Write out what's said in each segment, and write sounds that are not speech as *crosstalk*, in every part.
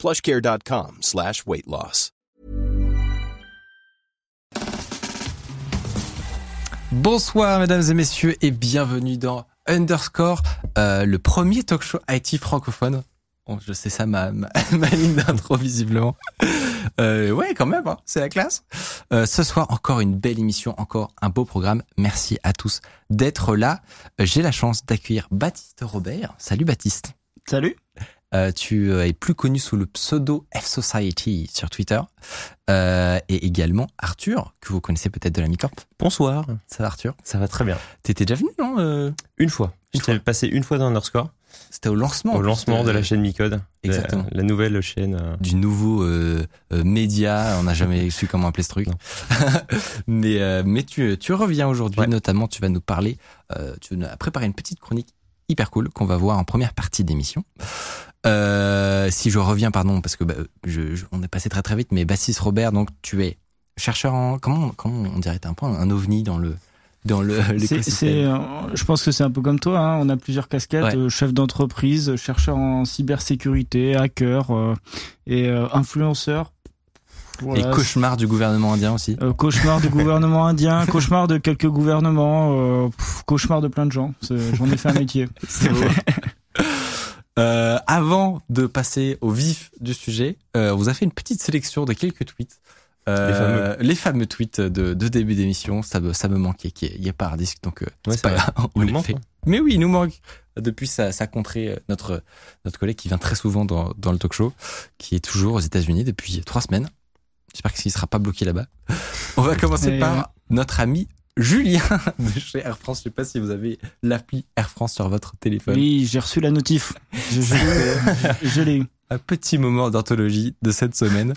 plushcare.com slash weight loss. Bonsoir mesdames et messieurs et bienvenue dans Underscore, euh, le premier talk show IT francophone. Bon, je sais ça, ma, ma, *laughs* ma ligne d'intro visiblement. Euh, ouais, quand même, hein, c'est la classe. Euh, ce soir, encore une belle émission, encore un beau programme. Merci à tous d'être là. J'ai la chance d'accueillir Baptiste Robert. Salut Baptiste. Salut. Euh, tu es plus connu sous le pseudo F-Society sur Twitter. Euh, et également Arthur, que vous connaissez peut-être de la Micorp. Bonsoir. Ça va Arthur? Ça va très bien. T'étais déjà venu, non euh, Une fois. Une J'étais passé une fois dans Underscore. C'était au lancement. Au lancement de la chaîne Micode. Exactement. La, la nouvelle chaîne. euh, du nouveau euh, euh, média. On n'a jamais su comment appeler ce truc. *laughs* Mais euh, mais tu, tu reviens aujourd'hui, Ouais. notamment tu vas nous parler, euh, tu as préparé une petite chronique hyper cool qu'on va voir en première partie d'émission. Euh, si je reviens, pardon, parce que bah, je, je- on est passé très très vite, mais Baptiste Robert, donc tu es chercheur en comment comment on dirait un peu un ovni dans le dans le C'est, euh, je pense que c'est un peu comme toi. Hein. On a plusieurs casquettes Ouais. euh, chef d'entreprise, chercheur en cybersécurité, hacker euh, et euh, influenceur. Et cauchemar du gouvernement indien aussi. Euh, cauchemar du gouvernement indien, *laughs* cauchemar de quelques gouvernements, euh, pff, cauchemar de plein de gens. J'en ai fait un métier. *laughs* C'est beau. Euh, avant de passer au vif du sujet, euh, on vous a fait une petite sélection de quelques tweets. Euh, Les fameux. les fameux tweets de, de début d'émission, ça me, ça me manquait, qu'il n'y ait- il y ait pas hard disk, donc euh, Ouais, c'est pas grave, on les nous manque, fait. hein. Mais oui, il nous manque. Depuis sa, sa contrée, euh, notre, notre collègue qui vient très souvent dans, dans le talk show, qui est toujours aux États-Unis depuis trois semaines. J'espère qu'il sera pas bloqué là-bas. On va *laughs* commencer par notre ami Julien *laughs* de chez Air France. Je sais pas si vous avez l'appli Air France sur votre téléphone. Oui, j'ai reçu la notif. Je, je, je- *laughs* je l'ai eu. un petit moment d'anthologie de cette semaine.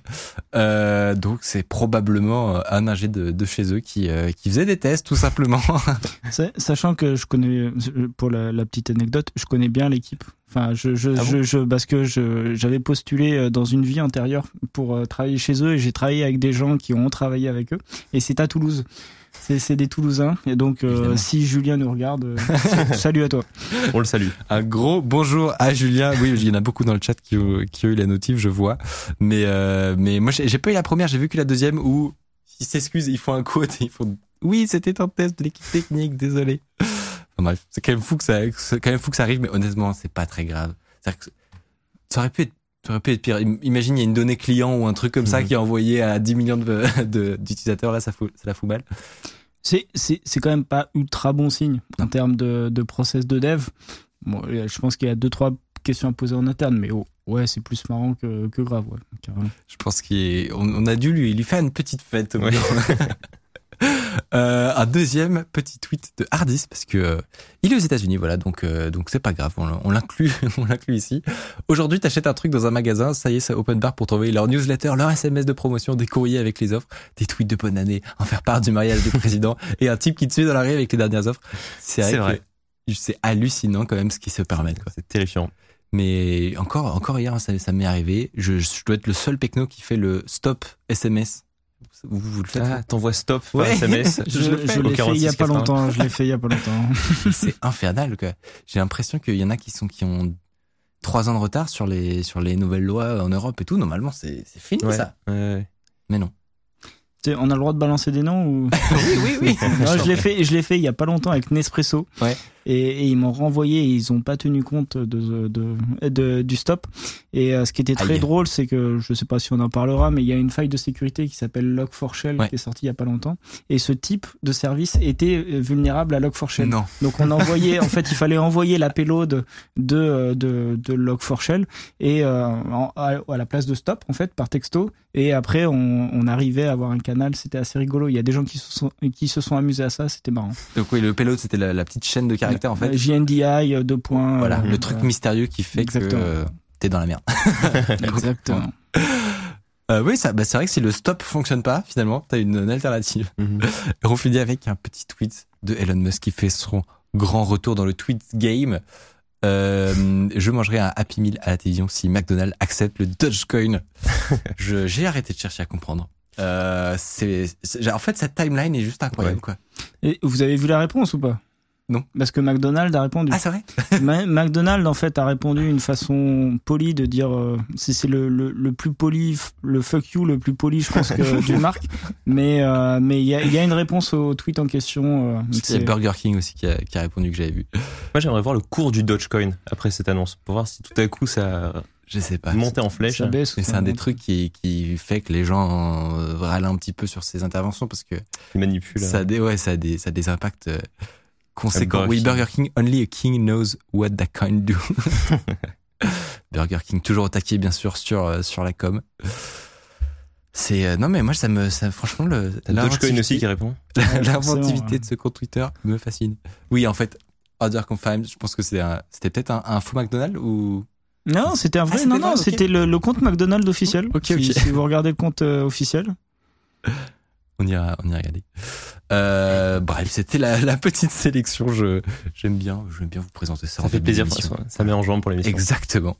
Euh, donc c'est probablement un ingé de, de chez eux qui, euh, qui faisait des tests tout simplement. *laughs* Sachant que je connais, pour la, la petite anecdote, je connais bien l'équipe. Enfin, je, je, Ah bon je, je- parce que j'avais postulé euh, dans une vie antérieure pour travailler chez eux et j'ai travaillé avec des gens qui ont travaillé avec eux. Et c'est à Toulouse. C'est, c'est des Toulousains. Et donc, euh, si Julien nous regarde, euh, *laughs* salut à toi. On le salue. un gros bonjour à Julien. Oui, il y en a beaucoup dans le chat qui ont, qui ont eu la notif, je vois. Mais, euh, mais moi j'ai pas eu la première, j'ai vu que la deuxième où ils s'excusent, ils font un quote et ils font oui c'était un test de l'équipe technique, désolé. Enfin, bref, c'est quand même fou que ça, c'est quand même fou que ça arrive, mais honnêtement c'est pas très grave. C'est-à-dire que ça aurait pu être ça aurait pu être pire. Im- Imagine, il y a une donnée client ou un truc comme ça Mhm. qui est envoyé à 10 millions de- *laughs* de- d'utilisateurs. Là, ça, fout, ça la fout mal. C'est, quand même pas ultra bon signe en termes de, de process de dev. Bon, je pense qu'il y a deux, trois questions à poser en interne, mais oh, ouais, c'est plus marrant que, que grave, ouais. Je pense qu'on on a dû lui, lui faire une petite fête. au Ouais. *laughs* *laughs* Euh, un deuxième petit tweet de Hardis parce que euh, il est aux États-Unis, voilà, donc euh, donc c'est pas grave, on, l'inclut, *laughs* on l'inclut ici. Aujourd'hui, t'achètes un truc dans un magasin, ça y est, c'est open bar pour trouver leur newsletter, leur SMS de promotion, des courriers avec les offres, des tweets de bonne année, en faire part du mariage du *laughs* président et un type qui te suit dans la rue avec les dernières offres. C'est vrai, C'est que vrai. c'est hallucinant quand même ce qu'ils se permettent. Quoi. C'est terrifiant. Mais encore, encore hier, ça, ça m'est arrivé. Je, je dois être le seul pecno qui fait le stop SMS. Vous, vous le faites Ah, t'envoies stop par Ouais. SMS. *laughs* Je, l'ai fait il y a 46, pas 80. longtemps, je l'ai fait il y a pas longtemps. *laughs* C'est infernal, quoi. J'ai l'impression qu'il y en a qui sont qui ont trois ans de retard sur les sur les nouvelles lois en Europe et tout. Normalement, c'est c'est fini Ouais. ça. Ouais. Mais non. On a le droit de balancer des noms ou? *laughs* Oui, oui, oui. Non, je l'ai fait, je l'ai fait il y a pas longtemps avec Nespresso. Ouais. Et, et ils m'ont renvoyé et ils ont pas tenu compte de, de, de- du stop. Et euh, ce qui était très Aïe. drôle, c'est que je sais pas si on en parlera, mais il y a une faille de sécurité qui s'appelle Log4Shell Ouais. qui est sortie il y a pas longtemps. Et ce type de service était euh, vulnérable à Log4Shell. Non. Donc on envoyait, en fait, il fallait envoyer la payload de euh, de, de Log4Shell et euh, en- à, à la place de stop en fait par texto. Et après on, on arrivait à avoir un canal. C'était assez rigolo. Il y a des gens qui se sont qui se sont amusés à ça. C'était marrant. Donc oui, le payload c'était la, la petite chaîne de caractères en fait. Euh, JNDI euh, deux points. Voilà, euh, le truc voilà. mystérieux qui fait Exactement. que euh, t'es dans la merde. *laughs* *laughs* Exactement. Euh, oui, ça, bah, c'est vrai que si le stop fonctionne pas, finalement, t'as une, une alternative. Et on finit avec un petit tweet de Elon Musk qui fait son grand retour dans le tweet game. Euh, je mangerai un Happy Meal à la télévision si McDonald's accepte le Dogecoin. *laughs* Je- J'ai arrêté de chercher à comprendre. Euh, c'est, c'est- en fait, cette timeline est juste incroyable, Ouais. quoi. Et vous avez vu la réponse ou pas? Non. Parce que McDonald's a répondu. Ah, c'est vrai? *laughs* Ma- McDonald's en fait a répondu une façon polie de dire euh, si c'est le, le, le plus poli, le fuck you le plus poli, je pense que *laughs* d'une marque. Mais euh, mais il y a, il y a une réponse au tweet en question. euh, c'est- Burger King aussi qui a, qui a répondu que j'avais vu. Moi, j'aimerais voir le cours du Dogecoin après cette annonce pour voir si tout à coup ça Je sais pas. montait en flèche. ça baisse Mais c'est ça un des trucs qui, qui fait que les gens euh, râlent un petit peu sur ces interventions parce que qui manipule. ça a des, ouais, ça a des, ça a des impacts conséquents. Burger Oui, King. Burger King, only a king knows what that can do. *laughs* Burger King, toujours au taquet, bien sûr, sur, euh, sur la com. C'est, euh, non, mais moi, ça me, ça, franchement, le, Dogecoin aussi qui *laughs* l'inventivité- répond. l'inventivité forcément, de ce compte Twitter me fascine. Oui, en fait, Other Confirmed, je pense que un- c'était peut-être un, un faux McDonald's ou, Non, c'était un vrai. Ah, c'était non, vrai, non, ok. c'était le, le compte McDonald's officiel. Ok, si, ok. si vous regardez le compte euh, officiel. On ira, on ira regarder. Euh, bref, c'était la, la petite sélection. Je, j'aime bien, j'aime bien vous présenter ça. Ça fait plaisir. Ça, ça met en jambe pour l'émission. Exactement.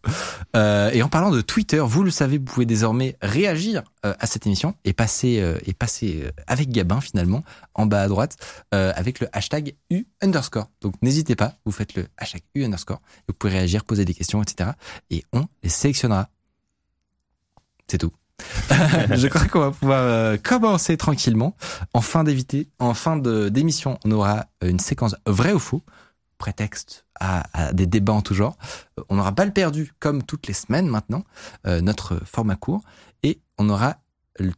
Euh, et en parlant de Twitter, vous le savez, vous pouvez désormais réagir euh, à cette émission et passer euh, et passer euh, avec Gabin finalement en bas à droite euh, avec le hashtag U underscore. Donc n'hésitez pas, vous faites le hashtag U underscore. Vous pouvez réagir, poser des questions, etc. Et on les sélectionnera. C'est tout. *laughs* je crois qu'on va pouvoir euh, commencer tranquillement. En fin d'éviter, en fin de d'émission, on aura une séquence vrai ou faux, prétexte à, des débats en tout genre. Euh, On aura balle perdu comme toutes les semaines maintenant, euh, notre format court, et on aura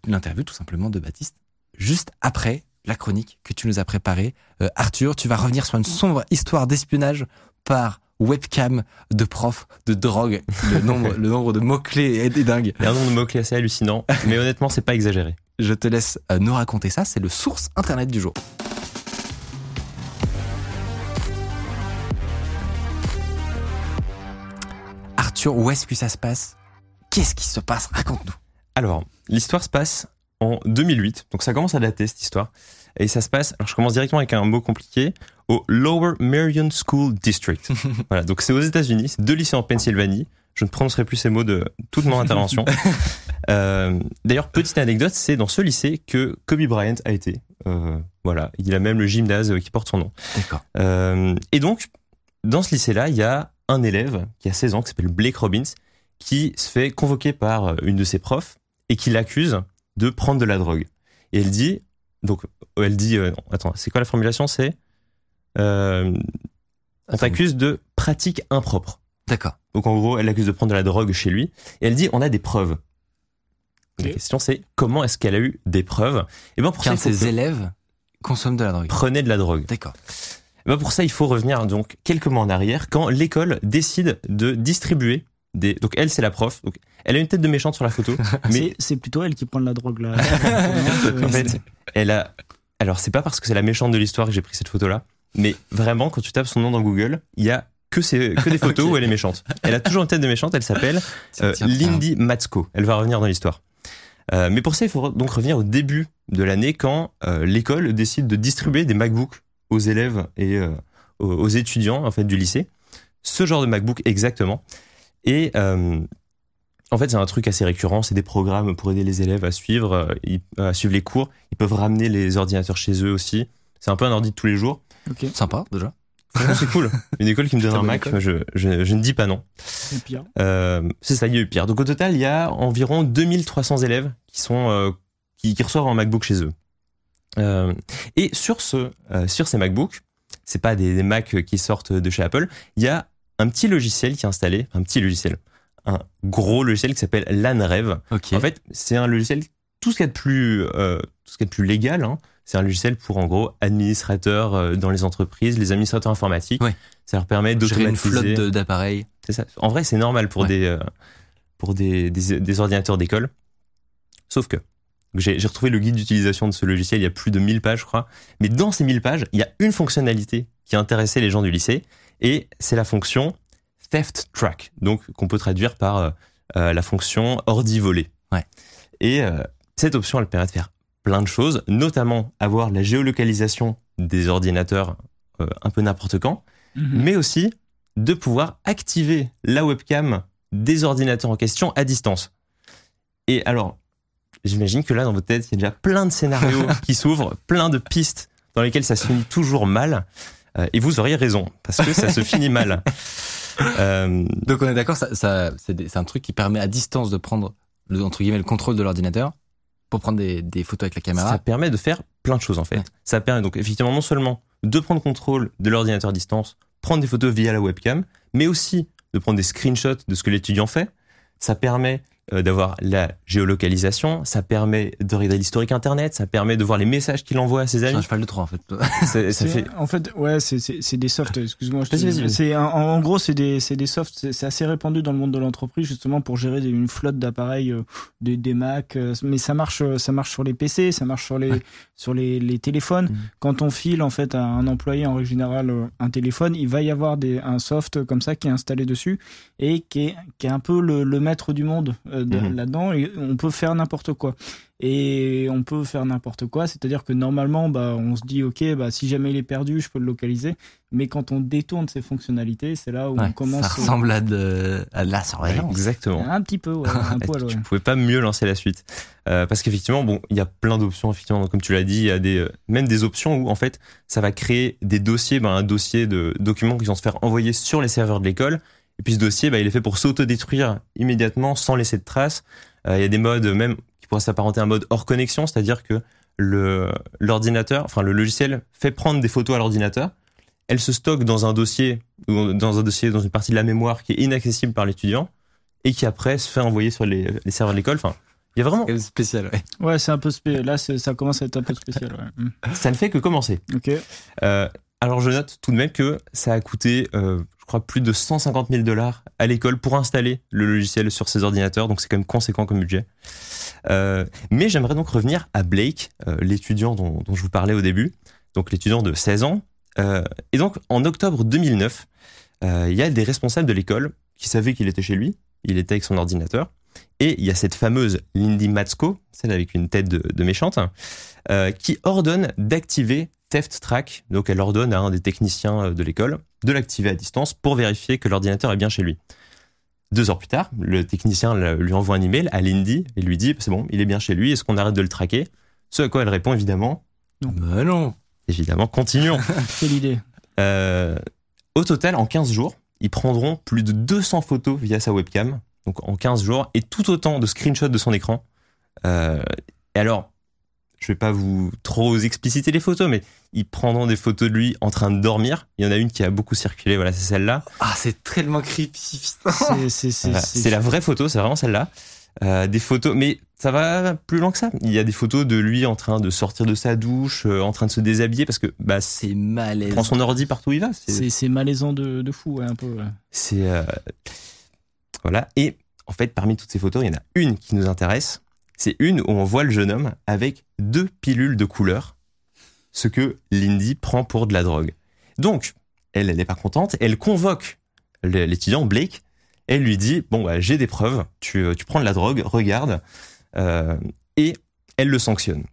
l'interview tout simplement de Baptiste juste après la chronique que tu nous as préparée. Euh, Arthur, tu vas revenir sur une sombre histoire d'espionnage par webcam de prof de drogue. Le nombre, le nombre de mots-clés est, dingue. Il y a un nombre de mots-clés assez hallucinant, mais honnêtement, c'est pas exagéré. Je te laisse euh, nous raconter ça. C'est le source internet du jour. Arthur, où est-ce que ça se passe? Qu'est-ce qui se passe? Raconte-nous. Alors, l'histoire se passe en 2008, donc ça commence à dater cette histoire. Et ça se passe, alors je commence directement avec un mot compliqué, au Lower Merion School District. *laughs* voilà, donc c'est aux États-Unis, c'est deux lycées en Pennsylvanie. Je ne prononcerai plus ces mots de toute mon *laughs* intervention. *laughs* Euh, D'ailleurs, petite anecdote, c'est dans ce lycée que Kobe Bryant a été. Euh, voilà, il a même le gymnase qui porte son nom. D'accord. Euh, et donc, dans ce lycée-là, il y a un élève qui a 16 ans, qui s'appelle Blake Robbins, qui se fait convoquer par euh, une de ses profs et qui l'accuse de prendre de la drogue. Et elle dit, donc, elle dit, euh, attends, c'est quoi la formulation? C'est, euh, on t'accuse de pratique impropre. D'accord. Donc, en gros, elle l'accuse de prendre de la drogue chez lui. Et elle dit, on a des preuves. La question, c'est comment est-ce qu'elle a eu des preuves? Et ben pour ça, ses élèves consomme de la drogue. prenait de la drogue. D'accord. Eh ben pour ça, il faut revenir donc quelques mois en arrière quand l'école décide de distribuer des. Donc elle, c'est la prof. Donc elle a une tête de méchante sur la photo, *laughs* mais C'est- plutôt elle qui prend de la drogue là. *laughs* en fait, elle a. Alors c'est pas parce que c'est la méchante de l'histoire que j'ai pris cette photo-là, mais vraiment quand tu tapes son nom dans Google, il y a que, que des photos *laughs* où elle est méchante. Elle a toujours une tête de méchante. Elle s'appelle euh. Lindy Matsko. Elle va revenir dans l'histoire. Euh, mais pour ça, il faut donc revenir au début de l'année quand euh, l'école décide de distribuer des MacBooks aux élèves et euh, aux, aux étudiants en fait du lycée. Ce genre de MacBook exactement. Et euh, en fait, c'est un truc assez récurrent. C'est des programmes pour aider les élèves à suivre, euh, à suivre les cours. Ils peuvent ramener les ordinateurs chez eux aussi. C'est un peu un ordi de tous les jours. Ok, Sympa déjà. C'est cool. *laughs* Une école qui me donne un Mac, je, je, je ne dis pas non. Euh, c'est ça, il y a eu pire. Donc au total, il y a environ 2300 élèves qui sont euh, qui, qui reçoivent un MacBook chez eux. Euh, et sur ce euh, sur ces MacBooks, c'est pas des, des Mac qui sortent de chez Apple, il y a un petit logiciel qui est installé, un petit logiciel, un gros logiciel qui s'appelle LANREV. En fait, c'est un logiciel tout ce qu'il y a de plus euh, tout ce qu'il y a de plus légal. Hein, c'est un logiciel pour en gros administrateurs euh, dans les entreprises, les administrateurs informatiques. Ouais. Ça leur permet Gérer une d'automatiser. flotte d'appareils. C'est ça. En vrai, c'est normal pour Ouais. des euh, pour des, des, des ordinateurs d'école. Sauf que j'ai retrouvé le guide d'utilisation de ce logiciel. Il y a plus de 1000 pages, je crois. Mais dans ces 1000 pages, il y a une fonctionnalité qui intéressait les gens du lycée, et c'est la fonction theft track, donc qu'on peut traduire par euh, euh, la fonction ordi volé. Ouais. Et euh, cette option, elle permet de faire plein de choses, notamment avoir la géolocalisation des ordinateurs euh, un peu n'importe quand, Mhm. mais aussi de pouvoir activer la webcam des ordinateurs en question à distance. Et alors, j'imagine que là, dans votre tête, il y a déjà plein de scénarios *laughs* qui s'ouvrent, plein de pistes dans lesquelles ça se finit toujours mal. Euh, et vous auriez raison, parce que ça se finit mal. *laughs* Euh, Donc on est d'accord, ça, ça, c'est un truc qui permet à distance de prendre le, entre guillemets le contrôle de l'ordinateur pour prendre des, des photos avec la ça caméra. permet de faire plein de choses, en fait. Ouais. Ça permet donc effectivement non seulement de prendre contrôle de l'ordinateur à distance, prendre des photos via la webcam, mais aussi de prendre des screenshots de ce que l'étudiant fait. Ça permet d'avoir la géolocalisation, ça permet de regarder l'historique internet, ça permet de voir les messages qu'il envoie à ses C'est un amis. cheval de Troie en fait. *laughs* Ça, fait En fait, ouais, c'est c'est c'est des softs. Excuse-moi. C'est en, en gros, c'est des c'est des softs. C'est assez répandu dans le monde de l'entreprise justement pour gérer des- une flotte d'appareils, euh, des, des Mac. euh, mais ça marche, euh, ça marche sur les PC, ça marche sur les Ouais. sur les, les téléphones. Mhm. Quand on file en fait à un employé en règle générale euh, un téléphone, il va y avoir des un soft comme ça qui est installé dessus et qui est qui est un peu le, le maître du monde euh, Mhm. là-dedans. Et on peut faire n'importe quoi et on peut faire n'importe quoi. C'est-à-dire que normalement, bah, on se dit, ok, bah, si jamais il est perdu, je peux le localiser. Mais quand on détourne ses fonctionnalités, c'est là où on commence ça ressemble à de, à de la surveillance. exactement. un petit peu, ouais, un Et *laughs* poil, tu, ouais. tu pouvais pas mieux lancer la suite Euh, parce qu'effectivement bon il y a plein d'options effectivement Donc, comme tu l'as dit il y a des euh, même des options où en fait ça va créer des dossiers ben, un dossier de documents qui vont se faire envoyer sur les serveurs de l'école et puis ce dossier ben, il est fait pour s'autodétruire immédiatement sans laisser de traces Euh, il y a des modes même qui pourraient s'apparenter à un mode hors connexion c'est-à-dire que le l'ordinateur enfin le logiciel fait prendre des photos à l'ordinateur elle se stocke dans un dossier ou dans un dossier dans une partie de la mémoire qui est inaccessible par l'étudiant et qui après se fait envoyer sur les, les serveurs de l'école. Enfin, il y a vraiment, C'est spécial, ouais. Ouais, c'est un peu spé- là, ça commence à être un peu spécial. Ouais. Ça ne fait que commencer. Ok. Euh, alors je note tout de même que ça a coûté, euh, je crois, plus de 150 000 dollars à l'école pour installer le logiciel sur ces ordinateurs, donc c'est quand même conséquent comme budget. Euh, mais j'aimerais donc revenir à Blake, euh, l'étudiant dont, je vous parlais au début, donc l'étudiant de 16 ans. Et donc en octobre 2009, euh, il y a des responsables de l'école qui savaient qu'il était chez lui, il était avec son ordinateur, et il y a cette fameuse Lindy Matsko, celle avec une tête de, de méchante, euh, qui ordonne d'activer Theft Track. Donc elle ordonne à un des techniciens euh, de l'école de l'activer à distance pour vérifier que l'ordinateur est bien chez lui. Deux heures plus tard, le technicien lui envoie un email à Lindy et lui dit c'est bon, il est bien chez lui, est-ce qu'on arrête de le traquer? Ce à quoi elle répond évidemment, Bah non. évidemment, continuons. *laughs* Quelle idée. Euh, au total, en 15 jours, ils prendront plus de 200 photos via sa webcam. Donc en 15 jours, et tout autant de screenshots de son écran. Euh, et alors, je vais pas vous trop expliciter les photos, mais ils prendront des photos de lui en train de dormir. Il y en a une qui a beaucoup circulé, voilà, c'est celle-là. Ah, c'est tellement creepy, putain. C'est c'est c'est *laughs* Voilà, c'est- C'est la vraie photo, c'est vraiment celle-là. Euh, des photos, mais ça va plus loin que ça. Il y a des photos de lui en train de sortir de sa douche, euh, en train de se déshabiller, parce que bah, c'est C'est malaisant. il prend son ordi partout où il va. C'est c'est c'est malaisant de, de fou, ouais, un peu. ouais. C'est euh, voilà. Et en fait, parmi toutes ces photos, il y en a une qui nous intéresse. C'est une où on voit le jeune homme avec deux pilules de couleur, ce que Lindy prend pour de la drogue. Donc, elle, elle n'est pas contente. Elle convoque l'étudiant Blake. Elle lui dit bon, bah, j'ai des preuves. Tu, tu prends de la drogue. Regarde. Euh, et elle le sanctionne.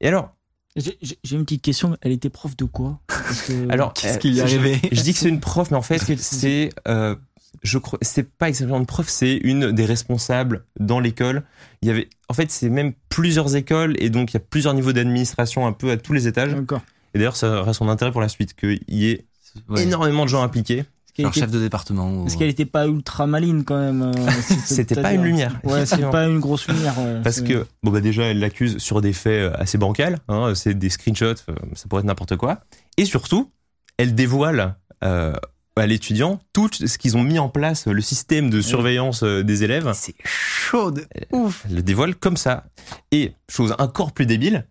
Et alors, J'ai- une petite question. Elle était prof de quoi? Que- alors, Qu'est-ce euh, qui lui est je- arrivé? Je dis que c'est une prof, mais en fait, c'est, euh, je crois, c'est pas exactement une prof, c'est une des responsables dans l'école. Il y avait, en fait, c'est même plusieurs écoles et donc il y a plusieurs niveaux d'administration un peu à tous les étages. D'accord. Et d'ailleurs, ça aurait son intérêt pour la suite qu'il y ait Ouais. énormément de gens impliqués. Était- chef de département. ou- est-ce qu'elle était pas ultra maline quand même euh, *laughs* C'était pas une lumière. Ouais, c'est pas une grosse lumière. ouais. Parce que, bon, bah, déjà, elle l'accuse sur des faits euh, assez bancals. Hein, c'est des screenshots, euh, ça pourrait être n'importe quoi. Et surtout, elle dévoile euh, à l'étudiant tout ce qu'ils ont mis en place, le système de surveillance euh, des élèves. C'est chaud de ouf. Elle le dévoile comme ça. Et, chose encore plus débile,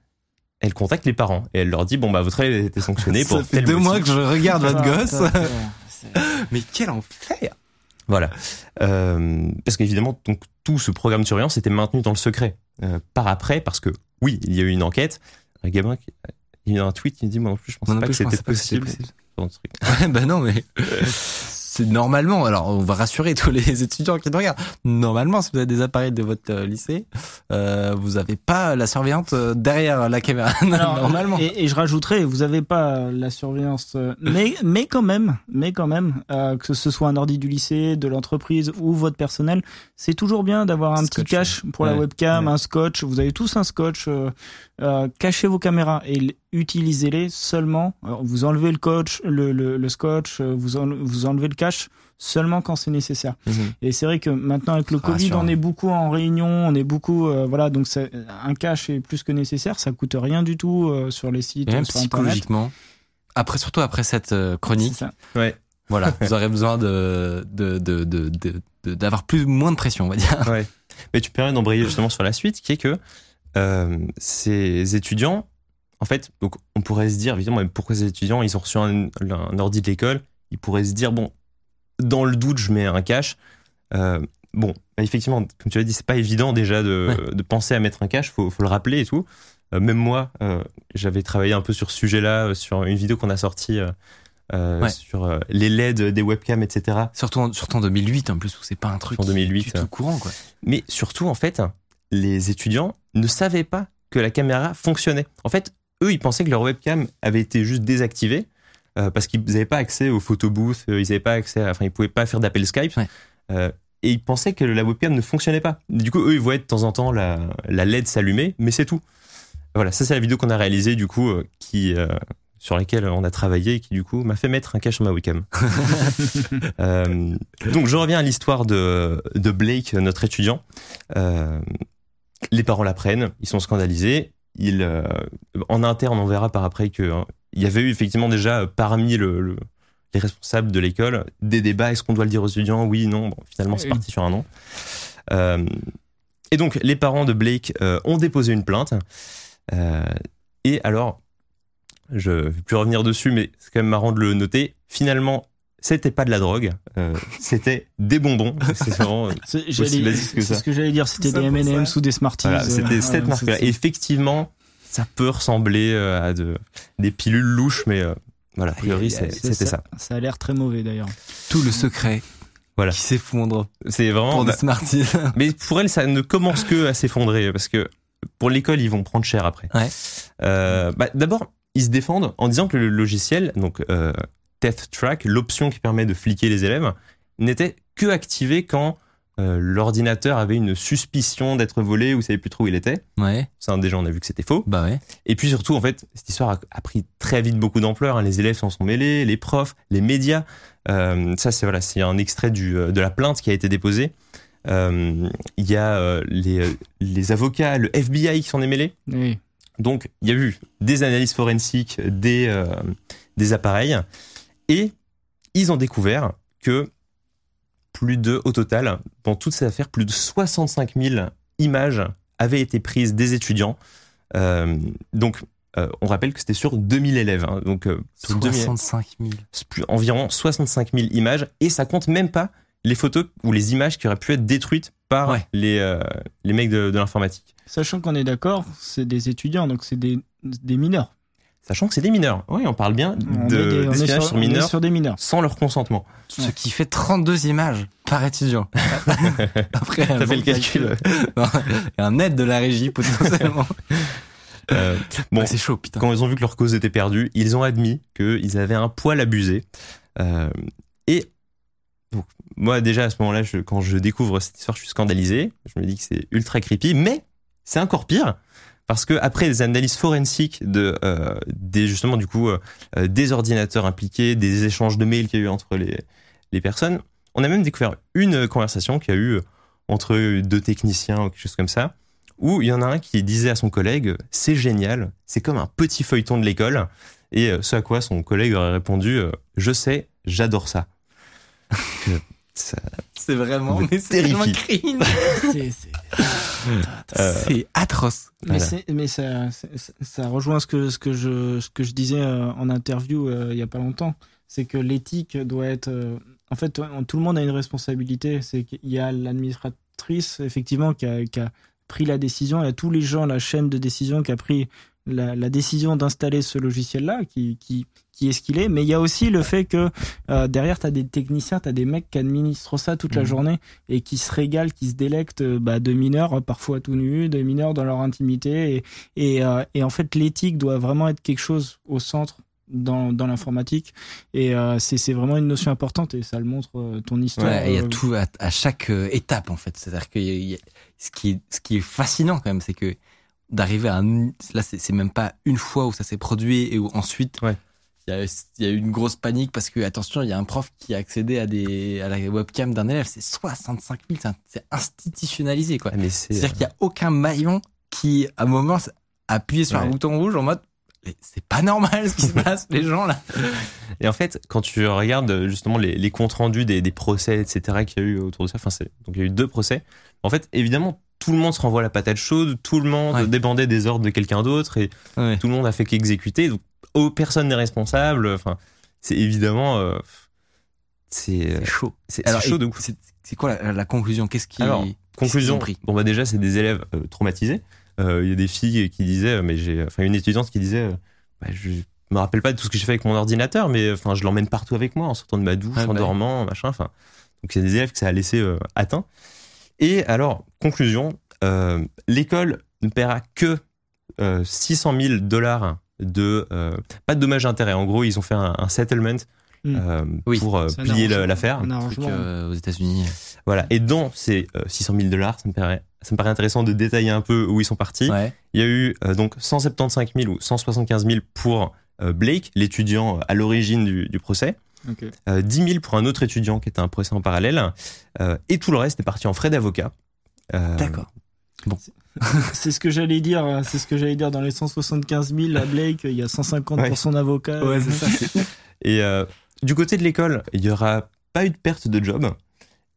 elle contacte les parents. Et elle leur dit, bon, bah, votre élève a été sanctionné pour Ça fait deux motif. mois que je regarde votre Ah, gosse. *laughs* Mais quel enfer Voilà. Euh, parce qu'évidemment, donc, tout ce programme de surveillance était maintenu dans le secret. Euh, par après, parce que, oui, il y a eu une enquête. Un gamin, qui- il y a eu un tweet qui me dit, moi non plus, je pensais Moi non pas plus, que je c'était pensais pas que c'était possible. Truc. *laughs* Ouais, bah non, mais. *laughs* c'est normalement. Alors, on va rassurer tous les *laughs* étudiants qui nous regardent. Normalement, si vous avez des appareils de votre euh, lycée, euh, vous avez pas la surveillante euh, derrière la caméra. Alors, normalement. Et, et je rajouterais, vous avez pas la surveillance, euh, mais mais quand même, mais quand même, euh, que ce soit un ordi du lycée, de l'entreprise ou votre personnel, c'est toujours bien d'avoir un petit cache pour la webcam, Ouais. un scotch. Vous avez tous un scotch. euh, euh, cachez vos caméras et utilisez-les seulement. Alors, vous enlevez le coach, le, le, le scotch, euh, vous, en- vous enlevez le cache seulement quand c'est nécessaire. Mhm. Et c'est vrai que maintenant avec le Ah, Covid, rassurant. on est beaucoup en réunion, on est beaucoup, euh, voilà, donc un cache est plus que nécessaire. Ça coûte rien du tout euh, sur les sites, Et même sur Internet. psychologiquement. Après, surtout après cette euh, C'est chronique, ça. Ouais. voilà, *laughs* vous aurez besoin de de de de de- de- d'avoir plus moins de pression, on va dire. Ouais. Mais tu permets d'embrayer justement sur la suite, qui est que euh, ces étudiants, en fait, donc on pourrait se dire, évidemment, pourquoi ces étudiants, ils ont reçu un, un ordi de l'école, ils pourraient se dire, bon, dans le doute, je mets un cache. Euh, bon, effectivement, comme tu l'as dit, c'est pas évident déjà de, de penser à mettre un cache, faut, faut le rappeler et tout. Euh, même moi, euh, j'avais travaillé un peu sur ce sujet-là, sur une vidéo qu'on a sortie euh, Ouais. sur euh, les LED des webcams, etc. Surtout en, surtout en 2008 en plus où c'est pas un truc En 2008, du tout ouais. courant quoi. Mais surtout, en fait, les étudiants ne savaient pas que la caméra fonctionnait. En fait, eux, ils pensaient que leur webcam avait été juste désactivée euh, parce qu'ils n'avaient pas accès aux photobooths, euh, ils n'avaient pas accès, à- enfin, ils pouvaient pas faire d'appel Skype. Ouais. Euh, et ils pensaient que la webcam ne fonctionnait pas. Du coup, eux, ils voyaient de temps en temps la, la LED s'allumer, mais c'est tout. Voilà, ça c'est la vidéo qu'on a réalisée du coup, qui euh, sur laquelle on a travaillé et qui du coup m'a fait mettre un cache sur ma webcam. *laughs* Donc je reviens à l'histoire de, de Blake, notre étudiant. Les parents l'apprennent, ils sont scandalisés. Euh, en interne, on verra par après que hein, il y avait eu effectivement déjà euh, parmi le, le- les responsables de l'école des débats. Est-ce qu'on doit le dire aux étudiants? Oui, non. Bon, finalement, c'est Oui. parti sur un non. Euh, et donc, les parents de Blake euh, ont déposé une plainte. Euh, et alors, je vais plus revenir dessus, mais c'est quand même marrant de le noter. Finalement, c'était pas de la drogue, euh, c'était des bonbons. *laughs* C'est vraiment, euh, Aussi basique que c'est ça. ce que j'allais dire, c'était des M&M's ou des Smarties. voilà, euh, c'était cette voilà, marque-là. effectivement, ça peut ressembler euh, à de, des pilules louches, mais euh, voilà, a priori, c'était ça. Ça a l'air très mauvais d'ailleurs. Tout le secret Voilà. qui s'effondre C'est vraiment. pour bah, des Smarties. *laughs* mais pour elle, ça ne commence que à s'effondrer parce que pour l'école, ils vont prendre cher après. Ouais. Euh, bah, D'abord, ils se défendent en disant que le logiciel, donc euh, Track, l'option qui permet de fliquer les élèves, n'était que activé quand euh, l'ordinateur avait une suspicion d'être volé ou savait plus trop où il était. ouais, Ça, déjà, on a vu que c'était faux. bah ouais. Et puis surtout, en fait, cette histoire a, a pris très vite beaucoup d'ampleur. hein. Les élèves s'en sont mêlés, les profs, les médias. Euh, ça, c'est voilà, c'est un extrait du, euh, de la plainte qui a été déposée. Euh, Il y a euh, les, les avocats, le FBI qui s'en est mêlé. Oui. Donc, il y a eu des analyses forensiques, des, euh, des appareils, et ils ont découvert que plus de, au total, dans toute cette affaire, plus de 65 000 images avaient été prises des étudiants. Euh, donc, euh, on rappelle que c'était sur 2000 élèves. hein. donc, euh, sur 2000 65 000. c'est plus- environ 65 000 images, et ça compte même pas les photos ou les images qui auraient pu être détruites par Ouais. les, euh, les mecs de, de l'informatique. Sachant qu'on est d'accord, c'est des étudiants, donc c'est des, des mineurs. Sachant que c'est des mineurs. Oui, on parle bien On de d'espionnage sur, mineurs sur des mineurs. sans leur consentement. Ce qui fait 32 images par étudiant. *laughs* Après, Ça un fait bon le calcul. Non, et un aide de la régie potentiellement. *laughs* Euh, bon, Ouais, c'est chaud, putain. quand ils ont vu que leur cause était perdue, ils ont admis qu'ils avaient un poil abusé. Euh, et donc, moi, déjà, à ce moment-là, je- quand je découvre cette histoire, je suis scandalisé. Je me dis que c'est ultra creepy, mais c'est encore pire. Parce que après les analyses forensiques de euh, des justement du coup euh, euh, des ordinateurs impliqués, des échanges de mails qu'il y a eu entre les les personnes, on a même découvert une conversation qu'il y a eu entre deux techniciens ou quelque chose comme ça, où il y en a un qui disait à son collègue c'est génial, c'est comme un petit feuilleton de l'école, et ce à quoi son collègue aurait répondu je sais, j'adore ça. *laughs* Ça- C'est vraiment, Me mais c'est vraiment cringe. *laughs* C'est- c'est- Euh, atroce. Mais, Voilà. c'est- mais ça, ça- ça rejoint ce que, ce que, je, ce que je disais euh, en interview euh, il y a pas longtemps. C'est que l'éthique doit être. euh, en fait, tout le monde a une responsabilité. C'est qu'il y a l'administratrice, effectivement, qui a, qui a pris la décision. Il y a tous les gens, la chaîne de décision qui a pris la, la décision d'installer ce logiciel-là, qui, qui, qui est ce qu'il est. Mais il y a aussi le fait que euh, derrière, tu as des techniciens, tu as des mecs qui administrent ça toute la Mhm. journée et qui se régalent, qui se délectent euh, bah, de mineurs, parfois tout nus, de mineurs dans leur intimité. Et, et, euh, et en fait, l'éthique doit vraiment être quelque chose au centre dans, dans l'informatique. Et euh, c'est c'est vraiment une notion importante et ça le montre euh, ton histoire. Ouais, il y a euh, tout à, à chaque euh, étape en fait. C'est-à-dire que y a- il y a- ce qui est, ce qui est fascinant quand même, c'est que d'arriver à un, là c'est même pas une fois où ça s'est produit et où ensuite Ouais. il y a il y a eu une grosse panique parce que attention il y a un prof qui a accédé à des à la webcam d'un élève c'est 65 000 c'est institutionnalisé quoi. Ah, c'est C'est-à-dire qu'il y a aucun maillon qui à un moment a appuyé sur un bouton rouge en mode c'est pas normal ce qui se *laughs* passe les gens là. Et en fait, quand tu regardes euh, justement les, les comptes rendus des, des procès, etc., qu'il y a eu autour de ça, enfin, donc il y a eu deux procès. En fait, évidemment, tout le monde se renvoie la patate chaude, tout le monde Ouais. dépendait des ordres de quelqu'un d'autre et Ouais. tout le monde a fait qu'exécuter. Donc, oh, personne n'est responsable. Enfin, c'est évidemment, euh, c'est, euh, C'est chaud. c'est, chaud de c'est quoi la, la conclusion? Qu'est-ce qui Alors, Conclusion. pris Bon, bah, déjà, c'est des élèves euh, traumatisés. Euh, Il y a des filles qui disaient, mais j'ai, enfin, une étudiante qui disait, bah, je me rappelle pas de tout ce que j'ai fait avec mon ordinateur, mais enfin, je l'emmène partout avec moi en sortant de ma douche, Ah, en bah. dormant, machin. Enfin, donc il y a des élèves que ça a laissé atteint. Et alors, conclusion, euh, l'école ne paiera que euh, 600 000 dollars de euh, pas de dommages intérêts. En gros, ils ont fait un, un settlement Mm. euh, Oui. pour euh, plier l'affaire. Euh, aux États-Unis Voilà. Et dans ces euh, 600 000 dollars, ça me paraît, ça me paraît intéressant de détailler un peu où ils sont partis. Ouais. Il y a eu euh, donc 175 000 ou 175 000 pour euh, Blake, l'étudiant à l'origine du, du procès, Ok. euh, 10 000 pour un autre étudiant qui était un procès en parallèle, euh, et tout le reste est parti en frais d'avocat. Euh, D'accord. C'est ce que j'allais dire. euh, C'est ce que j'allais dire dans les 175 000 à Blake. Il y a 150 Ouais. pour son avocat. *laughs* Et euh, du côté de l'école, il n'y aura pas eu de perte de job.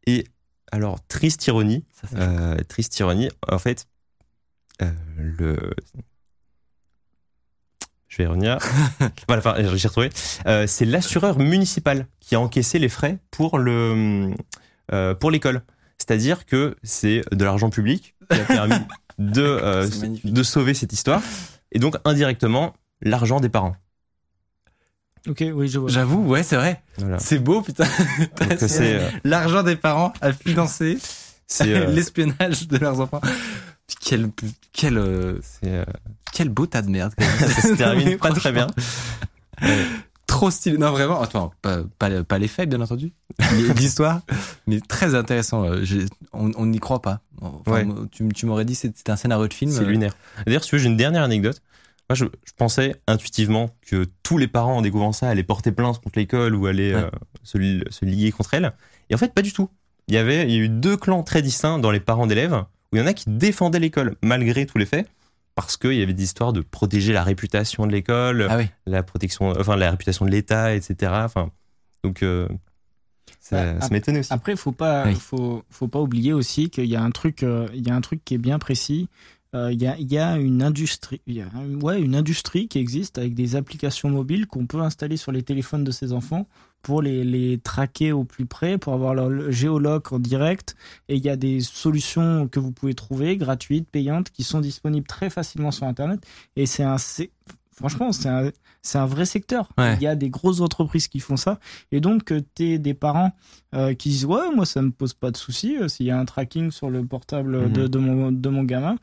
Et alors, triste ironie, Ça, euh, triste ironie, en fait, euh, le. Je vais y revenir. *laughs* voilà, enfin, j'ai retrouvé. Euh, c'est l'assureur municipal qui a encaissé les frais pour le euh, pour l'école. C'est-à-dire que c'est de l'argent public qui a permis *laughs* de euh, de sauver cette histoire et donc indirectement l'argent des parents. Ok, oui, je vois. J'avoue, ouais, c'est vrai. Voilà. C'est beau, putain. *laughs* C'est L'argent des parents a financé c'est euh, l'espionnage de leurs enfants. Quel, quel, c'est, quel beau tas de merde. *laughs* ça se termine pas très bien. franchement, Trop stylé. Non, vraiment. Attends, pas, pas, pas les faits, bien entendu. *laughs* L'histoire, mais très intéressant. Euh, On n'y croit pas. Enfin, Ouais. Tu, tu m'aurais dit que c'était un scénario de film. C'est euh, lunaire. D'ailleurs, si tu veux, j'ai une dernière anecdote. Moi, je, je pensais intuitivement que tous les parents, en découvrant ça, allaient porter plainte contre l'école ou allaient Ouais. euh, se, li- se lier contre elle. Et en fait, pas du tout. Il y avait, il y a eu deux clans très distincts dans les parents d'élèves, où il y en a qui défendaient l'école malgré tous les faits, parce qu'il y avait des histoires de protéger la réputation de l'école, Ah oui. la protection, enfin la réputation de l'État, etc. Enfin, donc euh, ça, Bah, ça m'étonnait aussi. Après, faut pas, Oui. faut, faut pas oublier aussi qu'il y a un truc, euh, il y a un truc qui est bien précis. Euh, Il y, a, y a une industrie, y a, ouais, une industrie qui existe avec des applications mobiles qu'on peut installer sur les téléphones de ses enfants pour les, les traquer au plus près, pour avoir leur géologue en direct. Et il y a des solutions que vous pouvez trouver gratuites, payantes, qui sont disponibles très facilement sur Internet. Et c'est un, franchement, c'est un, c'est un vrai secteur. Ouais. Il y a des grosses entreprises qui font ça. Et donc, que tu des parents euh, qui disent Ouais, moi, ça me pose pas de souci euh, s'il y a un tracking sur le portable de, Mhm. de, mon, de mon gamin.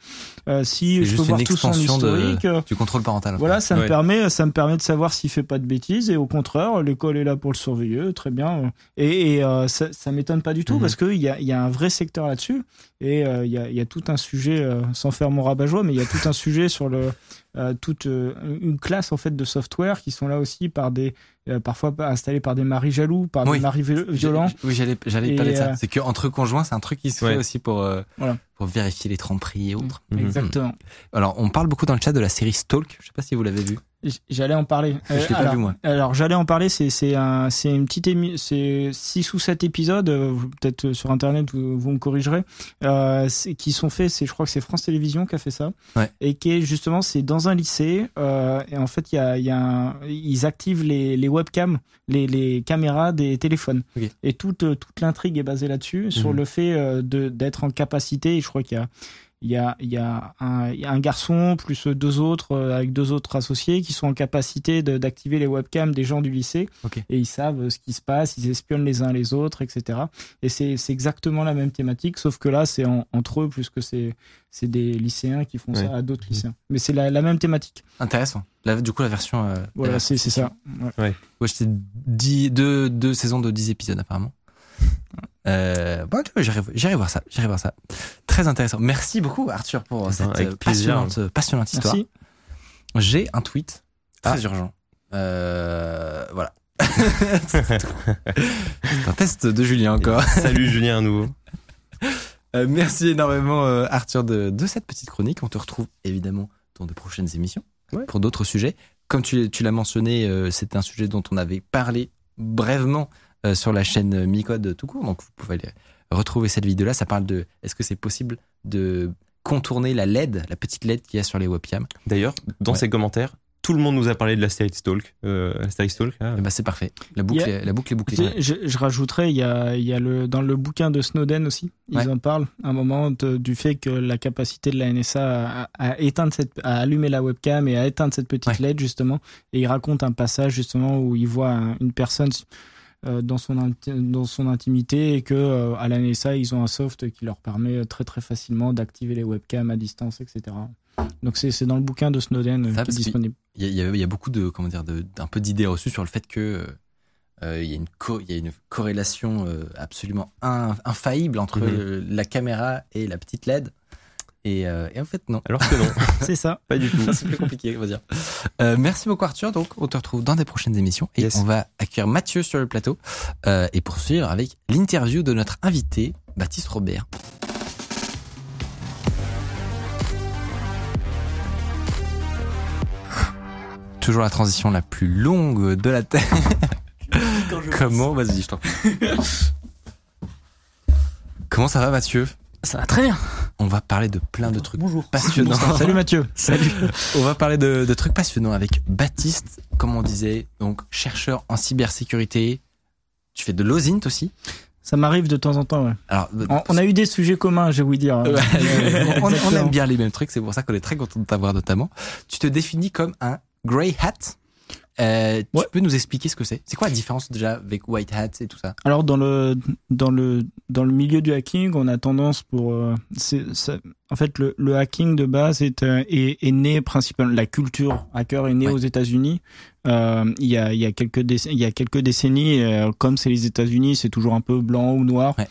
Euh, si je peux voir tout son de- historique. euh, Du contrôle parental. voilà, ça me permet, ça me permet de savoir s'il fait pas de bêtises et au contraire, l'école est là pour le surveiller, très bien. Et, et, euh, ça, ça m'étonne pas du tout Mhm. parce qu'il y a, il y a un vrai secteur là-dessus et euh, il y, a, il y a tout un sujet, euh, sans faire mon rabat-joie, mais il y a tout un sujet sur le euh, toute euh, une classe en fait de software qui sont là aussi par des euh, parfois installés par des maris jaloux, par Oui. des maris vi- violents. Oui, j'allais, j'allais parler de ça. C'est qu'entre conjoints, c'est un truc qui se Ouais. fait aussi pour, euh, Voilà. pour vérifier les tromperies et autres. Mhm. Exactement. Alors, on parle beaucoup dans le chat de la série Stalk. Je sais pas si vous l'avez vu. J'allais en parler. Je l'ai pas alors, vu, moi. Alors j'allais en parler. C'est c'est un c'est une petite émi c'est six ou sept épisodes. euh, Peut-être sur internet vous, vous me corrigerez. Euh, c'est- qui sont faits. C'est je crois que c'est France Télévisions qui a fait ça. Ouais. Et qui est justement c'est dans un lycée. euh, et en fait il y a il y a un- ils activent les les webcams les les caméras des téléphones. Et toute toute l'intrigue est basée là-dessus sur Mhm. le fait euh, de d'être en capacité. Et je crois qu'il y a il y a, il y a, un, il y a un garçon plus deux autres euh, avec deux autres associés qui sont en capacité d'activer les webcams des gens du lycée et ils savent ce qui se passe, ils espionnent les uns les autres, etc. Et c'est exactement la même thématique, sauf que là c'est en- entre eux plus que c'est c'est des lycéens qui font Ouais. ça à d'autres lycéens. Mais c'est la, la même thématique. Intéressant. Là, du coup, la version. euh, Voilà, c'est ça. Ouais. Ouais, c'était dix- deux, deux saisons de 10 épisodes apparemment. Euh, bon, j'irai voir ça, j'irai voir ça. Très intéressant. Merci beaucoup Arthur pour cette avec euh, plaisir. passionnante, passionnante histoire. J'ai un tweet très Ah. urgent. Euh, voilà. *laughs* C'est un test de Julien encore. Salut Julien à nouveau. Euh, merci énormément euh, Arthur de, de cette petite chronique. On te retrouve évidemment dans de prochaines émissions Ouais. pour d'autres sujets. Comme tu, tu l'as mentionné, euh, c'est un sujet dont on avait parlé brièvement euh, sur la chaîne Micode tout court. Donc vous pouvez aller retrouver cette vidéo-là. Ça parle de est-ce que c'est possible de contourner la LED, la petite LED qu'il y a sur les webcams. D'ailleurs, dans Ouais. ses commentaires, tout le monde nous a parlé de Talk. Euh, Astérix Talk, ben, c'est parfait. La boucle, a- est, la boucle est bouclée. Je, je- je rajouterais, il y a, il y a le, dans le bouquin de Snowden aussi, ils Ouais. en parlent un moment de- du fait que la capacité de la NSA à, à éteindre cette, à allumer la webcam et à éteindre cette petite Ouais. LED justement. Et il raconte un passage justement où il voit un- une personne euh, dans son dans son intimité et que euh, à la NSA ils ont un soft qui leur permet très très facilement d'activer les webcams à distance, etc. Donc c'est c'est dans le bouquin de Snowden euh, Ça, qui est disponible. Il y a, y y beaucoup de comment dire de- d'un peu d'idées reçues sur le fait que euh, il y a une co- il y a une corrélation euh, absolument in- infaillible entre Mhm. euh, la caméra et la petite LED et, euh, et en fait non. Alors que non, *laughs* C'est ça. pas du tout. *laughs* c'est plus compliqué on va dire. Euh, merci beaucoup Arthur. Donc on te retrouve dans des prochaines émissions et Yes. on va accueillir Mathieu sur le plateau euh, et poursuivre avec l'interview de notre invité Baptiste Robert. *sighs* Toujours la transition la plus longue de la terre. *laughs* Comment? Vas-y, je t'en prie. Comment ça va, Mathieu? Ça va très bien. On va parler de plein de trucs Bonjour. passionnants. Salut Mathieu. *laughs* Salut. On va parler de, de trucs passionnants avec Baptiste, comme on disait, donc chercheur en cybersécurité. Tu fais de l'OSINT aussi? Ça m'arrive de temps en temps, ouais. Alors, On, on a eu des sujets communs, je vais vous dire. *laughs* On, on aime bien les mêmes trucs, c'est pour ça qu'on est très content de t'avoir notamment. Tu te définis comme un grey hat? Euh, tu Ouais. peux nous expliquer ce que c'est? C'est quoi la différence déjà avec white hat et tout ça? Alors dans le dans le dans le milieu du hacking, on a tendance pour euh, c'est ça- en fait le, le hacking de base est, euh, est est né principalement la culture hacker est née Ouais. aux États-Unis. Euh, il y a il y a quelques déc- il y a quelques décennies comme c'est les États-Unis, c'est toujours un peu blanc ou noir. Ouais.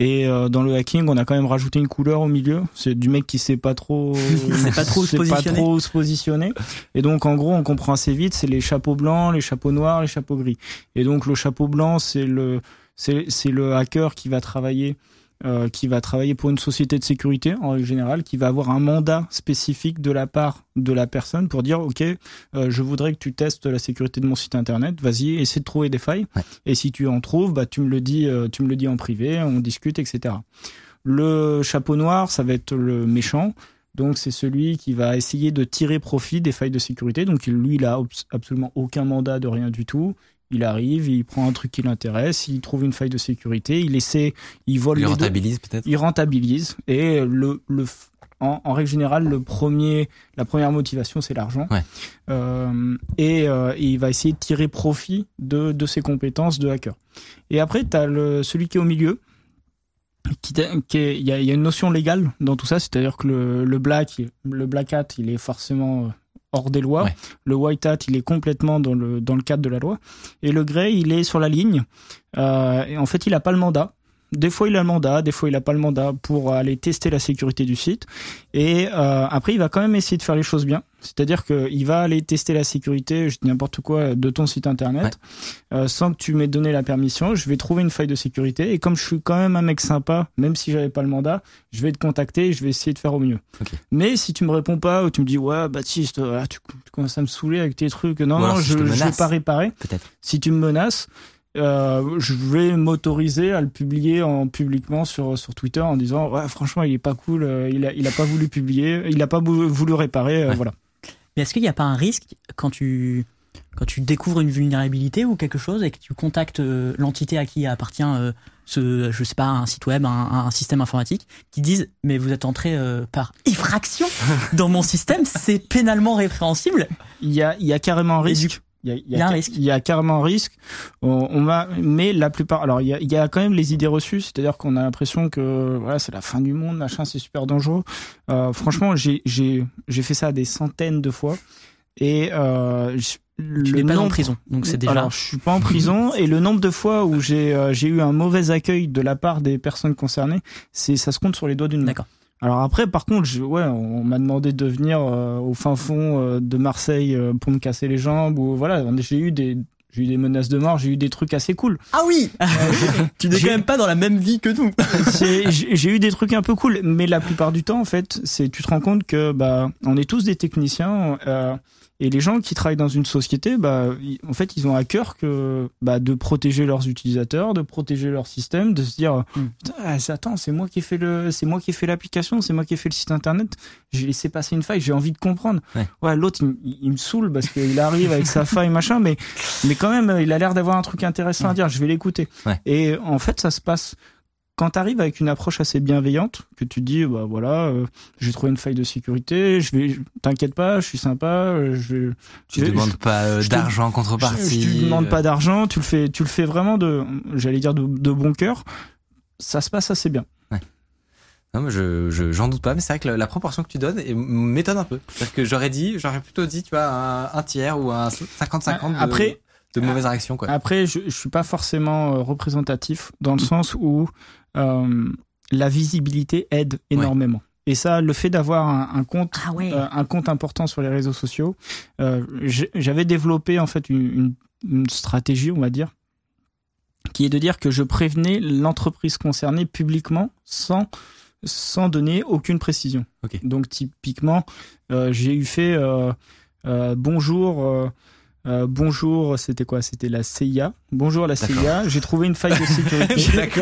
Et euh, dans le hacking, on a quand même rajouté une couleur au milieu. C'est du mec qui sait pas trop, *laughs* *laughs* sait pas trop se sait pas positionner. trop se positionner. Et donc, en gros, on comprend assez vite, c'est les chapeaux blancs, les chapeaux noirs, les chapeaux gris. Et donc, le chapeau blanc, c'est le, c'est, c'est le hacker qui va travailler, euh, qui va travailler pour une société de sécurité en règle générale, qui va avoir un mandat spécifique de la part de la personne pour dire, ok, euh, je voudrais que tu testes la sécurité de mon site internet. Vas-y, essaie de trouver des failles. Ouais. Et si tu en trouves, bah, tu me le dis, euh, tu me le dis en privé, on discute, etc. Le chapeau noir, ça va être le méchant. Donc c'est celui qui va essayer de tirer profit des failles de sécurité. Donc lui, il a abs- absolument aucun mandat de rien du tout. Il arrive, il prend un truc qui l'intéresse, il trouve une faille de sécurité, il essaie, il vole Il rentabilise peut-être? Il rentabilise. Et le, le en, en règle générale le premier la première motivation c'est l'argent. Ouais. Euh, et, euh, et il va essayer de tirer profit de, de ses compétences de hacker. Et après tu as le celui qui est au milieu qui, qui est- il y a, il y a une notion légale dans tout ça c'est-à-dire que le, le black le black hat il est forcément euh, hors des lois. Ouais. le white hat il est complètement dans le dans le cadre de la loi. Et le grey il est sur la ligne. Euh, et en fait il a pas le mandat des fois, il a le mandat, des fois, il a pas le mandat pour aller tester la sécurité du site. Et euh, après, il va quand même essayer de faire les choses bien. C'est-à-dire qu'il va aller tester la sécurité, je dis n'importe quoi, de ton site internet, euh, sans que tu m'aies donné la permission. Je vais trouver une faille de sécurité. Et comme je suis quand même un mec sympa, même si j'avais pas le mandat, je vais te contacter et je vais essayer de faire au mieux. Mais si tu me réponds pas ou tu me dis ouais Baptiste, euh, tu, tu commences à me saouler avec tes trucs, non non, si je je vais pas réparer si tu me menaces, euh, je vais m'autoriser à le publier en publiquement sur sur Twitter en disant ouais franchement il est pas cool, euh, il a il a pas voulu publier, il a pas vou- voulu réparer, euh, Ouais. voilà. Mais est-ce qu'il n'y a pas un risque quand tu quand tu découvres une vulnérabilité ou quelque chose et que tu contactes l'entité à qui appartient ce, je sais pas, un site web, un, un système informatique, qui disent mais vous êtes entré par effraction dans mon système, c'est *laughs* pénalement répréhensible? Il y a, il y a carrément un risque. Il y a, y a y a un ca- risque. Il y a carrément un risque. On, on va, mais la plupart. Alors, il y a, y a quand même les idées reçues, c'est-à-dire qu'on a l'impression que voilà, c'est la fin du monde, machin, c'est super dangereux. Euh, franchement, j'ai, j'ai, j'ai fait ça des centaines de fois, et euh, je- Tu le n'es pas en nombre- prison, donc c'est déjà. Alors, je suis pas en prison et le nombre de fois où j'ai euh, j'ai eu un mauvais accueil de la part des personnes concernées, c'est ça se compte sur les doigts d'une main. D'accord. Alors après, par contre, je, ouais, on m'a demandé de venir euh, au fin fond euh, de Marseille euh, pour me casser les jambes ou voilà, j'ai eu des j'ai eu des menaces de mort, j'ai eu des trucs assez cool. Ah oui, *laughs* tu n'es quand même pas dans la même vie que nous. *laughs* J'ai eu des trucs un peu cool, mais la plupart du temps, en fait, c'est tu te rends compte que bah on est tous des techniciens euh, et les gens qui travaillent dans une société, bah en fait, ils ont à cœur que bah de protéger leurs utilisateurs, de protéger leur système, de se dire Mm. Ah, attends, c'est moi qui ai fait le, c'est moi qui ai fait l'application, c'est moi qui ai fait le site internet. J'ai laissé passer une faille, j'ai envie de comprendre. Ouais. l'autre il, il- il me saoule parce qu'il arrive avec sa faille machin, mais mais quand même, il a l'air d'avoir un truc intéressant à dire. Je vais l'écouter. Ouais. Et en fait, ça se passe quand tu arrives avec une approche assez bienveillante, que tu te dis, bah voilà, euh, j'ai trouvé une faille de sécurité, je vais, t'inquiète pas, je suis sympa, euh, je, Tu je- demandes pas euh, d'argent en contrepartie. je te demande euh, pas d'argent, tu le fais, tu le fais vraiment de, j'allais dire de, de bon cœur. Ça se passe assez bien. Non, mais je, je- j'en doute pas, mais c'est vrai que la, la proportion que tu donnes m'étonne un peu. Parce que j'aurais dit, j'aurais plutôt dit, tu vois, un, un tiers ou un 50-50 de, Après, de mauvaises réactions, quoi. Après, je, je suis pas forcément représentatif dans le sens où la visibilité aide énormément. Et ça, le fait d'avoir un, un compte, Ah ouais. euh, un compte important sur les réseaux sociaux, euh, j'avais développé en fait une, stratégie, on va dire, qui est de dire que je prévenais l'entreprise concernée publiquement sans sans donner aucune précision. Donc typiquement, euh, j'ai eu fait euh, euh, bonjour. Euh, euh, bonjour, c'était quoi? C'était la CIA. Bonjour la CIA. J'ai trouvé une faille de *laughs* sécurité.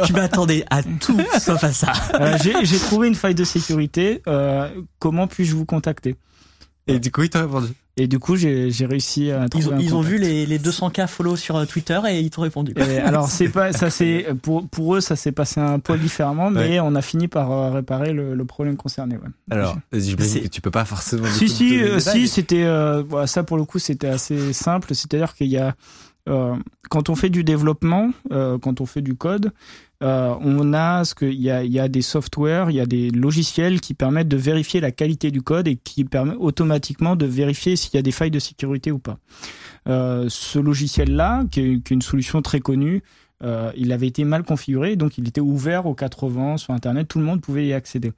Tu m'attendais à tout *laughs* sauf à ça. Euh, j'ai j'ai trouvé une faille de sécurité. Euh, comment puis-je vous contacter? Et du coup, il t'a répondu. Et du coup, j'ai réussi à trouver Ils ont, un ils ont contact. vu les, les 200K follow sur euh, Twitter et ils t'ont répondu. Et *laughs* alors c'est pas ça c'est pour pour eux ça s'est passé un poil différemment mais on a fini par euh, réparer le, le problème concerné ouais. Alors, j'imagine que tu peux pas forcément. si si euh, si c'était euh, ça pour le coup c'était assez simple c'est-à-dire qu'il y a euh, quand on fait du développement euh, quand on fait du code euh, on a ce que il y a des softwares il y a des logiciels qui permettent de vérifier la qualité du code et qui permettent automatiquement de vérifier s'il y a des failles de sécurité ou pas euh, ce logiciel là qui est, une solution très connue euh, il avait été mal configuré, donc il était ouvert aux 80 sur Internet, tout le monde pouvait y accéder.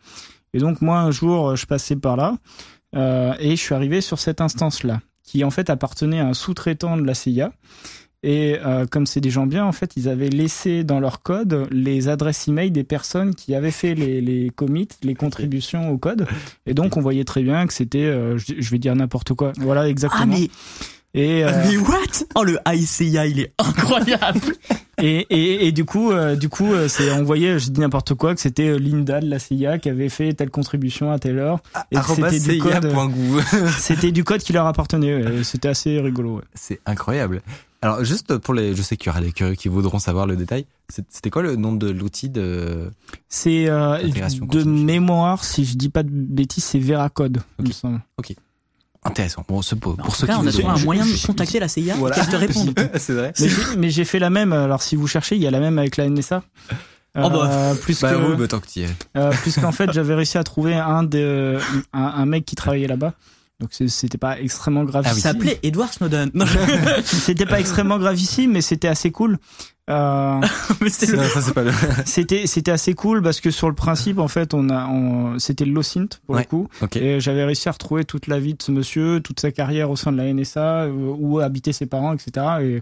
Et donc moi un jour je passais par là euh, et je suis arrivé sur cette instance-là, qui en fait appartenait à un sous-traitant de la CIA. Et euh, comme c'est des gens bien, en fait, ils avaient laissé dans leur code les adresses email des personnes qui avaient fait les, les commits, les contributions au code. *laughs* Et donc on voyait très bien que c'était, euh, je, je vais dire n'importe quoi. Voilà Ah exactement. mais, Et euh, mais what? Oh le ICIA il est incroyable *laughs* Et, et, et du coup, euh, du coup, c'est on voyait, je dis n'importe quoi, que c'était Linda de la CIA qui avait fait telle contribution à telle heure. Et que Arrobas c'était du code, c'était du code qui leur appartenait. C'était assez rigolo. ouais. C'est incroyable. Alors, juste pour les, je sais qu'il y aura des curieux qui voudront savoir le détail. C'était quoi le nom de l'outil de, C'est euh, de mémoire, si je dis pas de bêtises, c'est Veracode, il me semble. intéressant. Bon, ce- pour, pour ceux cas, qui on a trouvé un moyen de contacter la CIA Voilà. qu'elle te réponde. *laughs* c'est vrai. Mais j'ai- Mais j'ai fait la même. Alors si vous cherchez, il y a la même avec la NSA. Oh bah. Euh, plus Bah que, oui, bah tant que tu y es. Euh, puisqu'en fait j'avais réussi à trouver un, de, un, un mec qui travaillait là-bas. Donc c'est- c'était pas extrêmement grave. Ah Il oui. s'appelait Edward Snowden. *laughs* C'était pas extrêmement gravissime, mais c'était assez cool. Euh, *laughs* ça *laughs* c'était c'était assez cool parce que sur le principe, en fait, on a, on, c'était le Locint pour Ouais. le coup. Ok. Et j'avais réussi à retrouver toute la vie de ce monsieur, toute sa carrière au sein de la NSA, euh, où habitaient ses parents, etc. Et,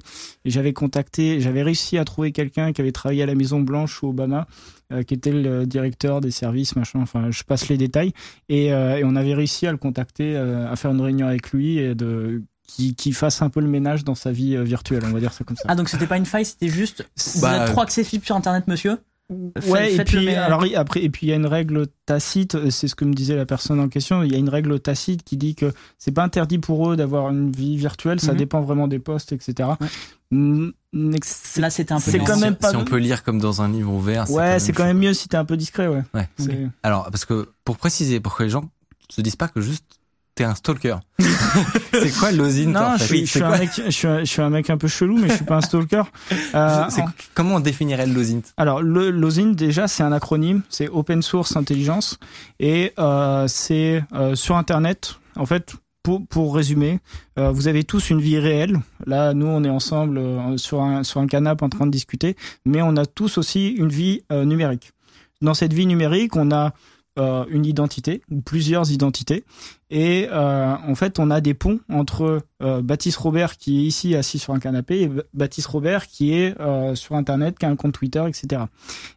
et j'avais contacté, j'avais réussi à trouver quelqu'un qui avait travaillé à la Maison Blanche sous Obama, euh, qui était le directeur des services, machin. Enfin, je passe les détails. Et, euh, et on avait réussi à le contacter, euh, à faire une réunion avec lui et de qui, qui fasse un peu le ménage dans sa vie euh, virtuelle, on va dire ça comme ça. Ah donc c'était pas une faille, c'était juste vous Bah, êtes trop accessible sur internet monsieur Ouais, et puis alors il- après et puis il y a une règle tacite, euh, c'est ce que me disait la personne en question. Il y a une règle tacite qui dit que c'est pas interdit pour eux d'avoir une vie virtuelle. Ça Mhm. dépend vraiment des postes, etc. Ouais. Mm, Là, c'était un peu. C'est quand même pas- Si on peut lire comme dans un livre ouvert. ouais, c'est quand même mieux si t'es un peu discret, ouais. Ouais. C'est- Alors, parce que pour préciser, pour que les gens se disent pas que juste t'es un stalker. *laughs* c'est quoi l'osint Non, je suis, je C'est suis un mec, je suis, un, je suis un mec un peu chelou, mais je suis pas un stalker. *laughs* Euh, c'est- en- Comment on définirait l'osint Alors, le l'OSINT, déjà, c'est un acronyme, c'est Open Source Intelligence, et euh, c'est euh, sur Internet. En fait, pour, résumer, euh, vous avez tous une vie réelle. Là, nous, on est ensemble euh, sur un canapé en train de discuter, mais on a tous aussi une vie euh, numérique. Dans cette vie numérique, on a une identité ou plusieurs identités, et en fait, on a des ponts entre Baptiste Robert qui est ici assis sur un canapé et Baptiste Robert qui est sur Internet, qui a un compte Twitter, etc.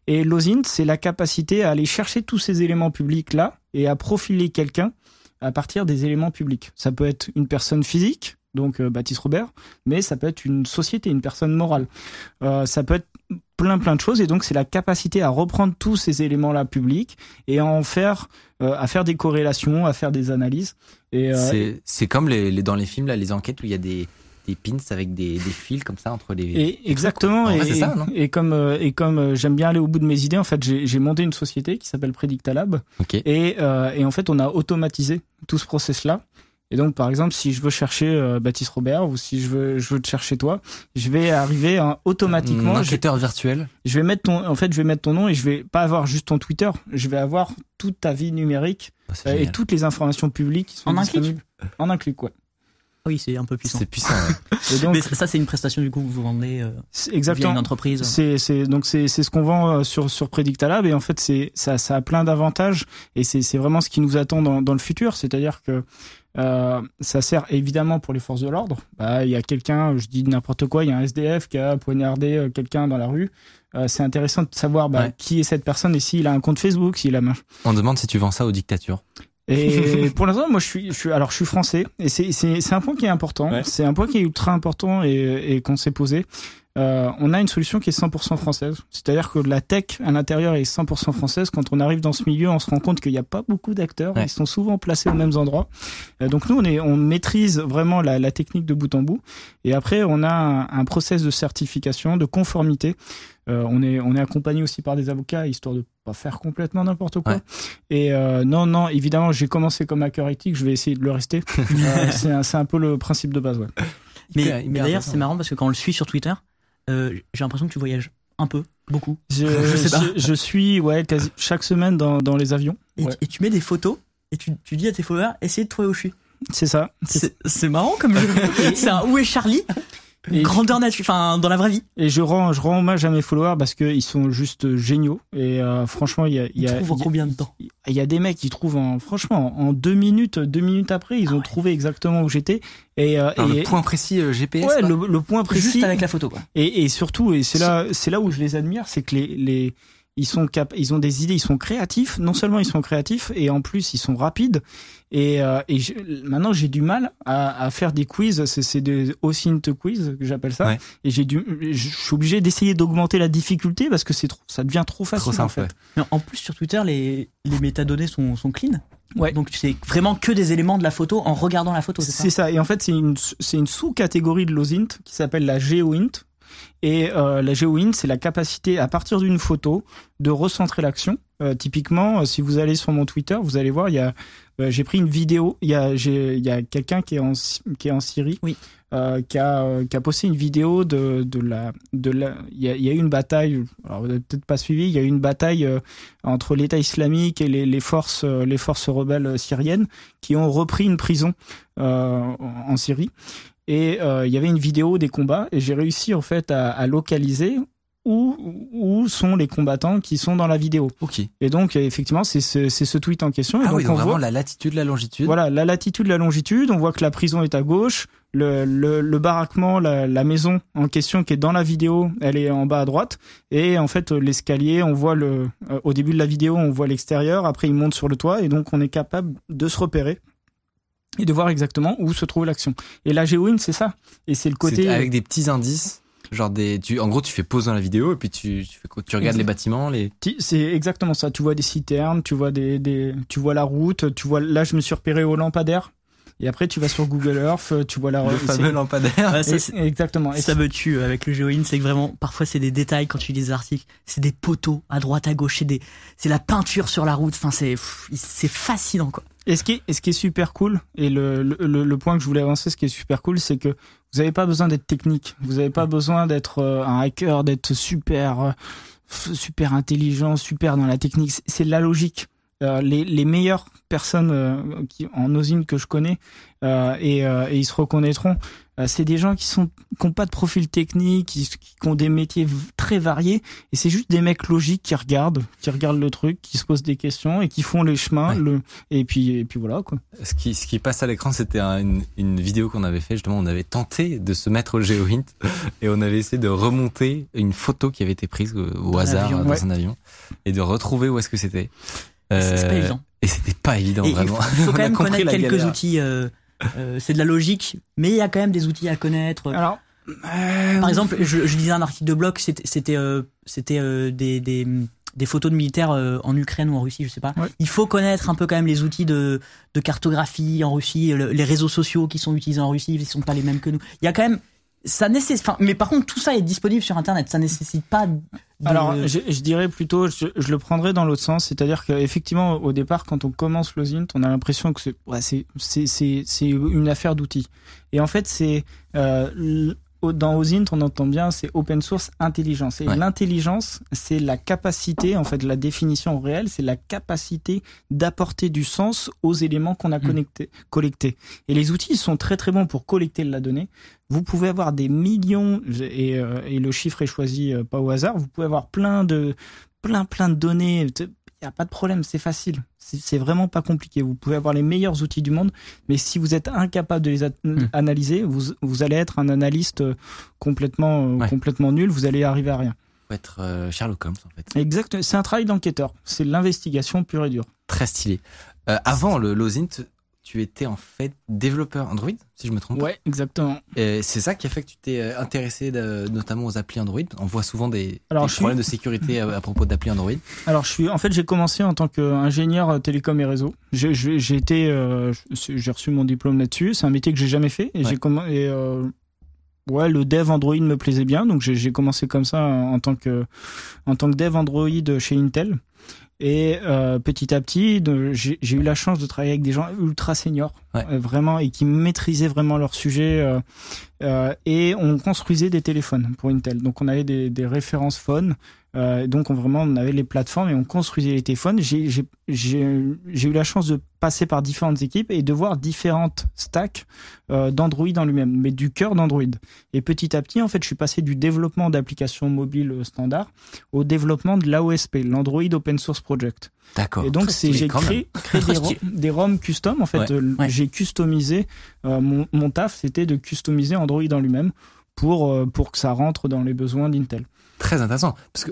Et l'OSINT, c'est la capacité à aller chercher tous ces éléments publics là et à profiler quelqu'un à partir des éléments publics. Ça peut être une personne physique, donc euh, Baptiste Robert, mais ça peut être une société, une personne morale. Euh, ça peut être plein plein de choses et donc c'est la capacité à reprendre tous ces éléments là publics et à en faire euh, à faire des corrélations, à faire des analyses et euh, C'est comme les, les- dans les films là, les enquêtes où il y a des des pins avec des, des fils comme ça entre les. Et exactement. En Et, ça, non? et comme euh, et comme euh, j'aime bien aller au bout de mes idées, en fait, j'ai monté une société qui s'appelle Predictalab Ok. et euh, et en fait, on a automatisé tout ce process là. Et donc, par exemple, si je veux chercher euh, Baptiste Robert ou si je veux je veux te chercher toi, je vais arriver hein, automatiquement. Un Je, enquêteur virtuel. je vais mettre ton en fait, je vais mettre ton nom et je vais pas avoir juste ton Twitter. Je vais avoir toute ta vie numérique euh, et toutes les informations publiques qui sont En un clic disponibles en un clic, ouais. Oui, c'est un peu puissant. C'est puissant. ouais. Et donc, *laughs* Mais ça, c'est une prestation du coup que vous vendez euh, c'est via exactement. une entreprise. C'est c'est donc c'est c'est ce qu'on vend euh, sur sur Predictalab et en fait c'est ça ça a plein d'avantages et c'est c'est vraiment ce qui nous attend dans dans le futur, c'est-à-dire que euh, ça sert évidemment pour les forces de l'ordre. Bah il y a quelqu'un, je dis n'importe quoi, il y a un SDF qui a poignardé euh, quelqu'un dans la rue. Euh, c'est intéressant de savoir bah, Ouais. qui est cette personne et s'il a un compte Facebook, s'il a machin. On demande si tu vends ça aux dictatures. *laughs* Et pour l'instant, moi, je suis, je suis, alors, je suis français, et c'est, c'est, c'est un point qui est important. Ouais. C'est un point qui est ultra important et, et qu'on s'est posé. Euh, on a une solution qui est 100% française. C'est-à-dire que la tech à l'intérieur est 100% française. Quand on arrive dans ce milieu, on se rend compte qu'il n'y a pas beaucoup d'acteurs. Ouais. Ils sont souvent placés aux mêmes endroits. Euh, donc nous, on est, on maîtrise vraiment la, la technique de bout en bout. Et après, on a un, un process de certification, de conformité. Euh, on est, on est accompagné aussi par des avocats, histoire de pas faire complètement n'importe quoi. Ouais. Et euh, non, non, évidemment, j'ai commencé comme hacker éthique, je vais essayer de le rester. *laughs* Euh, c'est un, c'est un peu le principe de base, ouais. Mais, d'ailleurs, c'est marrant parce que quand on le suit sur Twitter, euh, j'ai l'impression que tu voyages un peu, beaucoup. Je, *laughs* Je sais pas. je- je suis ouais, quasi chaque semaine dans, dans les avions. Et, Ouais. et tu mets des photos et tu, tu dis à tes followers, essayez de trouver où je suis. C'est ça. C'est marrant comme jeu. *laughs* c'est un où est Charlie? Et, Grandeur nature, enfin dans la vraie vie. et je rends, je rends hommage à mes followers parce qu'ils sont juste géniaux. Et euh, franchement, il y a, y, a, trouve en il y a- combien de temps? il y a des mecs qui trouvent en, franchement, en deux minutes, deux minutes après, ils Ah ont ouais. trouvé exactement où j'étais. Et, euh, et le point précis euh, GPS. ouais, le, le point précis. Juste avec la photo, quoi. Et, et surtout, et c'est là, c'est là où je les admire, c'est que les, les, ils sont cap, ils ont des idées, ils sont créatifs. Non seulement ils sont créatifs, et en plus ils sont rapides. Et, euh, et maintenant j'ai du mal à, à faire des quiz. C'est, des OSINT quiz que j'appelle ça. Ouais. Et j'ai dû, je suis obligé d'essayer d'augmenter la difficulté parce que c'est trop, ça devient trop facile Trop simple. en fait. ouais. Mais en plus sur Twitter, les, les métadonnées sont, sont clean. Ouais. Donc c'est vraiment que des éléments de la photo en regardant la photo, c'est ça C'est ça? Et en fait, c'est une, c'est une sous-catégorie de l'OSINT qui s'appelle la GeoInt. Et euh, la GeoInt, c'est la capacité, à partir d'une photo, de recentrer l'action. Euh, typiquement, euh, si vous allez sur mon Twitter, vous allez voir, il y a, euh, j'ai pris une vidéo. Il y a, j'ai, il y a quelqu'un qui est en, qui est en Syrie, Oui. euh, qui a, euh, qui a posté une vidéo de, de la, de la. Il y a, il y a eu une bataille. Alors vous n'avez peut-être pas suivi. Il y a eu une bataille euh, entre l'État islamique et les, les forces, les forces rebelles syriennes qui ont repris une prison euh, en Syrie. Et euh, il y avait une vidéo des combats et j'ai réussi en fait à, à localiser où, où sont les combattants qui sont dans la vidéo. Ok. Et donc effectivement c'est ce, c'est ce tweet en question. Et Ah donc oui, donc on vraiment voit la latitude, la longitude. voilà la latitude, la longitude. On voit que la prison est à gauche, le, le, le baraquement, la, la maison en question qui est dans la vidéo, elle est en bas à droite. Et en fait l'escalier, on voit le euh, au début de la vidéo, on voit l'extérieur. Après il monte sur le toit et donc on est capable de se repérer et de voir exactement où se trouve l'action. Et la géoïne, c'est ça. Et c'est le côté avec des petits indices. Genre des, tu, en gros, tu fais pause dans la vidéo et puis tu, tu, fais, quoi? Tu regardes les bâtiments, les. C'est exactement ça. Tu vois des citernes, tu vois des, des, tu vois la route, tu vois. Là, je me suis repéré au lampadaire. Et après, tu vas sur Google Earth, tu vois la. Le fameux lampadaire. Ouais, ça, exactement. Et ça me tue euh, avec le géoïne, c'est que vraiment, parfois c'est des détails quand tu lis des articles, c'est des poteaux à droite, à gauche, c'est des, c'est la peinture sur la route, enfin c'est, c'est fascinant quoi. Et ce qui est, ce qui est super cool, et le, le, point que je voulais avancer, ce qui est super cool, c'est que vous n'avez pas besoin d'être technique. Vous n'avez pas besoin d'être euh, un hacker, d'être super, euh, super intelligent, super dans la technique. C'est- la logique. Euh, les, les meilleures personnes euh, qui, en OSINT que je connais, euh, et, euh, et ils se reconnaîtront, euh, c'est des gens qui sont qui ont pas de profil technique, qui, qui ont des métiers très variés, et c'est juste des mecs logiques qui regardent, qui regardent le truc, qui se posent des questions et qui font les chemins. Ouais. Le, et puis, et puis voilà quoi. Ce qui, ce qui passe à l'écran, c'était un- une, une vidéo qu'on avait fait. Justement, on avait tenté de se mettre au GeoHint *laughs* et on avait essayé de remonter une photo qui avait été prise au, hasard dans Ouais. un avion et de retrouver où est-ce que c'était. C'est c'est pas Euh, évident. Et c'était pas évident Et vraiment. faut, *laughs* il faut quand même connaître quelques galère. outils. euh, euh, c'est de la logique, mais il y a quand même des outils à connaître. Alors, Par exemple, je, je lisais un article de blog, c'était c'était euh, euh, des, des des photos de militaires euh, en Ukraine ou en Russie, je sais pas. Ouais. Il faut connaître un peu quand même les outils de de cartographie en Russie, le- les réseaux sociaux qui sont utilisés en Russie, ils sont pas les mêmes que nous. Il y a quand même ça nécessite. Enfin, mais par contre, tout ça est disponible sur Internet. Ça nécessite pas. De, alors je, je dirais plutôt, je, je le prendrais dans l'autre sens, c'est-à-dire qu'effectivement, au départ, quand on commence l'OSINT, on a l'impression que c'est ouais, une affaire d'outils. Et en fait, c'est euh, dans OSINT, on entend bien, c'est open source intelligence. Et Ouais. l'intelligence, c'est la capacité, en fait, la définition réelle, c'est la capacité d'apporter du sens aux éléments qu'on a Mm. connectés, collectés. Et les outils sont très très bons pour collecter la donnée. Vous pouvez avoir des millions, et, euh, et le chiffre est choisi euh, pas au hasard, vous pouvez avoir plein de, plein plein de données. Il n'y a pas de problème, c'est facile. C'est vraiment pas compliqué. Vous pouvez avoir les meilleurs outils du monde, mais si vous êtes incapable de les a- analyser, vous, vous allez être un analyste euh, complètement, euh, Ouais. complètement nul. Vous allez arriver à rien. Faut être euh, Sherlock Holmes en fait. Exact. C'est un travail d'enquêteur. C'est l'investigation pure et dure. Très stylé. Euh, avant le Lozint, tu étais en fait développeur Android, si je me trompe. Ouais, exactement. Et c'est ça qui a fait que tu t'es euh, intéressé de- notamment aux applis Android. On voit souvent des, Alors, des je suis- problèmes de sécurité à, à propos d'applis Android. Alors, je suis, en fait, j'ai commencé en tant qu'ingénieur euh, télécom et réseau. J'ai- été, euh, j'ai reçu mon diplôme là-dessus. C'est un métier que j'ai jamais fait. Et Ouais. j'ai et, euh, ouais, le dev Android me plaisait bien, donc j'ai j'ai commencé comme ça en tant que, en tant que dev Android chez Intel. Et euh, petit à petit, j'ai j'ai eu la chance de travailler avec des gens ultra seniors, Ouais. euh, vraiment, et qui maîtrisaient vraiment leur sujet. Euh, et on construisait des téléphones pour Intel. Donc on avait des, références phones. Euh, donc on vraiment on avait les plateformes et on construisait les téléphones. J'ai eu la chance de passer par différentes équipes et de voir différentes stacks euh, d'Android en lui-même, mais du cœur d'Android. Et petit à petit, en fait, je suis passé du développement d'applications mobiles standard au développement de l'AOSP, l'Android Open Source Project. D'accord. Et donc, c'est j'ai créé, des, *laughs* ro- des ROM custom. En fait, Ouais. euh, Ouais. j'ai customisé euh, mon, mon taf, c'était de customiser Android en lui-même pour euh, pour que ça rentre dans les besoins d'Intel. Très intéressant. Parce que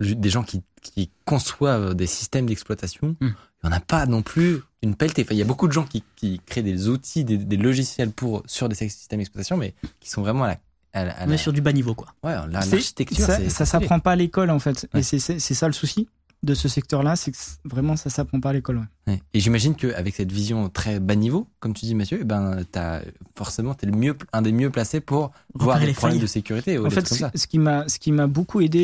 des gens qui, qui conçoivent des systèmes d'exploitation, il Hmm. n'y en a pas non plus une pelletée. Enfin, il y a beaucoup de gens qui, qui créent des outils, des, des logiciels pour, sur des systèmes d'exploitation, mais qui sont vraiment à la. À la, à On la- est sur du bas niveau quoi. ouais, l'architecture. ça, ça s'apprend pas à l'école en fait. Ouais. Et c'est ça le souci de ce secteur-là, c'est que vraiment ça s'apprend pas à l'école. ouais. Ouais. Et j'imagine qu'avec cette vision très bas niveau, comme tu dis, Mathieu, eh ben, t'as, forcément, t'es le mieux, un des mieux placés pour voir les les problèmes failles. de sécurité ou En des fait, trucs comme ça. ce qui m'a ce qui m'a beaucoup aidé,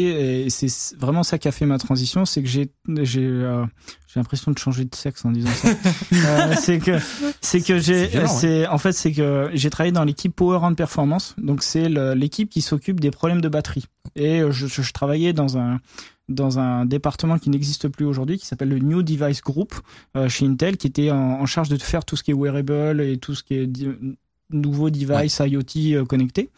et c'est vraiment ça qui a fait ma transition, c'est que j'ai j'ai euh, j'ai l'impression de changer de sexe en disant ça. *laughs* Euh, c'est que c'est que j'ai C'est ouais. en fait c'est que j'ai travaillé dans l'équipe Power and Performance, donc c'est l'équipe qui s'occupe des problèmes de batterie. Et euh, je, je, je travaillais dans un dans un département qui n'existe plus aujourd'hui, qui s'appelle le New Device Group euh, chez Intel, qui était en, en charge de faire tout ce qui est wearable et tout ce qui est nouveaux devices IoT euh, connectés.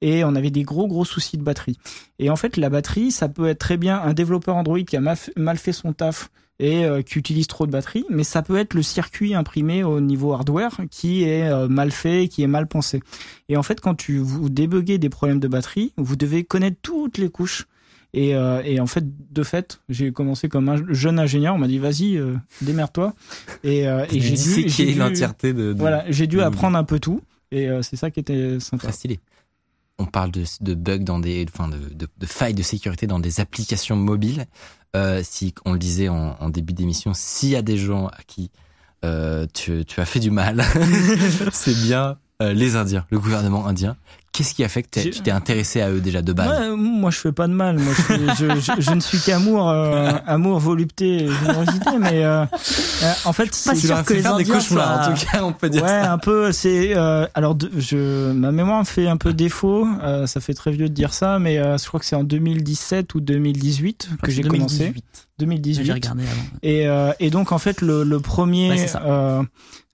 Et on avait des gros gros soucis de batterie. Et en fait, la batterie, ça peut être très bien un développeur Android qui a maf- mal fait son taf et euh, qui utilise trop de batterie, mais ça peut être le circuit imprimé au niveau hardware qui est euh, mal fait, qui est mal pensé. Et en fait, quand tu vous débuguez des problèmes de batterie, vous devez connaître toutes les couches. Et, euh, et en fait, de fait, j'ai commencé comme un jeune ingénieur. On m'a dit, vas-y, euh, démerde-toi. Et, euh, et j'ai dû, l'entièreté de, de- voilà, j'ai dû de- apprendre un peu tout. Et euh, c'est ça qui était sympa. Très stylé. on parle de, de bugs dans des, enfin de, failles de sécurité dans des applications mobiles. Euh, si on le disait en, en début d'émission, s'il y a des gens à qui tu, tu as fait du mal, *laughs* c'est bien les Indiens, le gouvernement indien. Qu'est-ce qui a fait que tu t'es intéressé à eux déjà de base Ouais, moi, je fais pas de mal. Moi, je, je, je- je ne suis qu'amour, euh, amour, volupté, et générosité. Mais euh, euh, en fait, pas c'est sûr que les faire des Indiens cauchemars, soient- en tout cas, on peut dire Ouais, ça. un peu. C'est euh, alors de- je ma mémoire me fait un peu défaut. euh, ça fait très vieux de dire ça, mais euh, je crois que c'est en 2017 ou 2018 que j'ai commencé. 2018. J'ai regardé avant. Et, euh, et donc en fait le, le premier, Ouais, c'est ça.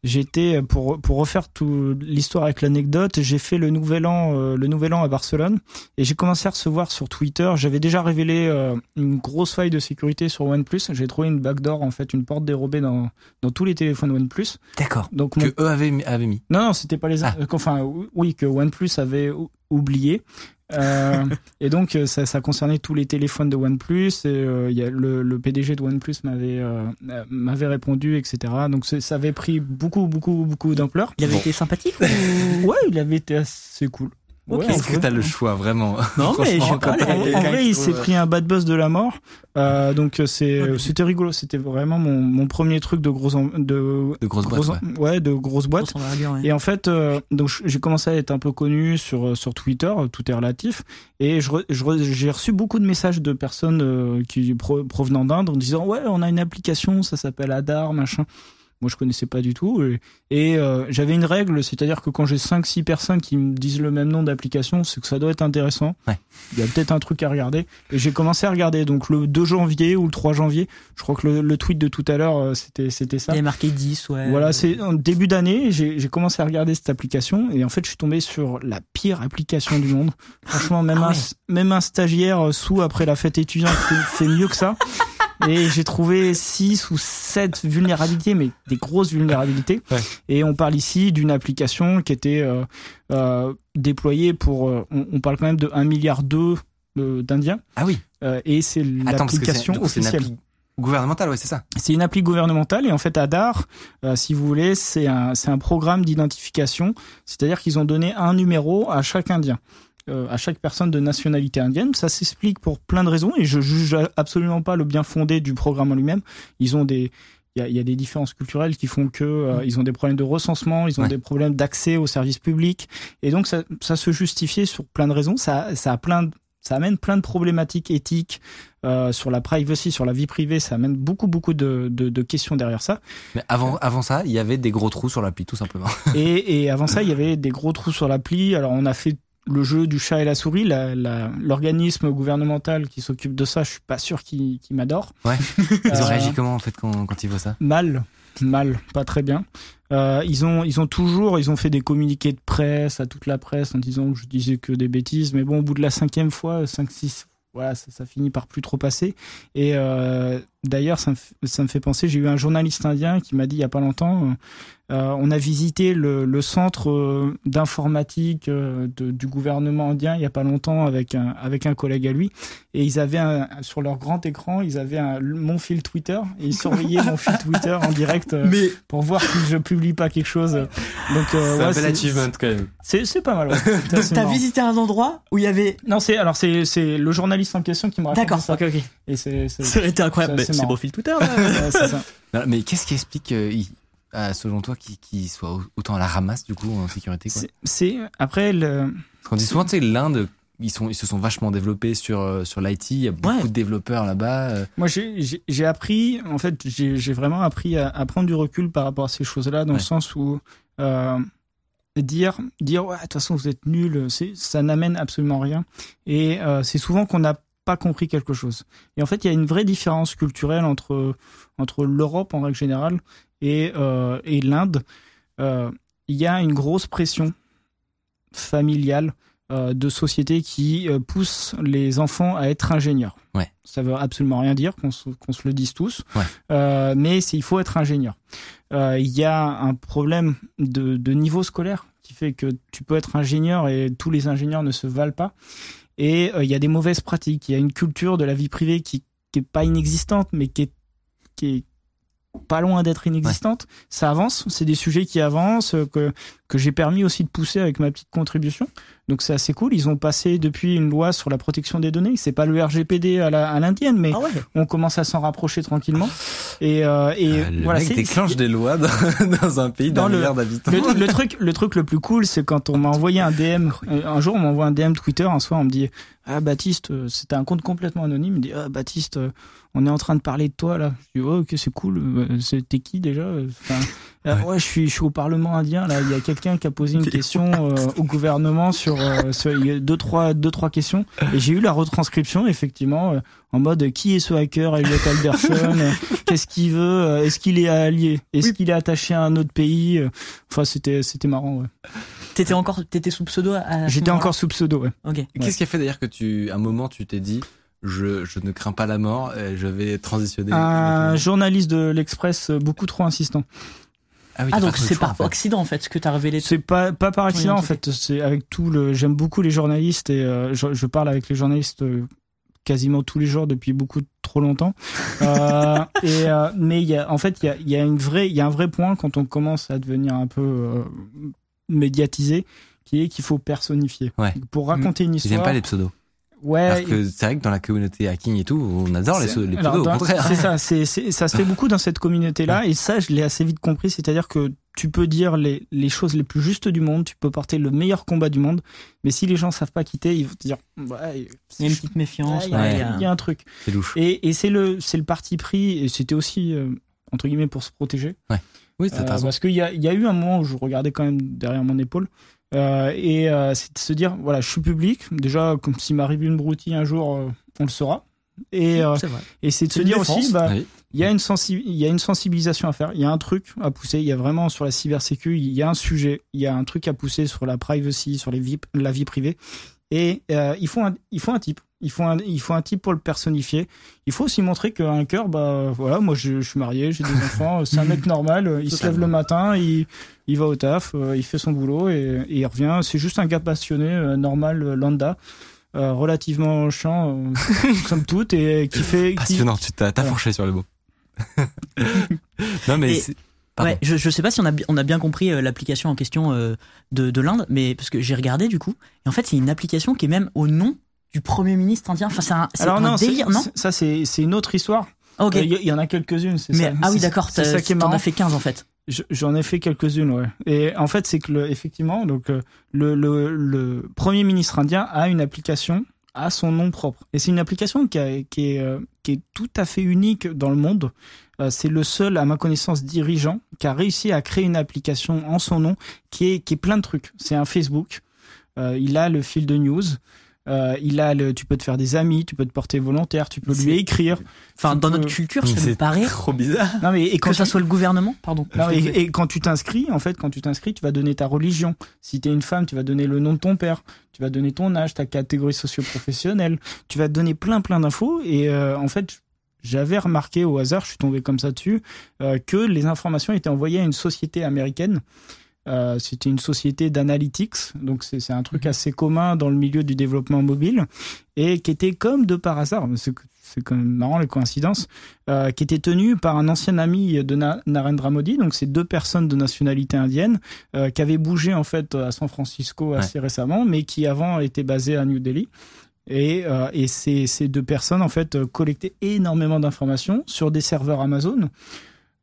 j'étais pour pour refaire toute l'histoire avec l'anecdote, j'ai fait le nouvel an euh, le nouvel an à Barcelone et j'ai commencé à recevoir sur Twitter. J'avais déjà révélé euh, une grosse faille de sécurité sur OnePlus. J'ai trouvé une backdoor en fait, une porte dérobée dans dans tous les téléphones OnePlus. D'accord. Donc mon- Que eux avaient, mis- avaient mis. non non c'était pas les Ah. euh, enfin oui que OnePlus avait ou- oublié. Euh, et donc euh, ça, ça concernait tous les téléphones de OnePlus et euh, il y a le, le PDG de OnePlus m'avait euh, m'avait répondu etc donc ça avait pris beaucoup beaucoup beaucoup d'ampleur Il avait Bon. été sympathique ou- ouais il avait été assez cool. Ouais, en Est-ce que vrai. t'as le choix, vraiment? Non, *laughs* mais je pas, en, vrai, il s'est pris un bad buzz de la mort. Euh, donc euh, c'est mais- c'était rigolo. C'était vraiment mon, mon premier truc de gros de De grosses boîtes, gros ouais. de grosses boîtes. Grosse envergure, ouais. Et en fait, euh, donc j'ai commencé à être un peu connu sur euh, sur Twitter, euh, tout est relatif, et je j'ai reçu beaucoup de messages de personnes euh, qui pro- provenant d'Inde en disant ouais, on a une application, ça s'appelle Adar, machin. Moi, je connaissais pas du tout. Et, euh, j'avais une règle, c'est-à-dire que quand j'ai 5-6 personnes qui me disent le même nom d'application, c'est que ça doit être intéressant. Ouais. Il y a peut-être un truc à regarder. Et j'ai commencé à regarder. Donc le 2 janvier ou le 3 janvier, je crois que le, le tweet de tout à l'heure, euh, c'était c'était ça. Il y a marqué 10, ouais. Voilà, c'est en début d'année, j'ai j'ai commencé à regarder cette application et en fait, je suis tombé sur la pire application du monde. Franchement, même Ah un même un stagiaire sous après la fête étudiante fait, fait mieux que ça. Et j'ai trouvé 6 ou 7 vulnérabilités, mais des grosses vulnérabilités. Ouais. Et on parle ici d'une application qui était euh, euh, déployée pour... euh, on, on parle quand même de 1 milliard 2 d'Indiens. Ah oui. Euh, et c'est l'application officielle. gouvernementale, ouais, c'est ça. C'est une appli gouvernementale et en fait Adar, euh, si vous voulez, c'est un c'est un programme d'identification, c'est-à-dire qu'ils ont donné un numéro à chaque Indien, euh, à chaque personne de nationalité indienne. Ça s'explique pour plein de raisons et je juge absolument pas le bien fondé du programme en lui-même. Ils ont des il y a, il y a des différences culturelles qui font que euh, ils ont des problèmes de recensement, ils ont Ouais. des problèmes d'accès aux services publics et donc ça, ça se justifiait sur plein de raisons. Ça ça a plein de- ça amène plein de problématiques éthiques euh, sur la privacy, sur la vie privée. Ça amène beaucoup beaucoup de, de, de questions derrière ça. Mais avant, avant ça, il y avait des gros trous sur l'appli, tout simplement. Et, et avant ça, il y avait des gros trous sur l'appli. Alors on a fait le jeu du chat et la souris. L'organisme gouvernemental qui s'occupe de ça, je suis pas sûr qu'il m'adore. Ouais. *laughs* Ils ont Euh, réagi comment, en fait, quand, quand ils voient ça? Mal, mal, pas très bien. Euh, ils ont, ils ont toujours, ils ont fait des communiqués de presse à toute la presse en disant que je disais que des bêtises. Mais bon, au bout de la cinquième fois, cinq, six, voilà, ça, ça finit par plus trop passer. Et euh, d'ailleurs, ça, me f- ça me fait penser, j'ai eu un journaliste indien qui m'a dit il y a pas longtemps, euh, on a visité le, le centre euh, d'informatique euh, de- du gouvernement indien il y a pas longtemps avec un, avec un collègue à lui, et ils avaient un, sur leur grand écran, ils avaient un, mon fil Twitter et ils surveillaient mon fil Twitter en direct euh, Mais pour voir si je publie pas quelque chose. Donc euh, ouais, c'est- quand même. c'est c'est pas mal. ouais. Donc *laughs* c'est t'as visité un endroit où il y avait. Non, c'est alors c'est c'est le journaliste en question qui me raconte D'accord, ça. ok, ok. Et c'est c'est- Ça aurait été incroyable. Mon fil Twitter. là. *laughs* ouais, ça. Non, mais qu'est-ce qui explique, euh, il- ah, selon toi, soient au- autant à la ramasse, du coup, en sécurité C'est- après le Parce qu'on dit souvent, tu sais, l'Inde, ils, sont, ils se sont vachement développés sur, euh, sur l'IT, il y a beaucoup Ouais. de développeurs là-bas. euh, Moi, j'ai- appris, en fait, j'ai vraiment appris à, à prendre du recul par rapport à ces choses-là, dans Ouais. le sens où euh, dire, dire, ouais, de toute façon, vous êtes nuls, c'est- ça n'amène absolument rien. Et euh, c'est souvent qu'on n'a pas compris quelque chose. Et en fait, il y a une vraie différence culturelle entre entre l'Europe en règle générale et euh, et l'Inde. Euh, Il y a une grosse pression familiale euh, de société qui pousse les enfants à être ingénieurs. Ouais. Ça veut absolument rien dire qu'on se, se le dise tous, Ouais. Mais il faut être ingénieur. Il y a un problème de, de niveau scolaire qui fait que tu peux être ingénieur et tous les ingénieurs ne se valent pas. Et euh, il y a des mauvaises pratiques. Il y a une culture de la vie privée qui, qui est pas inexistante, mais qui est, qui est pas loin d'être inexistante. Ça avance, c'est des sujets qui avancent, euh, que que j'ai permis aussi de pousser avec ma petite contribution. Donc c'est assez cool. Ils ont passé depuis une loi sur la protection des données. C'est pas le RGPD à l'indienne, mais Ah ouais. on commence à s'en rapprocher tranquillement. Et, euh, et Ah, le voilà, mec déclenche des lois dans, *laughs* dans un pays d'un Dans le- milliard d'habitants. le, le truc, le truc le plus cool, c'est quand on m'a envoyé un DM. Un jour, on m'envoie un DM Twitter. Un soir, on me dit Ah, Baptiste, euh, c'était un compte complètement anonyme. Il me dit Ah, Baptiste, euh, on est en train de parler de toi là. Je dis Oh, ok, c'est cool. Euh, T'es qui déjà? Enfin, euh, ouais. je suis, je suis au Parlement indien. Là, il y a quelqu'un qui a posé une *laughs* question euh, au gouvernement sur, euh, sur deux trois, deux trois questions. Et j'ai eu la retranscription effectivement euh, en mode qui est ce hacker, Elliot Alderson? *laughs* Qu'est-ce qu'il veut? Euh, Est-ce qu'il est allié? Est-ce qu'il est attaché à un autre pays? Enfin, c'était c'était marrant. Ouais. T'étais encore, t'étais sous pseudo J'étais encore sous pseudo. Ouais. Ok. Qu'est-ce qui a fait d'ailleurs que tu, à un moment, tu t'es dit, je, je ne crains pas la mort, et je vais transitionner Un journaliste de l'Express beaucoup trop insistant. Ah, oui, Ah donc c'est par en fait. accident en fait ce que t'as révélé. C'est pas pas par accident Oui, en fait. C'est avec tout le. J'aime beaucoup les journalistes et euh, je, je parle avec les journalistes euh, quasiment tous les jours depuis beaucoup trop longtemps. Euh, *laughs* et euh, mais il y a en fait il y a, il y a une vraie il y a un vrai point quand on commence à devenir un peu euh, médiatisé qui est qu'il faut personnifier. Ouais. Pour raconter une Ils histoire. aiment pas les pseudos. Ouais. Alors que c'est vrai que dans la communauté hacking et tout, on adore les, les alors, pseudos, dans- au contraire. C'est ça, c'est, ça se fait *laughs* beaucoup dans cette communauté-là, et ça, je l'ai assez vite compris, c'est-à-dire que tu peux dire les, les choses les plus justes du monde, tu peux porter le meilleur combat du monde, mais si les gens savent pas quitter, ils vont te dire, ouais, Il y a une petite méfiance. Ouais, il y a- ouais, y, y un truc. C'est louche. Et, et c'est le, c'est le parti pris, et c'était aussi, euh, entre guillemets, pour se protéger. Oui, t'as Euh, parce qu'il y a, il y a eu un moment où je regardais quand même derrière mon épaule. Euh, et euh, c'est de se dire, voilà, je suis public. Déjà, comme s'il m'arrive une broutille un jour, euh, on le saura. Et, euh, et c'est de se dire défense. aussi, bah, Oui. il y a une sensi- il y a une sensibilisation à faire. Il y a un truc à pousser. Il y a vraiment sur la cybersécu, il y a un sujet, il y a un truc à pousser sur la privacy, sur les vie, la vie privée. Et euh, il faut un, il faut un type. Il faut un, il faut un type pour le personnifier. Il faut aussi montrer qu'un cœur, bah voilà, moi je, je suis marié, j'ai des enfants, c'est un mec normal. euh, Il se lève le matin, il, il va au taf, euh, il fait son boulot et, et il revient. C'est juste un gars passionné, euh, normal, euh, lambda, euh, relativement chiant, euh, somme toute, et qui fait. qui- Passionnant, tu t'as, Voilà. fourché sur le mot. *laughs* non, mais Et-. Ouais, je, je sais pas si on a, on a bien compris euh, l'application en question euh, de, de l'Inde, mais parce que j'ai regardé du coup, et en fait c'est une application qui est même au nom du premier ministre indien. Enfin c'est un, c'est Alors un non, délire, non ça c'est c'est une autre histoire. Ah, Ok. Euh, Il y, il y en a quelques-unes, c'est mais ça. ah oui d'accord, t'en as fait 15 en fait. Je- J'en ai fait quelques-unes, ouais. Et en fait, c'est que le, effectivement, donc euh, le, le, le premier ministre indien a une application à son nom propre. Et c'est une application qui, a- qui, est, euh, qui est tout à fait unique dans le monde. C'est le seul, à ma connaissance, dirigeant qui a réussi à créer une application en son nom qui est, qui est plein de trucs. C'est un Facebook. Il a le fil de news. Euh, il a le, tu peux te faire des amis, tu peux te porter volontaire, tu peux lui écrire. Enfin dans peux- notre culture, ça me c'est paraît trop bizarre. Non mais et que quand ça tu- soit le gouvernement, pardon. non, et, et quand tu t'inscris, en fait, quand tu t'inscris, tu vas donner ta religion. Si tu es une femme, tu vas donner le nom de ton père. Tu vas donner ton âge, ta catégorie socio-professionnelle. Tu vas donner plein, plein d'infos. Et euh, en fait, j'avais remarqué au hasard, je suis tombé comme ça dessus, euh, que les informations étaient envoyées à une société américaine. Euh, C'était une société d'analytics, donc c'est un truc assez commun dans le milieu du développement mobile, et qui était comme de par hasard, c'est quand même marrant les coïncidences, euh, qui était tenu par un ancien ami de Na- Narendra Modi, donc c'est deux personnes de nationalité indienne euh, qui avaient bougé en fait à San Francisco assez récemment, mais qui avant étaient basées à New Delhi. Et, euh, et ces, ces deux personnes en fait collectaient énormément d'informations sur des serveurs Amazon.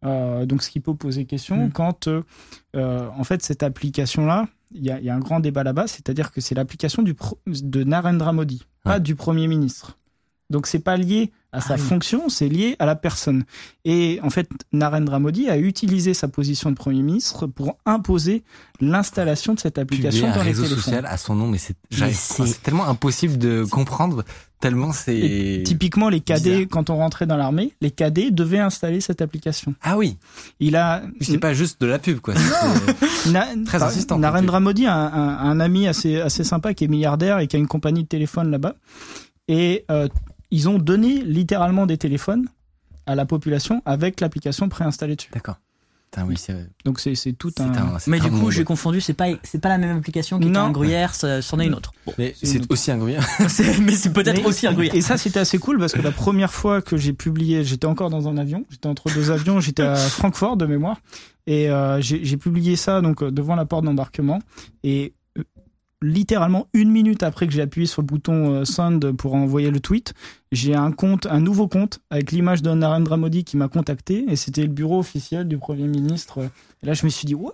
Euh, donc ce qui peut poser question Mm. quand euh, euh, en fait cette application là, il y a, il y a un grand débat là-bas, c'est-à-dire que c'est l'application de Narendra Modi, pas du Premier ministre. Donc c'est pas lié à sa Ah oui. fonction, c'est lié à la personne. Et en fait, Narendra Modi a utilisé sa position de Premier ministre pour imposer l'installation de cette application un dans les réseau téléphones. social à son nom, mais c'est, tellement impossible de comprendre, tellement c'est. Typiquement, les cadets, bizarre. quand on rentrait dans l'armée, les cadets devaient installer cette application. Ah oui, Il a c'est pas juste de la pub, quoi. *laughs* Na- Très par- insistant, Narendra Modi a un, un- un ami assez, assez sympa qui est milliardaire et qui a une compagnie de téléphone là-bas. Et euh, ils ont donné littéralement des téléphones à la population avec l'application préinstallée dessus. D'accord. Oui, c'est Donc c'est tout un. Mais un du coup, j'ai confondu, c'est pas, c'est pas la même application qui était un gruyère, c'en est une autre. Bon. Mais c'est aussi un gruyère. *laughs* Mais c'est peut-être aussi un gruyère. Et ça, c'était assez cool parce que la première fois que j'ai publié, j'étais encore dans un avion. J'étais entre deux avions. J'étais à Francfort de mémoire. Et euh, j'ai publié ça donc devant la porte d'embarquement. Et littéralement une minute après que j'ai appuyé sur le bouton euh, send pour envoyer le tweet, j'ai un compte, un nouveau compte avec l'image de Narendra Modi qui m'a contacté. Et c'était le bureau officiel du Premier ministre. Et là, je me suis dit, ouais,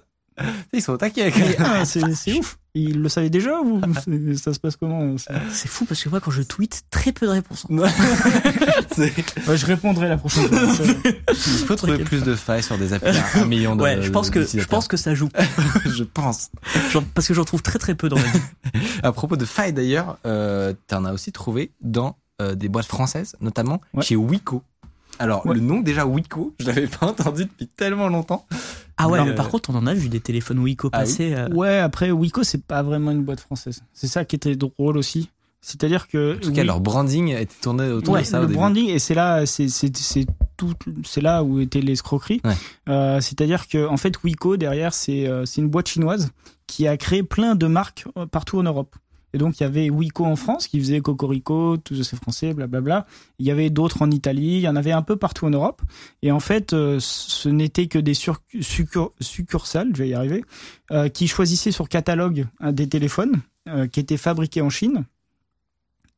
Ils sont au taquet. ah, c'est ouf. Il le savait déjà ou *laughs* ça se passe comment ça C'est fou parce que moi, quand je tweet, très peu de réponses. *laughs* Ouais, Je répondrai la prochaine fois. Il faut trouver plus de failles sur des applis à un million de Ouais, je pense que, je pense que ça joue. *laughs* je pense. Genre, parce que j'en trouve très très peu dans la vie. À propos de failles d'ailleurs, euh, t'en as aussi trouvé dans euh, des boîtes françaises, notamment Ouais. chez Wico. Alors Ouais. le nom déjà Wico, je l'avais pas entendu depuis tellement longtemps. Ah ouais, Non, mais euh, par contre, on en a vu des téléphones Wiko Ah oui passer. euh, Ouais, après, Wiko, c'est pas vraiment une boîte française. C'est ça qui était drôle aussi. C'est-à-dire que. En tout cas, oui, leur branding était tourné autour ouais, de ça au le début. branding, et c'est là, c'est, c'est, c'est tout, c'est là où étaient l'escroquerie. Ouais. Euh, c'est-à-dire que, en fait, Wiko, derrière, c'est, euh, c'est une boîte chinoise qui a créé plein de marques euh, partout en Europe. Et donc, il y avait Wiko en France qui faisait Cocorico, tous ces français, blablabla. Il y avait d'autres en Italie, il y en avait un peu partout en Europe. Et en fait, euh, ce n'était que des sur- succur- succursales, je vais y arriver, euh, qui choisissaient sur catalogue hein, des téléphones euh, qui étaient fabriqués en Chine,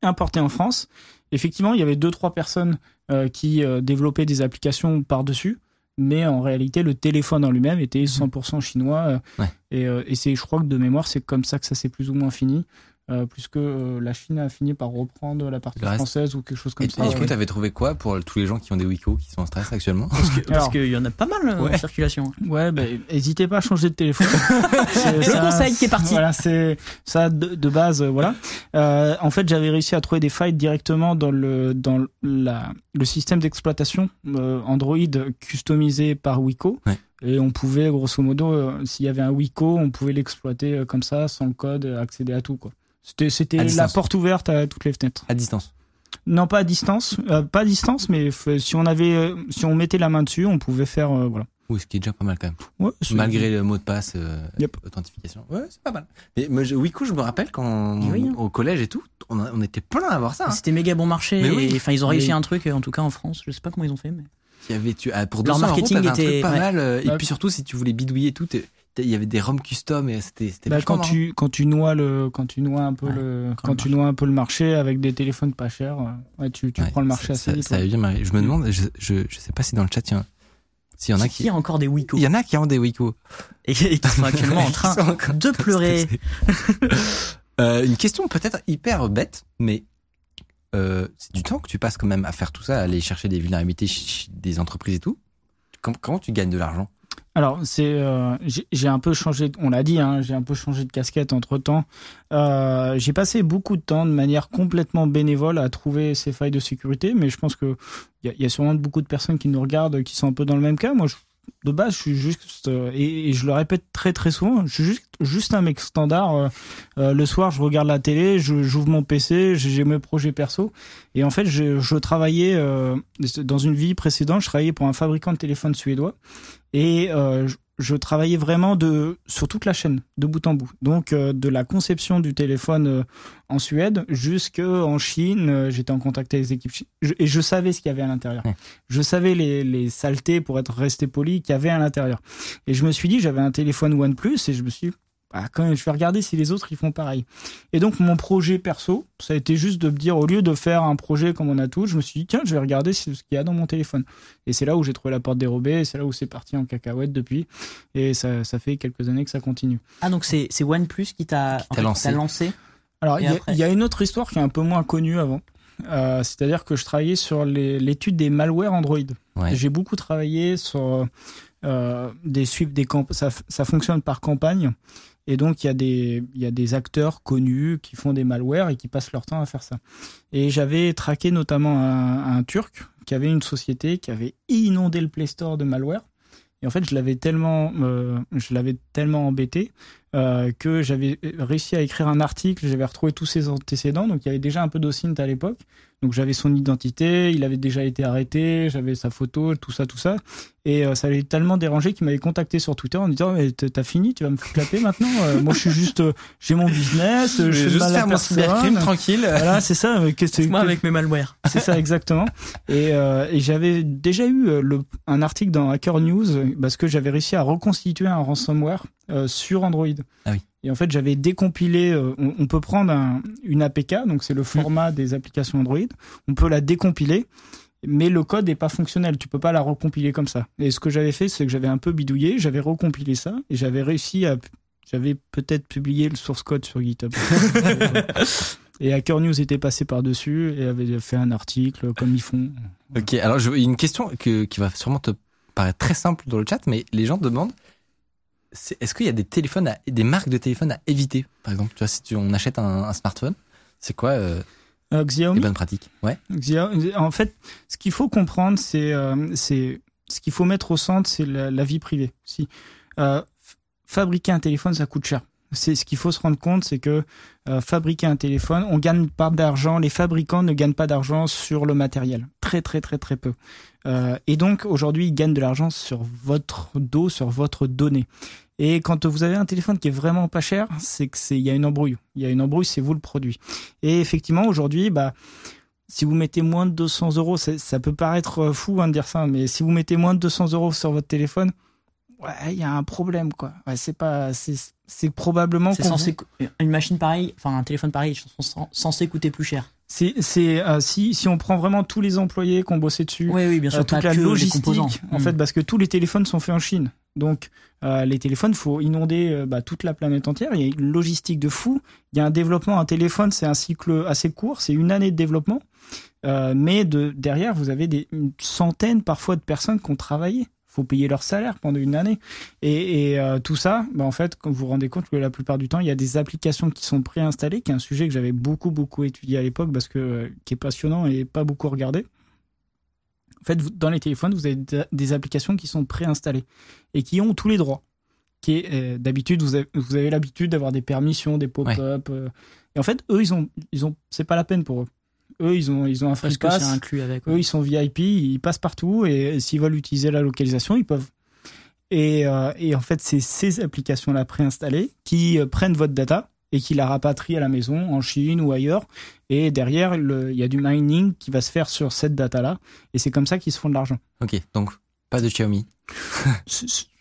importés en France. Effectivement, il y avait deux trois personnes euh, qui développaient des applications par-dessus, mais en réalité, le téléphone en lui-même était 100% chinois. euh, Ouais. Et, et c'est, je crois que de mémoire, c'est comme ça que ça s'est plus ou moins fini. Euh, puisque euh, la Chine a fini par reprendre la partie française ou quelque chose comme Et, ça. et du coup, ouais. t'avais trouvé quoi pour tous les gens qui ont des Wico, qui sont en stress actuellement Parce qu'il y en a pas mal euh, Ouais. en circulation. Ouais, ben, hésitez pas à changer de téléphone. *laughs* C'est- Le ça- conseil qui est parti. Voilà, c'est ça de, de base, euh, voilà. Euh, en fait, j'avais réussi à trouver des failles directement dans le dans la le système d'exploitation euh, Android customisé par Wico. Ouais. Et on pouvait, grosso modo, euh, s'il y avait un Wico, on pouvait l'exploiter euh, comme ça, sans le code, euh, accéder à tout, quoi. C'était, À c'était la distance. porte ouverte à toutes les fenêtres. À distance. Non, pas à distance, euh, pas à distance, mais f- si on avait, euh, si on mettait la main dessus, on pouvait faire, euh, voilà. Oui, ce qui est déjà pas mal quand même. Ouais, Malgré le mot de passe, euh, Yep. authentification. Ouais, c'est pas mal. Mais moi, je, Wico, je me rappelle quand Mais oui, hein. au collège et tout, on, a- on était plein à avoir ça. hein. C'était méga bon marché. Mais oui. et, Enfin, ils ont réussi Mais- un truc, en tout cas en France. Je sais pas comment ils ont fait, mais. Il y avait tu ah, pour Leur 200 marketing euros, t'avais un était- truc pas ouais. mal. euh, Et Ouais. puis surtout, si tu voulais bidouiller et tout, il y avait des ROM custom et c'était c'était Bah, quand tu quand tu noies le quand tu noies un peu Ouais, le quand quand le tu noies un peu le marché avec des téléphones pas chers euh, ouais, tu, tu Ouais, prends le marché ça, assez ça, vite ça avait bien marché. Je me demande, je, je, je sais pas si dans le chat, il y en- s'il y en a Il qui. y a encore des Wiko. Il y en a qui ont des Wico. Et, et qui sont *laughs* actuellement en Qui train de *laughs* pleurer. *laughs* Euh, une question peut-être hyper bête, mais euh, c'est du temps que tu passes quand même à faire tout ça, à aller chercher des vulnérabilités des entreprises et tout. Comment, tu gagnes de l'argent? Alors c'est euh, j'ai un peu changé on l'a dit hein, j'ai un peu changé de casquette entre temps. Euh, j'ai passé beaucoup de temps de manière complètement bénévole à trouver ces failles de sécurité mais je pense que il y y a sûrement beaucoup de personnes qui nous regardent qui sont un peu dans le même cas. Moi je, de base je suis juste euh, et, je le répète très très souvent je suis juste juste un mec standard euh, euh, le soir je regarde la télé je j'ouvre mon PC j'ai mes projets perso. Et en fait je, travaillais dans une vie précédente je travaillais pour un fabricant de téléphones suédois. Et je, travaillais vraiment de sur toute la chaîne de bout en bout. Donc euh, de la conception du téléphone euh, en Suède jusqu'en Chine euh, j'étais en contact avec les équipes je- et je savais ce qu'il y avait à l'intérieur. Ouais. je savais les, les saletés pour être resté poli qu'il y avait à l'intérieur. Et je me suis dit j'avais un téléphone OnePlus et je me suis dit, ah, quand même, je vais regarder si les autres ils font pareil. Et donc mon projet perso, ça a été juste de me dire au lieu de faire un projet comme on a tous, je me suis dit tiens, je vais regarder ce qu'il y a dans mon téléphone. Et c'est là où j'ai trouvé la porte dérobée, et c'est là où c'est parti en cacahuète depuis. Et ça, ça fait quelques années que ça continue. Ah, donc c'est c'est OnePlus qui t'a Qui t'a en fait, lancé. lancé. Alors il y, a- y une autre histoire qui est un peu moins connue avant. Euh, C'est-à-dire que je travaillais sur les- l'étude des malwares Android. Ouais. J'ai beaucoup travaillé sur euh, des suites des camp ça, ça fonctionne par campagne et donc il y a des y a des acteurs connus qui font des malwares et qui passent leur temps à faire ça. Et j'avais traqué notamment un, un turc qui avait une société qui avait inondé le Play Store de malware. Et en fait, je l'avais tellement, euh, je l'avais tellement embêté euh, que j'avais réussi à écrire un article, j'avais retrouvé tous ses antécédents, donc il y avait déjà un peu d'Ocint à l'époque. Donc j'avais son identité, il avait déjà été arrêté, j'avais sa photo, tout ça, tout ça. Et euh, ça l'avait tellement dérangé qu'il m'avait contacté sur Twitter en me disant mais t'as fini, tu vas me clapper maintenant. Euh, moi je suis juste, euh, j'ai mon business, euh, je vais juste faire mon cybercrime tranquille. Voilà, c'est ça. qu'est-ce que- Moi avec mes malwares. c'est ça exactement. Et, euh, et j'avais déjà eu euh, le, un article dans Hacker News euh, parce que j'avais réussi à reconstituer un ransomware euh, sur Android. Ah oui. Et en fait, j'avais décompilé. euh, on, on peut prendre un, une APK, donc c'est le format des applications Android. On peut la décompiler, mais le code n'est pas fonctionnel. Tu peux pas la recompiler comme ça. Et ce que j'avais fait, c'est que j'avais un peu bidouillé, j'avais recompilé ça et j'avais réussi à. J'avais peut-être publié le source code sur GitHub. *laughs* Et Hacker News était passé par-dessus et avait fait un article comme ils font. Ok, alors je, une question que, qui va sûrement te paraître très simple dans le chat, mais les gens demandent est-ce qu'il y a des téléphones, à, des marques de téléphones à éviter? Par exemple, tu vois, si tu, on achète un, un smartphone, c'est quoi euh, Euh, Xiaomi, bonnes pratiques Ouais. En fait, ce qu'il faut comprendre, c'est euh, ce qu'il faut mettre au centre, c'est la, la vie privée. Si euh, fabriquer un téléphone, ça coûte cher. C'est ce qu'il faut se rendre compte, c'est que euh, fabriquer un téléphone, on gagne pas d'argent. Les fabricants ne gagnent pas d'argent sur le matériel, très très très très peu. Euh, et donc aujourd'hui, ils gagnent de l'argent sur votre dos, sur votre donnée. Et quand vous avez un téléphone qui est vraiment pas cher, c'est que c'est il y a une embrouille. Il y a une embrouille, c'est vous le produit. Et effectivement, aujourd'hui, bah si vous mettez moins de 200 euros, ça peut paraître euh, fou hein, de dire ça, mais si vous mettez moins de 200 euros sur votre téléphone, il y a un problème, quoi. C'est pas, c'est, c'est probablement C'est censé une machine pareille, enfin un téléphone pareil, ils sont censés coûter plus cher. c'est, c'est euh, si, si on prend vraiment tous les employés qui ont bossé dessus, Oui, oui, bien euh, sûr. toute pas la logistique, en Mm. fait, parce que tous les téléphones sont faits en Chine. Donc, euh, les téléphones, faut inonder euh, bah, toute la planète entière. Il y a une logistique de fou. Il y a un développement. Un téléphone, c'est un cycle assez court. C'est une année de développement. Euh, mais de, derrière, vous avez des, une centaine parfois de personnes qui ont travaillé. Faut payer leur salaire pendant une année. Et, et, euh, tout ça, bah, en fait, comme vous vous rendez compte que la plupart du temps, il y a des applications qui sont préinstallées, qui est un sujet que j'avais beaucoup, beaucoup étudié à l'époque, parce que euh, qui est passionnant et pas beaucoup regardé. En fait, vous- dans les téléphones, vous avez des- applications qui sont préinstallées et qui ont tous les droits. Qui euh, d'habitude, vous avez, vous avez l'habitude d'avoir des permissions, des pop-up. et en fait, eux, ils ont, ils ont, c'est pas la peine pour eux. Eux, ils ont, ils ont un free pass. inclus avec. Eux, ils sont VIP, ils passent partout et s'ils veulent utiliser la localisation, ils peuvent. Et, euh, et en fait, c'est ces applications-là préinstallées qui euh, prennent votre data et qui la rapatrient à la maison, en Chine ou ailleurs. Et derrière, le- il y a du mining qui va se faire sur cette data-là. Et c'est comme ça qu'ils se font de l'argent. Ok, donc pas de Xiaomi. *laughs*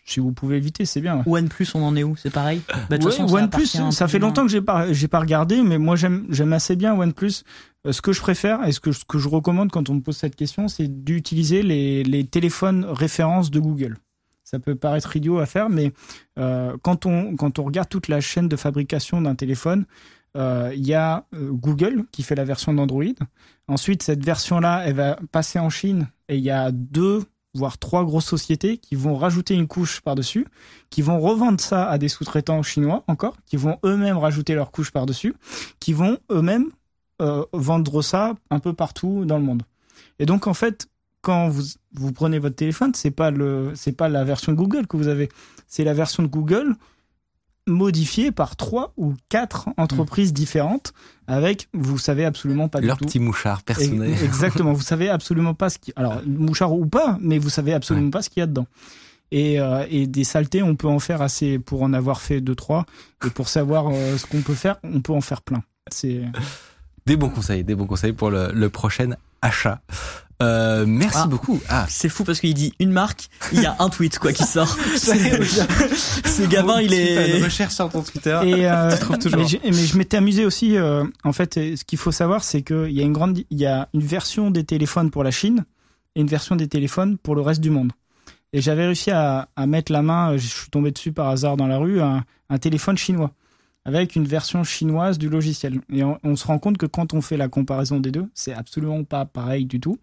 Si- vous pouvez éviter, c'est bien. OnePlus, on en est où? C'est pareil? Bah, de toute Ouais, façon, ça OnePlus, ça fait longtemps que j'ai pas, j'ai pas regardé, mais moi j'aime, assez bien OnePlus. Euh, ce que je préfère et ce que, ce que je recommande quand on me pose cette question, c'est d'utiliser les, les téléphones références de Google. Ça peut paraître idiot à faire, mais euh, quand, on, quand on regarde toute la chaîne de fabrication d'un téléphone, euh, il y a Google qui fait la version d'Android. Ensuite, cette version-là, elle va passer en Chine et il y a deux voire trois grosses sociétés qui vont rajouter une couche par-dessus, qui vont revendre ça à des sous-traitants chinois encore, qui vont eux-mêmes rajouter leur couche par-dessus, qui vont eux-mêmes euh, vendre ça un peu partout dans le monde. Et donc en fait, quand vous, vous prenez votre téléphone, c'est pas le c'est pas la version Google que vous avez, c'est la version de Google modifiée par trois ou quatre entreprises différentes avec vous savez absolument pas Leur du tout petit mouchard personnel. Ex- *laughs* Exactement. Vous savez absolument pas ce qui. Alors, mouchard ou pas, mais vous savez absolument pas ce qu'il y a dedans. Et, euh, et des saletés, on peut en faire assez pour en avoir fait deux trois. Et pour savoir euh, ce qu'on peut faire, on peut en faire plein. C'est. Des bons conseils, des bons conseils pour le, le prochain achat. Euh, merci Ah. beaucoup. Ah, C'est fou parce qu'il dit une marque, il y a un tweet quoi qui sort. *laughs* Ce gamin, il Tu fais une est. recherche sur ton Twitter. Et euh, *laughs* Tu trouves toujours. mais, je m'étais amusé aussi. euh, en fait, ce qu'il faut savoir, c'est qu'il y a une grande, il y a une version des téléphones pour la Chine et une version des téléphones pour le reste du monde. Et j'avais réussi à, à mettre la main. Je suis tombé dessus par hasard dans la rue, un, un téléphone chinois avec une version chinoise du logiciel. Et on, on se rend compte que quand on fait la comparaison des deux, c'est absolument pas pareil du tout.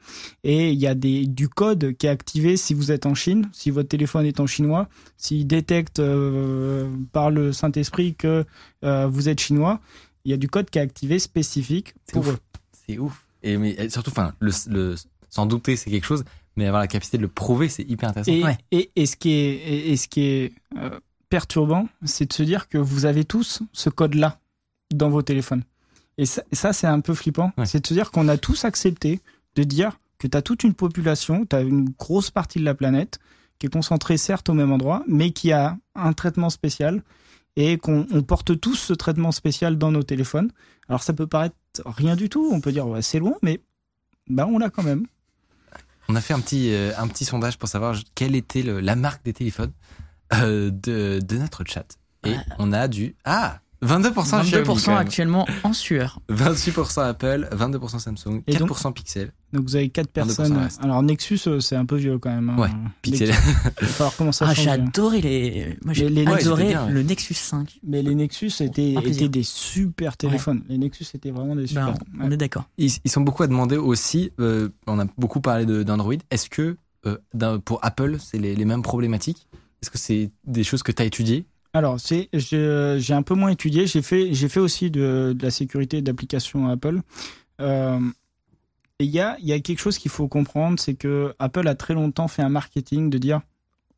Et il y a des, du code qui est activé si vous êtes en Chine, si votre téléphone est en chinois, s'il détecte euh, par le Saint-Esprit que euh, vous êtes chinois, il y a du code qui est activé spécifique pour ouf. eux. C'est ouf. Et mais surtout, enfin, le, le, sans douter, c'est quelque chose, mais avoir la capacité de le prouver, c'est hyper intéressant. Et, Ouais. et, et ce qui est, et, et ce qui est euh, perturbant, c'est de se dire que vous avez tous ce code-là dans vos téléphones. Et ça, ça, c'est un peu flippant. Ouais. C'est de se dire qu'on a tous accepté de dire que tu as toute une population, tu as une grosse partie de la planète qui est concentrée certes au même endroit, mais qui a un traitement spécial et qu'on on porte tous ce traitement spécial dans nos téléphones. Alors ça peut paraître rien du tout, on peut dire ouais, c'est loin, mais bah, on l'a quand même. On a fait un petit, euh, un petit sondage pour savoir quelle était le- la marque des téléphones euh, de, de notre chat. Et on a du... Ah 22% Xiaomi, 22% quand même. actuellement en sueur. 28% Apple, 22% Samsung, Et donc- 4% Pixel. Donc vous avez quatre 22% personnes. Alors Nexus, euh, c'est un peu vieux quand même. hein. Ouais, Pixel. *laughs* Il va falloir commencer à Ah, changer. j'ai adoré les. Moi, j'ai Les- les- adoré Ouais, c'était bien, ouais. le Nexus 5. Mais les Nexus étaient, étaient des super téléphones. Les Nexus étaient vraiment des super. Ben, on est d'accord. Ils, ils sont beaucoup à demander aussi, euh, on a beaucoup parlé de- d'Android, est-ce que euh, pour Apple, c'est les, les mêmes problématiques Est-ce que c'est des choses que tu as étudiées? Alors, j'ai un peu moins étudié. J'ai fait, aussi de, la sécurité d'applications Apple. Euh, et il y a, il y a quelque chose qu'il faut comprendre, c'est que Apple a très longtemps fait un marketing de dire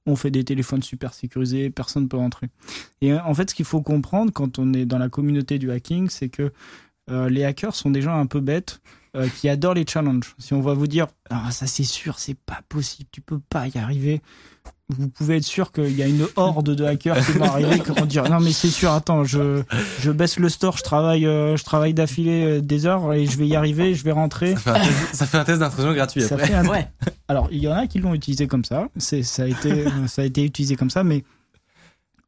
on fait des téléphones super sécurisés, personne ne peut rentrer. Et euh, en fait, ce qu'il faut comprendre quand on est dans la communauté du hacking, c'est que euh, les hackers sont des gens un peu bêtes qui adorent les challenges. Si on va vous dire ah ça c'est sûr, c'est pas possible, tu peux pas y arriver. Vous pouvez être sûr qu'il y a une horde de hackers qui vont arriver qui vont dire non mais c'est sûr attends je je baisse le store je travaille euh, je travaille d'affilée euh, des heures et je vais y arriver je vais rentrer ça fait, un test, ça fait un test d'intrusion gratuit ça après. fait un- Ouais. alors, il y en a qui l'ont utilisé comme ça. C'est, ça a été, ça a été utilisé comme ça, mais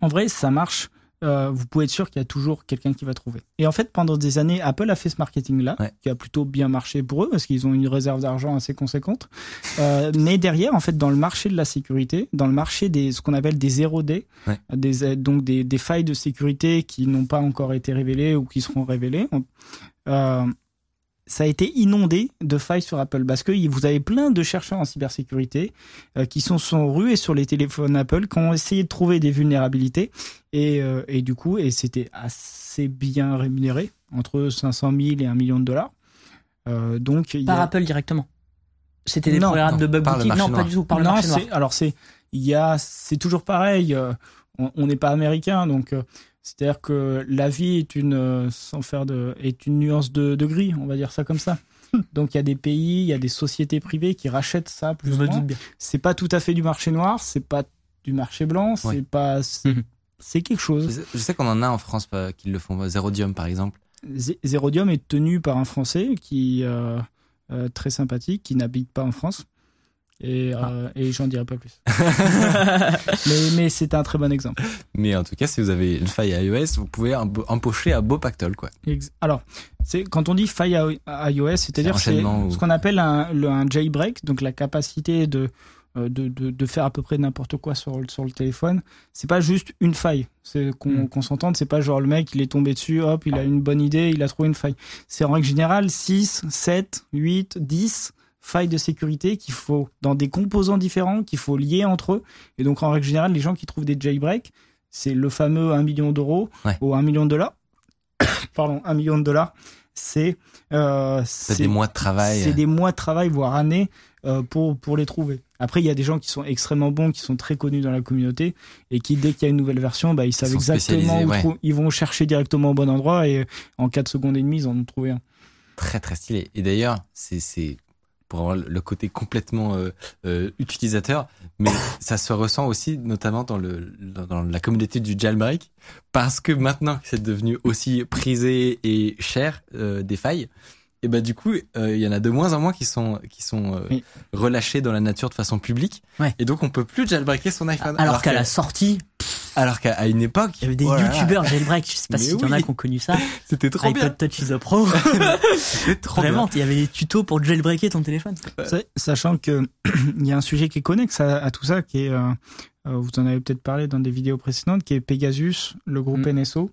en vrai, ça marche. Euh, vous pouvez être sûr qu'il y a toujours quelqu'un qui va trouver. Et en fait, pendant des années, Apple a fait ce marketing-là, Ouais. qui a plutôt bien marché pour eux, parce qu'ils ont une réserve d'argent assez conséquente. Euh, *laughs* mais derrière, en fait, dans le marché de la sécurité, dans le marché des, ce qu'on appelle des 0D, Ouais. des, donc des, des failles de sécurité qui n'ont pas encore été révélées ou qui seront révélées, on- euh, ça a été inondé de failles sur Apple parce que vous avez plein de chercheurs en cybersécurité euh, qui sont, sont rués sur les téléphones Apple, qui ont essayé de trouver des vulnérabilités et, euh, et du coup, et c'était assez bien rémunéré, entre 500 000 et 1 million de dollars. Euh, donc, il y Par a- Apple directement. C'était des Non, programmes non, de bug bounty. Non, noir. pas du tout, par le non, marché noir. c'est- alors c'est il y a c'est toujours pareil. euh, on on n'est pas américain, donc euh, c'est-à-dire que la vie est une euh, sans faire de est une nuance de, de gris, on va dire ça comme ça. *laughs* Donc il y a des pays, il y a des sociétés privées qui rachètent ça plus Je ou me moins. doute bien. C'est pas tout à fait du marché noir, c'est pas du marché blanc, c'est Ouais. pas *laughs* c'est quelque chose. je sais qu'on en a en France euh, qui le font, Zerodium par exemple. Zerodium est tenu par un Français qui euh, euh, très sympathique, qui n'habite pas en France. Et, euh, et j'en dirai pas plus. *laughs* *laughs* mais mais c'est un très bon exemple. Mais en tout cas, si vous avez une faille iOS, vous pouvez empo- empocher un beau pactole. Quoi. Alors, quand on dit faille à à iOS, c'est-à-dire C'est ou- ce qu'on appelle un, le- un jailbreak, donc la capacité de, euh, de, de, de faire à peu près n'importe quoi sur, le- sur le téléphone. C'est pas juste une faille. C'est qu'on Mm. qu'on s'entende, c'est pas genre le mec, il est tombé dessus, hop, il a une bonne idée, il a trouvé une faille. C'est en règle générale 6, 7, 8, 10 failles de sécurité qu'il faut, dans des composants différents, qu'il faut lier entre eux. Et donc, en règle générale, les gens qui trouvent des jailbreaks, c'est le fameux 1 million d'euros Ouais. ou 1 million de dollars. *coughs* Pardon, 1 million de dollars. C'est euh, des mois de travail. c'est des mois de travail, voire années, euh, pour, pour les trouver. Après, il y a des gens qui sont extrêmement bons, qui sont très connus dans la communauté, et qui, dès qu'il y a une nouvelle version, bah, ils savent sont exactement où ouais. Ils vont chercher directement au bon endroit, et en 4 secondes et demie, ils en ont trouvé un. Très très stylé. Et d'ailleurs, c'est pour avoir le côté complètement euh, euh, utilisateur, mais *laughs* ça se ressent aussi notamment dans le dans, dans la communauté du jailbreak parce que maintenant que c'est devenu aussi prisé et cher euh, des failles. Et bah du coup, il y en a de moins en moins qui sont qui sont Oui. relâchés dans la nature de façon publique. Ouais. Et donc on peut plus jailbreaker son iPhone. Alors qu'à qu'à- la sortie, alors qu'à une époque, il y avait des oh là là, youtubeurs jailbreak. Je sais pas Mais s'il y en a qui ont connu ça. *laughs* c'était trop bien. iPod Touch is a Pro. *laughs* C'était trop *laughs* Vraiment, bien. il y avait des tutos pour jailbreaker ton téléphone. Sachant que *clears throat* il y a un sujet qui est connexe à, à tout ça, qui est, euh, euh, vous en avez peut-être parlé dans des vidéos précédentes, qui est Pegasus, le groupe Mm. NSO.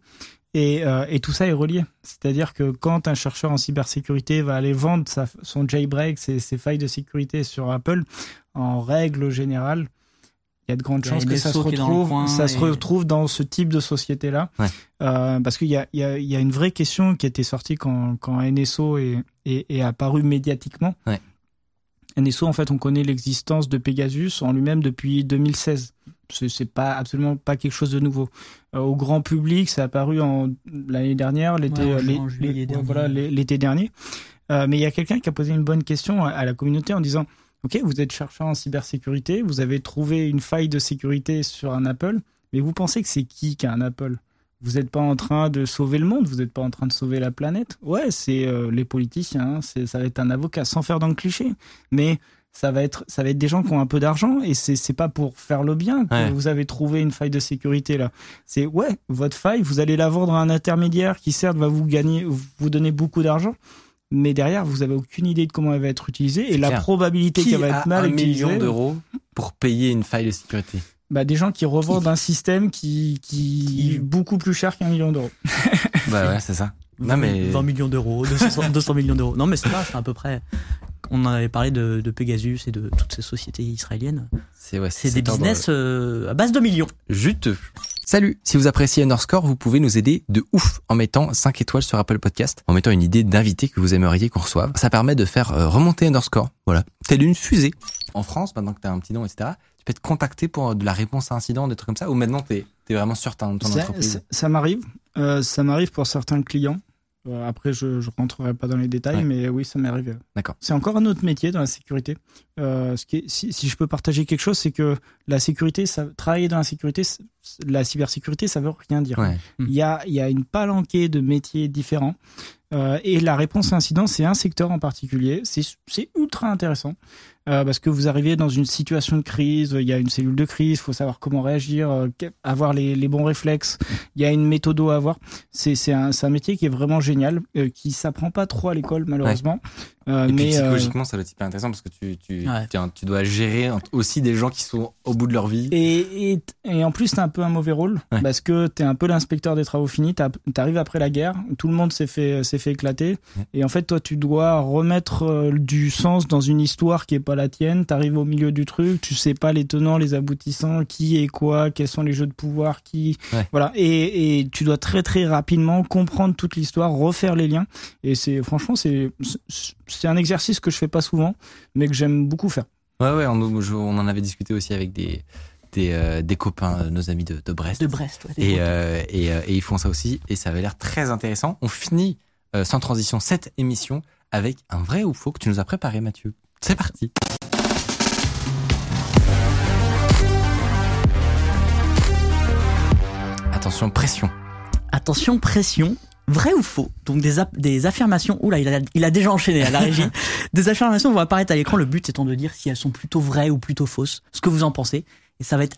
Et, euh, et tout ça est relié. C'est-à-dire que quand un chercheur en cybersécurité va aller vendre sa, son jailbreak, ses, ses failles de sécurité sur Apple, en règle générale, il y a de grandes chances que ça se retrouve, se dans ce type de société-là. Ouais. Euh, parce qu'il y a, il y, a, il y a une vraie question qui était sortie quand, quand NSO est, est, est apparu médiatiquement. Ouais. NSO, en fait, on connaît l'existence de Pegasus en lui-même depuis 2016. C'est pas absolument pas quelque chose de nouveau. Euh, au grand public, ça a apparu en l'année dernière, l'été, Ouais, dernier. voilà. Euh, mais il y a quelqu'un qui a posé une bonne question à, à la communauté en disant Ok, vous êtes chercheur en cybersécurité, vous avez trouvé une faille de sécurité sur un Apple, mais vous pensez que c'est qui qui a un Apple? Vous n'êtes pas en train de sauver le monde, vous n'êtes pas en train de sauver la planète? Ouais, c'est euh, les politiciens, hein, ça va être un avocat, sans faire dans le cliché. Mais ça va être ça va être des gens qui ont un peu d'argent et c'est c'est pas pour faire le bien que Ouais. vous avez trouvé une faille de sécurité là. C'est ouais, votre faille, vous allez la vendre à un intermédiaire qui certes va vous gagner vous donner beaucoup d'argent. Mais derrière, vous avez aucune idée de comment elle va être utilisée et la clair. probabilité qu'elle va a être mal un utilisée. million d'euros pour payer une faille de sécurité Bah, des gens qui revendent un système qui, qui, Qui- est beaucoup plus cher qu'un million d'euros. Bah ouais, c'est ça. Non mais 20 millions d'euros, 200, 200 *laughs* millions d'euros. Non, mais c'est pas, c'est à peu près. On en avait parlé de, de Pegasus et de toutes ces sociétés israéliennes. c'est ouais, C'est des business euh, à base de millions. juteux. Salut, si vous appréciez Underscore, vous pouvez nous aider de ouf en mettant 5 étoiles sur Apple Podcast, en mettant une idée d'invité que vous aimeriez qu'on reçoive. Ça permet de faire euh, remonter Underscore, voilà, telle une fusée. En France, maintenant que tu as un petit nom, etc., tu peux être contacté pour de la réponse à incident, des trucs comme ça, ou maintenant tu es, vraiment sûr ton, ton entreprise? ça- ça m'arrive. Euh, ça m'arrive pour certains clients. Euh, après, je, je rentrerai pas dans les détails, Ouais. mais oui, ça m'est arrivé. D'accord. C'est encore un autre métier dans la sécurité. Euh, ce qui est- si, si je peux partager quelque chose, c'est que la sécurité, ça, travailler dans la sécurité, la cybersécurité, ça veut rien dire. Ouais. Il y a, il y a une palanquée de métiers différents. Euh, et la réponse à incident, c'est un secteur en particulier. C'est c'est ultra intéressant euh, parce que vous arrivez dans une situation de crise, il y a une cellule de crise, il faut savoir comment réagir, euh, avoir les, les bons réflexes, il y a une méthode à avoir. C'est c'est un, c'est un métier qui est vraiment génial, euh, qui s'apprend pas trop à l'école malheureusement. Euh, Et puis mais euh, psychologiquement, ça doit être hyper intéressant parce que tu, tu, Ouais. tiens, tu dois gérer aussi des gens qui sont au bout de leur vie. Et, et, et en plus, t'as un peu un mauvais rôle Ouais. parce que t'es un peu l'inspecteur des travaux finis. t'as- T'arrives après la guerre, tout le monde s'est fait s'est fait éclater, Ouais. et en fait, toi, tu dois remettre euh, du sens dans une histoire qui est pas la tienne. T'arrives au milieu du truc, tu sais pas les tenants, les aboutissants, qui est quoi, quels sont les jeux de pouvoir, qui, Ouais. voilà. Et, et tu dois très très rapidement comprendre toute l'histoire, refaire les liens. Et c'est franchement, c'est c'est un exercice que je fais pas souvent, mais que j'aime beaucoup faire. Ouais, ouais, on, je- on en avait discuté aussi avec des, des, euh, des copains, euh, nos amis de, de Brest. De Brest, ouais. Et, euh, et, euh, et ils font ça aussi, et ça avait l'air très intéressant. On finit euh, sans transition cette émission avec un vrai ou faux que tu nous as préparé, Mathieu. C'est parti. Attention, pression. Attention, pression. Vrai ou faux? Donc des, affirmations. Oula, il a, il a déjà enchaîné à la régie. *laughs* des affirmations vont apparaître à l'écran. Le but étant de dire si elles sont plutôt vraies ou plutôt fausses. Ce que vous en pensez. Et ça va être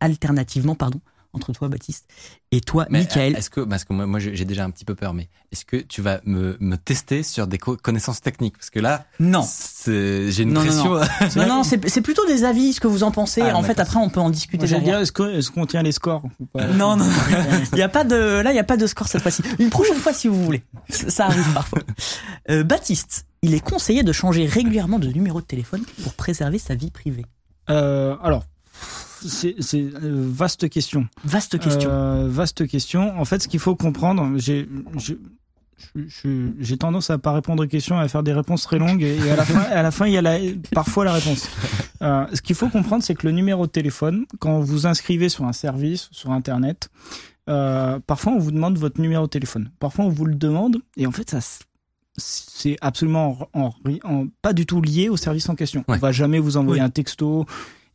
alternativement, pardon, entre toi, Baptiste, et toi, Mais Michael. est-ce que, parce que moi, moi, j'ai déjà un petit peu peur, mais est-ce que tu vas me, me tester sur des co- connaissances techniques? Parce que là, Non. c'est- j'ai une Non, non, pression. Non, non, c'est plutôt des avis, ce que vous en pensez. Ah, en fait, après, on peut en discuter J'allais dire, est-ce qu'on tient les scores ou pas? Non, non, il y a pas de, là, il y a pas de score cette fois-ci. Une prochaine fois, si vous voulez. Ça ça arrive parfois. Euh, Baptiste, il est conseillé de changer régulièrement de numéro de téléphone pour préserver sa vie privée. Euh, alors, c'est euh, vaste question. Vaste question. Euh, vaste question. En fait, ce qu'il faut comprendre, j'ai j'ai tendance à pas répondre aux questions, à faire des réponses très longues, et, à la fin, à la fin, il y a la, parfois la réponse. Euh, ce qu'il faut comprendre, c'est que le numéro de téléphone, quand vous inscrivez sur un service, sur Internet, euh, parfois on vous demande votre numéro de téléphone. Parfois on vous le demande, et en fait, ça, c'est absolument en, en- en- pas du tout lié au service en question. Ouais. On va jamais vous envoyer Oui. un texto.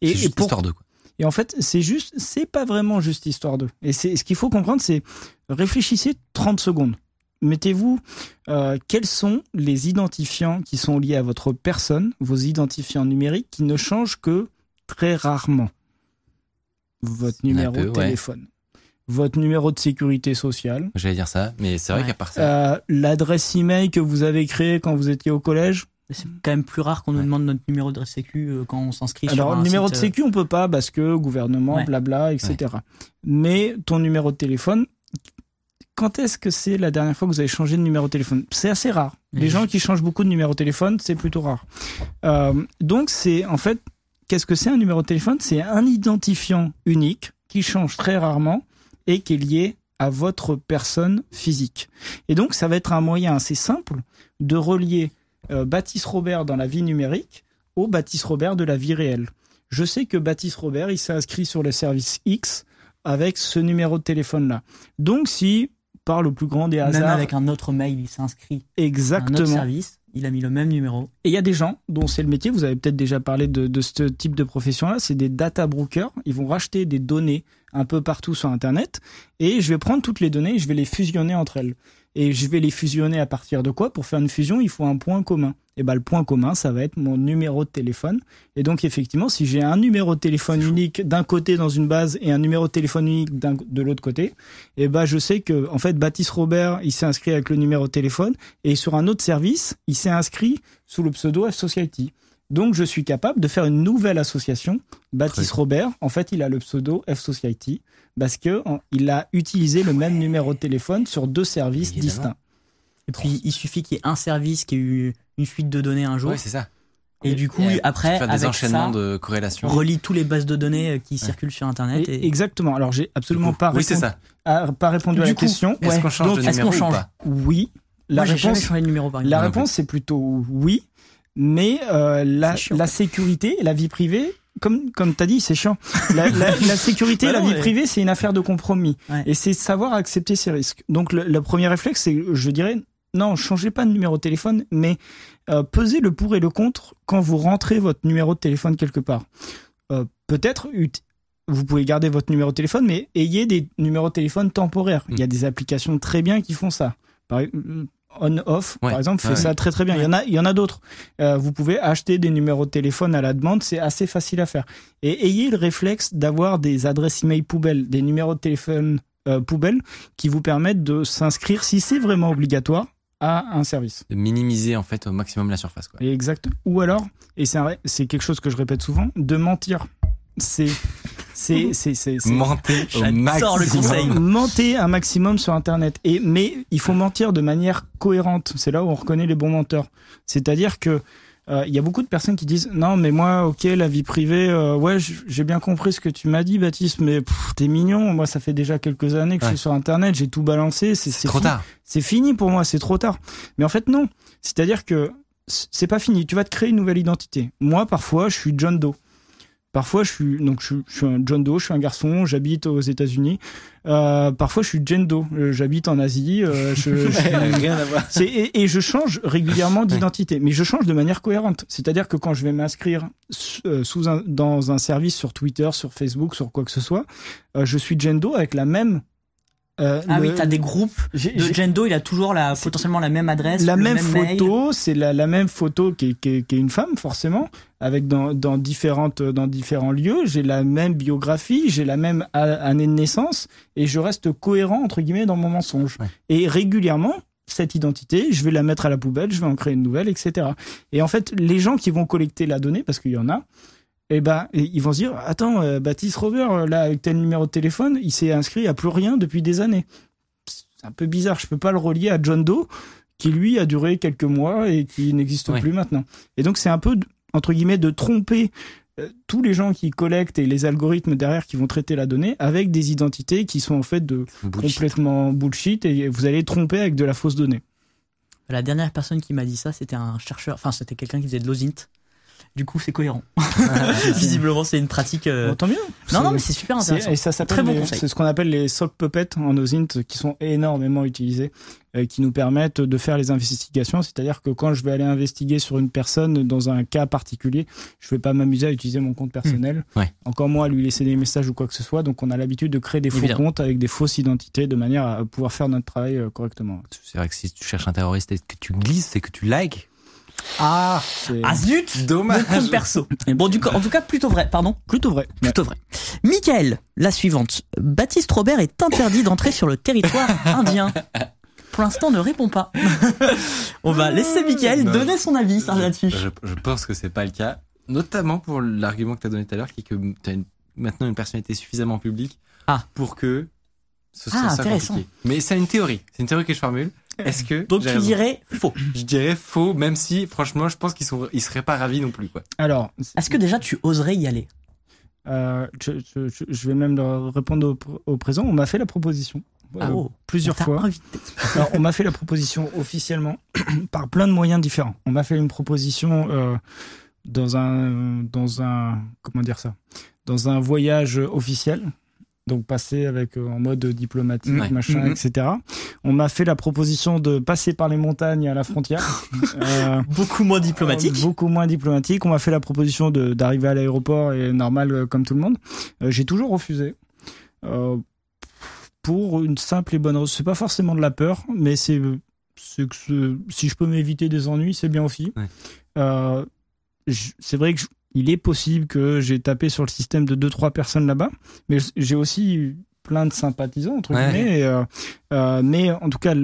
Et, C'est et pour- de quoi. Et en fait, c'est juste, c'est pas vraiment juste histoire d'eux. Et c'est ce qu'il faut comprendre, c'est réfléchissez 30 secondes. Mettez-vous euh, quels sont les identifiants qui sont liés à votre personne, vos identifiants numériques qui ne changent que très rarement. Votre numéro peu, de ouais. téléphone, votre numéro de sécurité sociale, J'allais dire ça, mais c'est vrai Ouais. qu'à part ça. euh, l'adresse email que vous avez créée quand vous étiez au collège. C'est quand même plus rare qu'on nous demande notre numéro de sécu euh, quand on s'inscrit sur Alors, un numéro site, de euh, sécu, on peut pas parce que gouvernement, Ouais. blabla, etc. Mais ton numéro de téléphone, quand est-ce que c'est la dernière fois que vous avez changé de numéro de téléphone? C'est assez rare. Les Oui. gens qui changent beaucoup de numéro de téléphone, c'est plutôt rare. Euh, donc, c'est en fait, qu'est-ce que c'est un numéro de téléphone? C'est un identifiant unique qui change très rarement et qui est lié à votre personne physique. Et donc, ça va être un moyen assez simple de relier euh, Baptiste Robert dans la vie numérique au Baptiste Robert de la vie réelle. Je sais que Baptiste Robert, il s'est inscrit sur le service X avec ce numéro de téléphone-là. Donc, si, par le plus grand des Même hasards, avec un autre mail, il s'est inscrit à un autre exactement, service, il a mis le même numéro. Et il y a des gens dont c'est le métier, vous avez peut-être déjà parlé de, de ce type de profession-là, c'est des data brokers. Ils vont racheter des données un peu partout sur Internet et je vais prendre toutes les données et je vais les fusionner entre elles. Et je vais les fusionner à partir de quoi? Pour faire une fusion, il faut un point commun. Et ben le point commun, ça va être mon numéro de téléphone. Et donc effectivement, si j'ai un numéro de téléphone unique d'un côté dans une base et un numéro de téléphone unique de l'autre côté, et ben je sais que en fait Baptiste Robert, il s'est inscrit avec le numéro de téléphone et sur un autre service, il s'est inscrit sous le pseudo F Society. Donc je suis capable de faire une nouvelle association. Baptiste Robert, en fait, il a le pseudo F Society parce que en- il a utilisé le même numéro de téléphone sur deux services Évidemment. distincts. Et puis, il suffit qu'il y ait un service qui ait eu une fuite de données un jour. Ouais, c'est ça. et du coup, Et après, faire des avec enchaînements ça, de corrélation. relie tous les bases de données euh, qui circulent sur Internet. Et- Et, Exactement. Alors j'ai absolument pas Oui, répondu, ça. à- pas répondu à Du la coup, question. Est-ce Ouais. qu'on change Donc, de numéro ou pas? Oui. La Moi, réponse, numéro par la réponse c'est plutôt oui, mais euh, la, la sécurité, la vie privée, comme comme t'as dit, c'est chiant. La, la, *laughs* la sécurité, Bah la vie mais- privée, c'est une affaire de compromis. Ouais. Et c'est savoir accepter ses risques. Donc le, le premier réflexe, c'est, je dirais, non, changez pas de numéro de téléphone, mais euh, pesez le pour et le contre quand vous rentrez votre numéro de téléphone quelque part. Euh, Peut-être ut- vous pouvez garder votre numéro de téléphone, mais ayez des numéros de téléphone temporaires. Il y a des applications très bien qui font ça. Par, on-off, Ouais. par exemple, fait ça très très bien. Il y en a, il y en a d'autres. Euh, vous pouvez acheter des numéros de téléphone à la demande, c'est assez facile à faire. Et ayez le réflexe d'avoir des adresses email poubelles, des numéros de téléphone euh, poubelles qui vous permettent de s'inscrire, si c'est vraiment obligatoire, à un service. De minimiser en fait au maximum la surface. Quoi. Exact. Ou alors, et c'est un vrai- c'est quelque chose que je répète souvent, de mentir. C'est c'est c'est c'est c'est- Mentez au le maximum. conseil. Mentir un maximum sur Internet. Et mais il faut mentir de manière cohérente. C'est là où on reconnaît les bons menteurs. C'est-à-dire que euh, il y a beaucoup de personnes qui disent non mais moi ok la vie privée euh, ouais j'ai bien compris ce que tu m'as dit Baptiste mais t'es mignon moi ça fait déjà quelques années que je suis sur internet j'ai tout balancé c'est C'est trop fini. tard. c'est fini pour moi c'est trop tard mais en fait non c'est-à-dire que c- c'est pas fini tu vas te créer une nouvelle identité moi parfois je suis John Doe Parfois, je suis donc je, suis- je suis un John Doe, je suis un garçon, j'habite aux États-Unis. Euh, parfois, je suis Jane Doe, euh, j'habite en Asie. euh, je, *laughs* je suis- Rien à voir. c'est- et, et je change régulièrement d'identité, mais je change de manière cohérente. C'est-à-dire que quand je vais m'inscrire euh, sous un, dans un service sur Twitter, sur Facebook, sur quoi que ce soit, euh, je suis Jane Doe avec la même. Euh, Ah le- oui, t'as des groupes de Gendo, il a toujours la, potentiellement la même adresse, la même, photo, c'est la, la même photo qui est, qui est- qui est une femme forcément, avec dans, dans différentes dans différents lieux. J'ai la même biographie, j'ai la même année de naissance, et je reste cohérent entre guillemets dans mon mensonge. Ouais. Et régulièrement, cette identité, je vais la mettre à la poubelle, je vais en créer une nouvelle, etc. Et en fait, les gens qui vont collecter la donnée, parce qu'il y en a, eh ben, ils vont se dire, attends, euh, Baptiste Robert, euh, là, avec tel numéro de téléphone, il s'est inscrit à plus rien depuis des années. C'est un peu bizarre, je peux pas le relier à John Doe, qui lui a duré quelques mois et qui n'existe Ouais. plus maintenant. Et donc, c'est un peu, entre guillemets, de tromper euh, tous les gens qui collectent et les algorithmes derrière qui vont traiter la donnée avec des identités qui sont en fait de Bullshit. complètement bullshit et vous allez tromper avec de la fausse donnée. La dernière personne qui m'a dit ça, c'était un chercheur, enfin c'était quelqu'un qui faisait de l'OSINT. Du coup, c'est cohérent. *laughs* Visiblement, c'est une pratique. euh, Bon, tant mieux. Non, non, mais c'est super intéressant. Et ça s'appelle Très bon. C'est ce qu'on appelle les sock puppets en OSINT qui sont énormément utilisés, euh, qui nous permettent de faire les investigations. C'est-à-dire que quand je vais aller investiguer sur une personne dans un cas particulier, je vais pas m'amuser à utiliser mon compte personnel. Mmh. Ouais. Encore moins à lui laisser des messages ou quoi que ce soit. Donc on a l'habitude de créer des faux comptes avec des fausses identités de manière à pouvoir faire notre travail euh, correctement. C'est vrai que si tu cherches un terroriste et que tu glisses et que tu likes, Ah, c'est Ah zut dommage. Mon compte perso. Et bon, du coup, en tout cas, plutôt vrai. Pardon. plutôt vrai. Plutôt vrai. Michael, la suivante. Baptiste Robert est interdit d'entrer sur le territoire *laughs* indien. Pour l'instant, ne répond pas. *laughs* On va laisser Michael Non, donner son avis là-dessus. je, je pense que c'est pas le cas, notamment pour l'argument que tu as donné tout à l'heure, qui est que tu as maintenant une personnalité suffisamment publique Ah. pour que ce soit Ah, ça compliqué. Mais c'est une théorie, c'est une théorie que je formule. Est-ce que Donc tu dirais faux. Je dirais faux, même si franchement, je pense qu'ils sont, ils seraient pas ravis non plus quoi. Alors, Est-ce que déjà tu oserais y aller? Euh, je, je- je- je vais même leur répondre au, pr- au présent. On m'a fait la proposition. euh, Ah, oh. plusieurs On fois. *laughs* Alors, on m'a fait la proposition officiellement *clears throat* par plein de moyens différents. On m'a fait une proposition euh, dans un dans un comment dire ça? Dans un voyage officiel donc passer avec euh, en mode diplomatique Ouais. machin Mhm. etc on m'a fait la proposition de passer par les montagnes à la frontière *laughs* Euh, Beaucoup moins diplomatique. euh, beaucoup moins diplomatique. On m'a fait la proposition d'arriver à l'aéroport et normal euh, comme tout le monde. J'ai toujours refusé. Pour une simple et bonne raison. C'est pas forcément de la peur, mais c'est que si je peux m'éviter des ennuis, c'est bien aussi. Ouais. C'est vrai que je- il est possible que j'ai tapé sur le système de deux trois personnes là-bas, mais j'ai aussi eu plein de sympathisants entre Ouais. guillemets. et, euh, euh, mais en tout cas,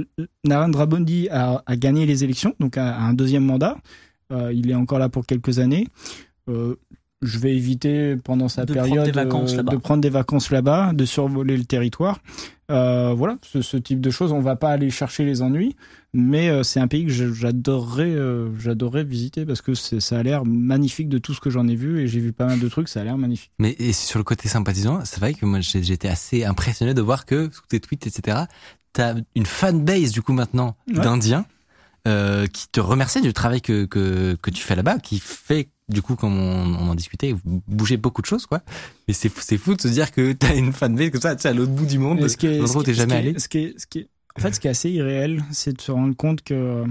Narendra Modi a, a gagné les élections, donc a, a un deuxième mandat. Euh, il est encore là pour quelques années. Je vais éviter pendant sa De période euh, de prendre des vacances là-bas, de survoler le territoire. Euh, voilà, ce, ce type de choses. On va pas aller chercher les ennuis, mais euh, c'est un pays que j'adorerais, euh, j'adorerais visiter parce que c'est- ça a l'air magnifique de tout ce que j'en ai vu et j'ai vu pas mal de trucs. Ça a l'air magnifique. Mais et sur le côté sympathisant, c'est vrai que moi j'ai- j'étais assez impressionné de voir que sous tes tweets, etc., t'as une fanbase du coup maintenant Ouais. d'Indiens euh, qui te remercie du travail que, que, que tu fais là-bas, qui fait du coup, comme on, on en discutait, bouger beaucoup de choses, quoi. Mais c'est fou- c'est fou de se dire que t'as une fanbase comme ça, tu sais, à l'autre bout du monde, Mais ce qui est- un endroit où ce qui- t'es jamais allé. ce qui est- ce qui est- en fait, ce qui est assez irréel, c'est de se rendre compte que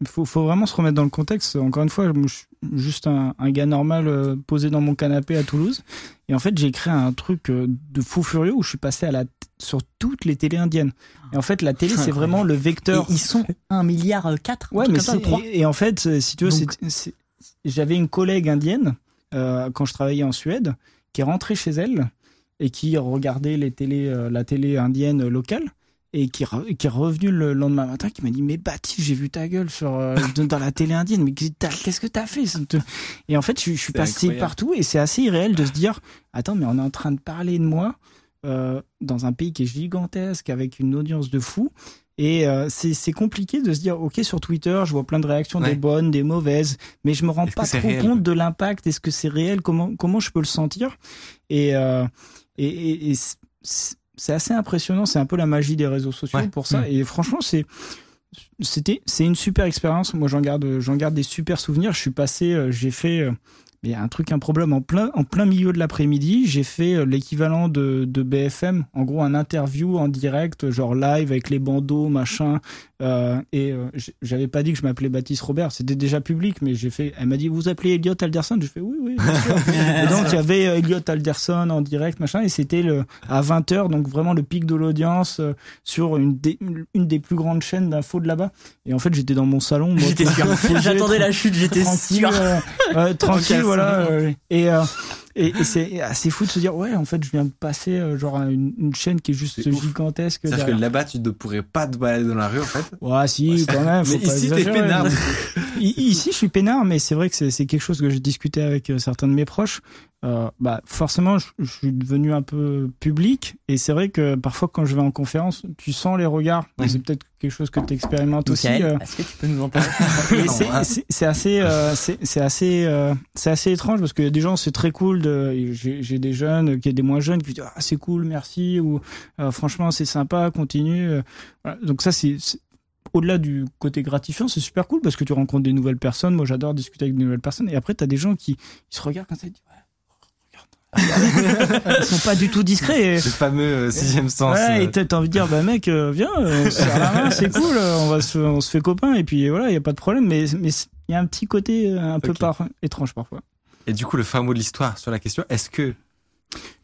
il faut, faut vraiment se remettre dans le contexte. Encore une fois, je suis juste un, un gars normal euh, posé dans mon canapé à Toulouse. Et en fait, j'ai créé un truc euh, de fou furieux où je suis passé à la sur toutes les télés indiennes. Et en fait, la télé, c'est vraiment le Et vecteur. ils sont 1 milliard 4 Ouais, mais c'est- trois. et, et en fait, euh, si tu veux, j'avais une collègue indienne euh, quand je travaillais en Suède qui est rentrée chez elle et qui regardait les télés, euh, la télé indienne locale et qui, re- qui est revenue le lendemain matin qui m'a dit mais Baptiste j'ai vu ta gueule sur euh, *laughs* dans la télé indienne. Mais qu'est-ce que t'as fait et en fait je, je suis passé incroyable. partout et c'est assez irréel de se dire attends mais on est en train de parler de moi euh, dans un pays qui est gigantesque avec une audience de fou et euh, c'est compliqué de se dire ok sur Twitter je vois plein de réactions Ouais. des bonnes des mauvaises mais je me rends pas trop compte de l'impact. Est-ce que c'est réel? Comment comment je peux le sentir? Et euh, et, et- et c'est- assez impressionnant c'est un peu la magie des réseaux sociaux Ouais. pour ça. Mm. et franchement c'est c'était c'est une super expérience. Moi j'en garde j'en garde des super souvenirs. Je suis passé euh, j'ai fait euh, a un truc un problème en plein en plein milieu de l'après-midi. J'ai fait euh, l'équivalent de, de BFM en gros un interview en direct genre live avec les bandeaux machin euh, et euh, j'avais pas dit que je m'appelais Baptiste Robert c'était déjà public mais j'ai fait elle m'a dit vous vous appelez Elliot Alderson? J'ai fait oui oui bien sûr. *laughs* et donc il y avait euh, Elliot Alderson en direct machin et c'était le à 20h donc vraiment le pic de l'audience euh, sur une des, une des plus grandes chaînes d'infos de là-bas et en fait j'étais dans mon salon J'étais sûr. J'attendais la chute, j'étais tranquille, sûr. euh, euh, *laughs* tranquille, voilà. et et, et c'est assez fou de se dire, ouais, en fait, je viens de passer euh, genre à une, une chaîne qui est juste gigantesque. C'est-à-dire que là-bas, tu ne pourrais pas te balader dans la rue, en fait. Ouais, si, quand même. Faut Mais pas ici, t'es peinard. *laughs* Ici, je suis peinard, mais c'est vrai que c'est quelque chose que j'ai discuté avec euh, certains de mes proches. Euh, bah, forcément, je, je suis devenu un peu public, et c'est vrai que parfois, quand je vais en conférence, tu sens les regards. Ouais. C'est peut-être quelque chose que tu expérimentes aussi. Euh, est-ce que tu peux nous en parler? *laughs* C'est- hein. c'est assez, euh, c'est assez, euh, c'est assez étrange parce qu'il y a des gens, c'est très cool. De, J'ai des jeunes, qui des moins jeunes, qui disent ah c'est cool, merci ou euh, franchement c'est sympa, continue. Voilà. Donc ça c'est- au-delà du côté gratifiant, c'est super cool parce que tu rencontres des nouvelles personnes. Moi j'adore discuter avec des nouvelles personnes. Et après t'as des gens qui ils se regardent comme ça, ils disent ouais, regarde, *laughs* ils sont pas du tout discrets. Et, Le fameux euh, sixième sens. Ouais, euh, et t'as envie de dire, bah mec, euh, viens, euh, on se serre la main, c'est cool, on va se, on se fait copain, et puis voilà, il y a pas de problème, mais mais il y a un petit côté un peu par, étrange parfois. Et du coup, le fin mot de l'histoire sur la question, est-ce que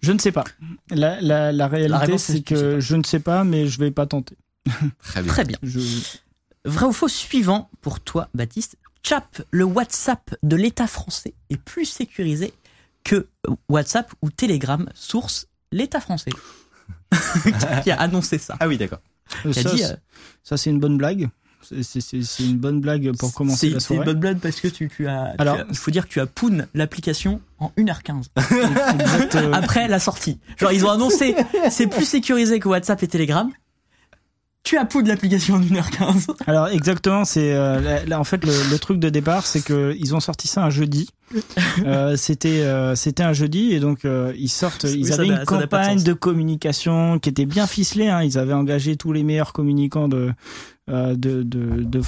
Je ne sais pas. La, la, la réalité, c'est que tu je ne sais pas, mais je vais pas tenter. Très bien. Très bien. Je... Vrai ou faux suivant pour toi, Baptiste Chap, le WhatsApp de l'État français est plus sécurisé que WhatsApp ou Telegram, source l'État français. *laughs* qui a annoncé ça Ah oui, d'accord. Euh, Qui a ça, euh, ça, c'est une bonne blague. C'est- une bonne blague pour commencer c'est- la C'est une soirée. bonne blague parce que tu, tu as. Alors- il faut dire que tu as poun l'application en 1h15 Exact, euh, après la sortie. Genre, ils ont annoncé c'est plus sécurisé que WhatsApp et Telegram. Tu as poun l'application en 1h15. *laughs* Alors exactement, c'est euh, là, là, en fait le, le truc de départ, c'est que ils ont sorti ça un jeudi. *laughs* Euh, c'était euh, c'était un jeudi et donc euh, ils sortent, ils avaient une de campagne de communication qui était bien ficelée. Hein, ils avaient engagé tous les meilleurs communicants de de, de, de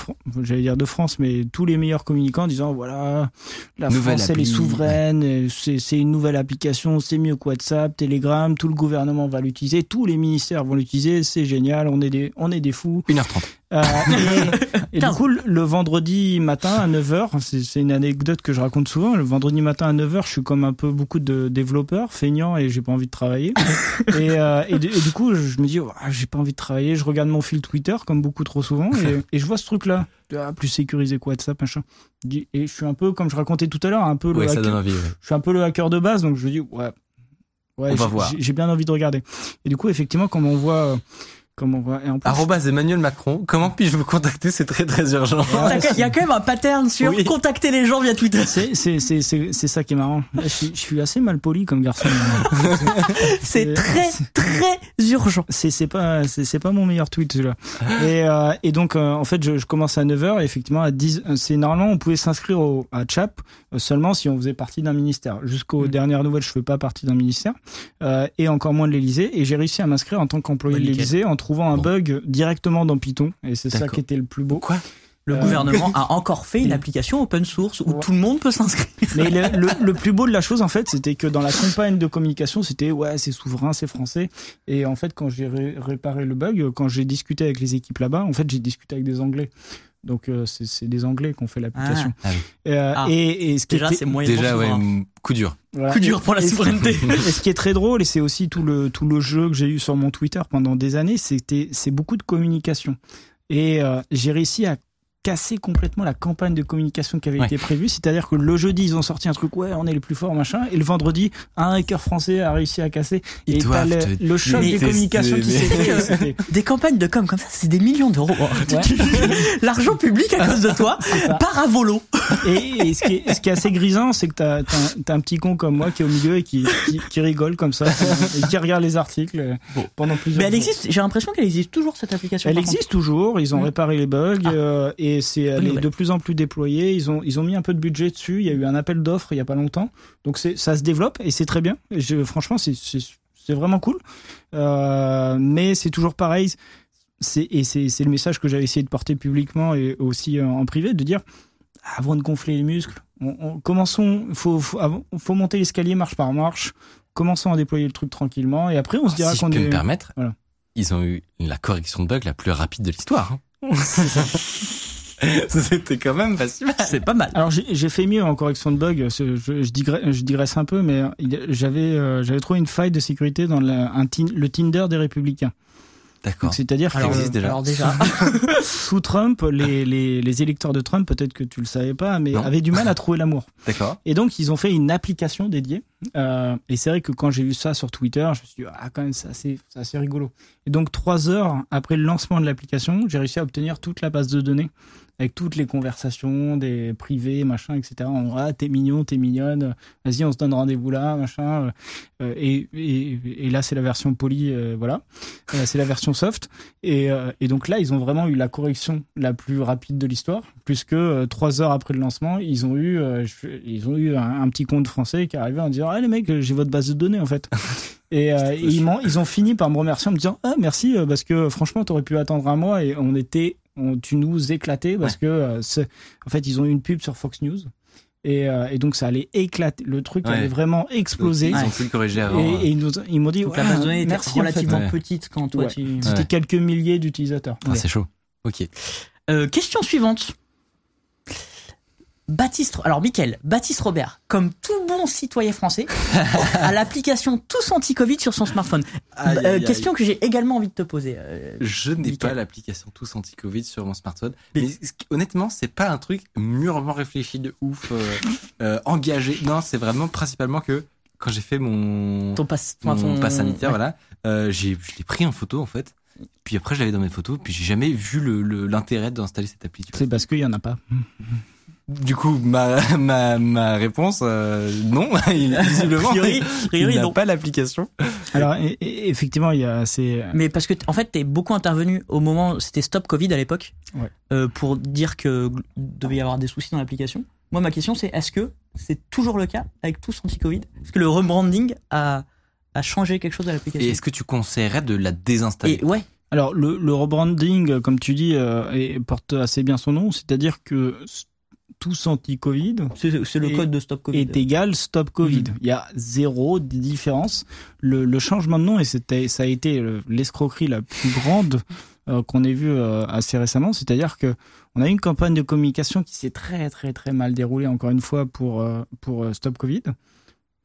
j'allais dire de France, mais tous les meilleurs communicants disant voilà, la Nouvelle France elle est souveraine, c'est c'est une nouvelle application, c'est mieux que WhatsApp, Telegram, tout le gouvernement va l'utiliser, tous les ministères vont l'utiliser, c'est génial, on est des, on est des fous. 1h30. Euh, et, et du coup, le- le vendredi matin à 9h, c'est c'est une anecdote que je raconte souvent, le vendredi matin à 9h, je suis comme un peu beaucoup de développeurs, feignants et j'ai pas envie de travailler. *laughs* et, euh, et, du- et du coup, je me dis, oh, j'ai pas envie de travailler, je regarde mon fil Twitter comme beaucoup trop souvent et, *laughs* et je vois ce truc-là. Ah, plus sécurisé que WhatsApp, machin. Et je suis un peu, comme je racontais tout à l'heure, un peu le Ouais, ça hacker- donne envie. ouais. je suis un peu le hacker de base, donc je me dis, ouais, ouais On va j'ai- voir. j'ai- j'ai bien envie de regarder. Et du coup, effectivement, comme on voit, euh, comme on voit, et en plus, Arrobas Emmanuel Macron, comment puis-je vous contacter? C'est très très urgent. Il y a quand même un pattern sur Oui. contacter les gens via Twitter. c'est c'est c'est c'est c'est ça qui est marrant. Là, je, suis, je suis assez mal poli comme garçon. *laughs* C'est très très urgent. C'est c'est pas c'est c'est pas mon meilleur tweet celui-là. Et euh, et donc euh, en fait je, je commence à 9h et effectivement à 10 euh, c'est normalement on pouvait s'inscrire au à Chap euh, seulement si on faisait partie d'un ministère. Jusqu'aux Mm. dernières nouvelles, je fais pas partie d'un ministère euh, et encore moins de l'Elysée et j'ai réussi à m'inscrire en tant qu'employé Ouais, de nickel. l'Elysée en trouvant un Bon. bug directement dans Python et c'est ça qui était le plus beau. Quoi Le Euh, gouvernement *laughs* a encore fait une application open source où Ouais. tout le monde peut s'inscrire. Mais le, le, *laughs* le plus beau de la chose, en fait, c'était que dans la campagne de communication, c'était ouais, c'est souverain, c'est français. Et en fait, quand j'ai ré- réparé le bug, quand j'ai discuté avec les équipes là-bas, en fait, j'ai discuté avec des Anglais. Donc, euh, c'est des Anglais qui ont fait l'application. Ah oui. Euh, Ah. et, et ce qui Déjà, était- c'est moyen Déjà, ouais, coup dur. voilà. Coup dur pour la Et- souveraineté. Et ce qui est très drôle, et c'est aussi tout le, tout le jeu que j'ai eu sur mon Twitter pendant des années, c'était, c'est beaucoup de communication. Et euh, j'ai réussi à casser complètement la campagne de communication qui avait Ouais. été prévue. C'est-à-dire que le jeudi, ils ont sorti un truc, ouais, on est les plus forts, machin. Et le vendredi, un hacker français a réussi à casser. Ils et t'as le, le choc des communications qui s'est fait. *laughs* Des campagnes de com comme ça, c'est des millions d'euros. *laughs* *laughs* L'argent public à cause de toi part à volo. Et, et ce, qui est, ce qui est assez grisant, c'est que t'as, t'as, un- petit con comme moi qui est au milieu et qui, qui, qui rigole comme ça, et qui regarde les articles euh, Bon. pendant plusieurs Mais elle jours. existe, j'ai l'impression qu'elle existe toujours cette application. Elle existe toujours, ils ont réparé les bugs Ah. euh, et c'est elle est nouvelle. de plus en plus déployée. Ils ont ils ont mis un peu de budget dessus. Il y a eu un appel d'offres il y a pas longtemps, donc c'est ça se développe et c'est très bien. Et je, franchement, c'est c'est c'est vraiment cool. Euh, mais c'est toujours pareil. C'est et c'est c'est le message que j'avais essayé de porter publiquement et aussi euh, en privé, de dire avant de gonfler les muscles, on, on- commençons. Faut faut, avant- faut monter l'escalier marche par marche. Commençons à déployer le truc tranquillement et après on se dira si qu'on peux est me permettre, Voilà. ils ont eu la correction de bug la plus rapide de l'histoire. hein. *laughs* *laughs* C'était quand même pas si mal. C'est pas mal. Alors j'ai j'ai fait mieux en correction de bug. Je, je, digresse, je digresse un peu, mais j'avais euh, j'avais trouvé une faille de sécurité dans la- un tin- le Tinder des Républicains. D'accord. C'est-à-dire Alors, que existe déjà. alors déjà, *laughs* sous Trump, les, les, les électeurs de Trump, peut-être que tu le savais pas, mais Non. avaient du mal à trouver l'amour. *laughs* D'accord. Et donc ils ont fait une application dédiée. Euh, et c'est vrai que quand j'ai vu ça sur Twitter, je me suis dit ah quand même c'est assez, c'est assez rigolo. Et donc trois heures après le lancement de l'application, j'ai réussi à obtenir toute la base de données avec toutes les conversations des privés, machin, etc. On ah t'es mignon, t'es mignonne, vas-y on se donne rendez-vous là, machin. Euh, et, et, et là c'est la version polie, euh, voilà, Euh, c'est la version soft. Et, euh, et donc là ils ont vraiment eu la correction la plus rapide de l'histoire, puisque euh, trois heures après le lancement, ils ont eu, euh, ils ont eu un, un petit compte français qui est arrivé en disant ah les mecs euh, j'ai votre base de données en fait. *laughs* Et, euh, et ils, m'ont- ils ont fini par me remercier en me disant ah merci euh, parce que franchement t'aurais pu attendre un mois et on était on, tu nous éclatais parce que euh, en fait ils ont eu une pub sur Fox News et, euh, et donc ça allait éclater le truc Ouais. allait vraiment exploser Ils Ouais. ont pu le corriger et, avant. et ils, nous, ils m'ont dit donc ouais, la base de données était merci en fait. relativement Ouais. petite quand toi Ouais. tu. c'était Ouais. quelques milliers d'utilisateurs Ah, c'est chaud. Ok. Euh, question suivante. Baptiste, alors Mickaël, Baptiste Robert, comme tout bon citoyen français, *laughs* a l'application Tous Anti-Covid sur son smartphone. Aïe, Euh, aïe, aïe. question que j'ai également envie de te poser. euh, Je n'ai pas l'application Tous Anti-Covid sur mon smartphone. Mais- Mais honnêtement, c'est pas un truc mûrement réfléchi de ouf, euh, *laughs* euh, engagé. Non, c'est vraiment principalement que quand j'ai fait mon, ton passe, mon enfin, ton- pass sanitaire, ouais. voilà, euh, j'ai, je l'ai pris en photo en fait. Puis après, je l'avais dans mes photos. Puis j'ai jamais vu le, le- l'intérêt d'installer cette appli. c'est parce qu'il y en a pas *laughs* Du coup, ma, ma, ma réponse, euh, non, *laughs* visiblement, A priori- a il priori, n'a pas l'application. alors et- et- effectivement il y a c'est Mais parce que en fait, t'es beaucoup intervenu au moment, c'était Stop Covid à l'époque, Ouais. euh, pour dire que devait y avoir des soucis dans l'application. Moi, ma question, c'est est-ce que c'est toujours le cas avec tous anti-Covid? Est-ce que le rebranding a, a changé quelque chose à Et l'application est-ce que tu conseillerais de la désinstaller? Et ouais, Alors le, le rebranding, euh, comme tu dis, euh, est- porte assez bien son nom, c'est-à-dire que tous anti-Covid C'est le code de Stop Covid. est égal stop Covid. Mhm. Il y a zéro différence. Le, le changement de nom, et c'était, ça a été l'escroquerie la plus grande euh, qu'on ait vue euh, assez récemment, c'est-à-dire que on a eu une campagne de communication qui s'est très très très mal déroulée encore une fois pour euh, pour euh, stop Covid.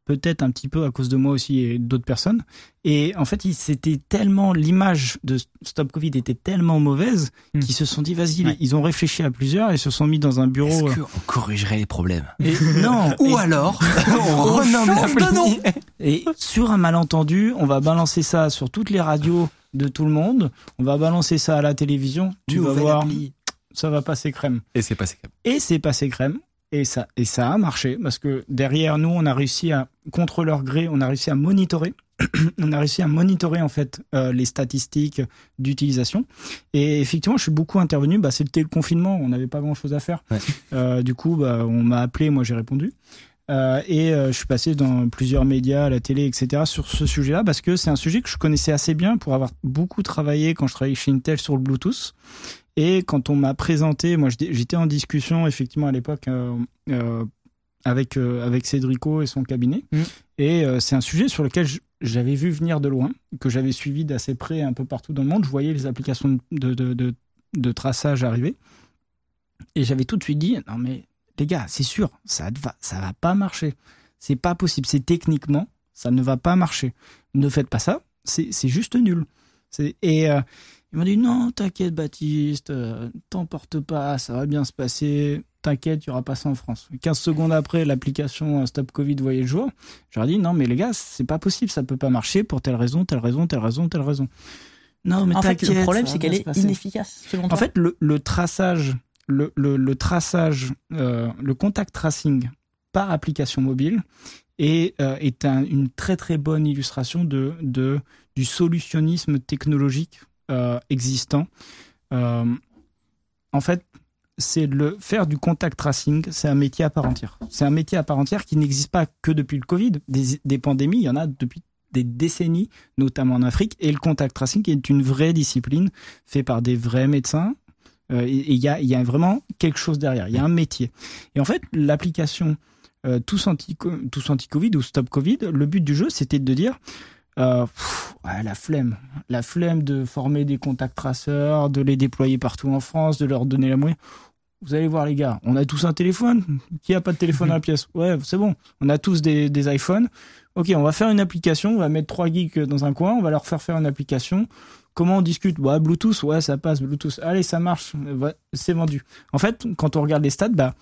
Peut-être un petit peu à cause de moi aussi et d'autres personnes. Et en fait, c'était tellement l'image de Stop Covid était tellement mauvaise Mhm. qu'ils se sont dit vas-y, Ouais. ils ont réfléchi à plusieurs et se sont mis dans un bureau. Est-ce euh, qu'on corrigerait les problèmes? Et- *laughs* non. Ou et- *laughs* alors, *laughs* on renomme change de nom. Et sur un malentendu, on va balancer ça sur toutes les radios de tout le monde. On va balancer ça à la télévision. Tu vas voir, appli. ça va passer crème. Et c'est passé comme Et c'est passé crème. Et ça, et ça a marché parce que derrière nous, on a réussi à, contre leur gré, on a réussi à monitorer. *clears throat* on a réussi à monitorer en fait euh, les statistiques d'utilisation. Et effectivement, je suis beaucoup intervenu. Bah, c'était le confinement, on n'avait pas grand chose à faire. Ouais. Euh, du coup, bah, on m'a appelé, moi j'ai répondu. Euh, et euh, je suis passé dans plusieurs médias, la télé, etc. sur ce sujet-là parce que c'est un sujet que je connaissais assez bien pour avoir beaucoup travaillé quand je travaillais chez Intel sur le Bluetooth. Et quand on m'a présenté, moi j'étais en discussion effectivement à l'époque euh, euh, avec euh, avec Cédrico et son cabinet. Mm. Et c'est un sujet sur lequel j'avais vu venir de loin, que j'avais suivi d'assez près un peu partout dans le monde. Je voyais les applications de, de, de, de traçage arriver. Et j'avais tout de suite dit, non mais les gars, c'est sûr, ça va, ça va pas marcher. C'est pas possible. C'est techniquement, ça ne va pas marcher. Ne faites pas ça. C'est juste nul. Et euh, ils m'ont dit non, t'inquiète Baptiste, euh, t'emporte pas, ça va bien se passer. T'inquiète, il y aura pas ça en France. 15 secondes après, l'application euh, Stop Covid voyait le jour. J'aurais dit non, mais les gars, c'est pas possible, ça peut pas marcher pour telle raison, telle raison, telle raison, telle raison. Non, mais En fait, t'inquiète. le problème, c'est qu'elle est inefficace, selon En fait, le, le traçage, le, le, le traçage, euh, le contact tracing par application mobile est, euh, est un- une très très bonne illustration de, de du solutionnisme technologique euh, existant. Euh, en fait, c'est le faire du contact tracing, c'est un métier à part entière. C'est un métier à part entière qui n'existe pas que depuis le Covid. Des, pandémies, il y en a depuis des décennies, notamment en Afrique. Et le contact tracing est une vraie discipline fait par des vrais médecins. Euh, et et il y a, il y a vraiment quelque chose derrière. Il y a un métier. Et en fait, l'application euh, tous anti tous anti Covid ou stop Covid, le but du jeu, c'était de dire euh, pff, ouais, la flemme, la flemme de former des contacts traceurs, de les déployer partout en France, de leur donner la moyenne. Vous allez voir les gars, on a tous un téléphone. Qui a pas de téléphone dans la *laughs* pièce? Ouais, c'est bon. On a tous des, des iPhones. Ok, on va faire une application. On va mettre trois geeks dans un coin. On va leur faire faire une application. Comment on discute? Bah, Bluetooth, ouais, ça passe. Bluetooth, allez, ça marche. C'est vendu. En fait, quand on regarde les stats, bah,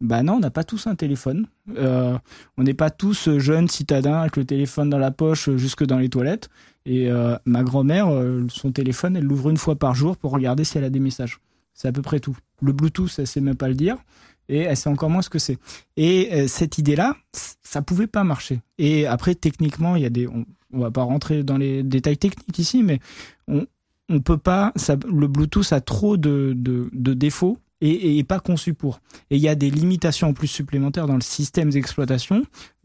bah non, on n'a pas tous un téléphone. Euh, on n'est pas tous jeunes citadins avec le téléphone dans la poche euh, jusque dans les toilettes. Et euh, ma grand-mère, euh, son téléphone, elle l'ouvre une fois par jour pour regarder si elle a des messages. C'est à peu près tout. Le Bluetooth, elle sait même pas le dire. Et elle sait encore moins ce que c'est. Et euh, cette idée-là, ça pouvait pas marcher. Et après, techniquement, il y a des. On, on va pas rentrer dans les détails techniques ici, mais on on peut pas. Ça, le Bluetooth a trop de, de, de défauts et, et pas conçu pour. Et il y a des limitations en plus supplémentaires dans le système d'exploitation,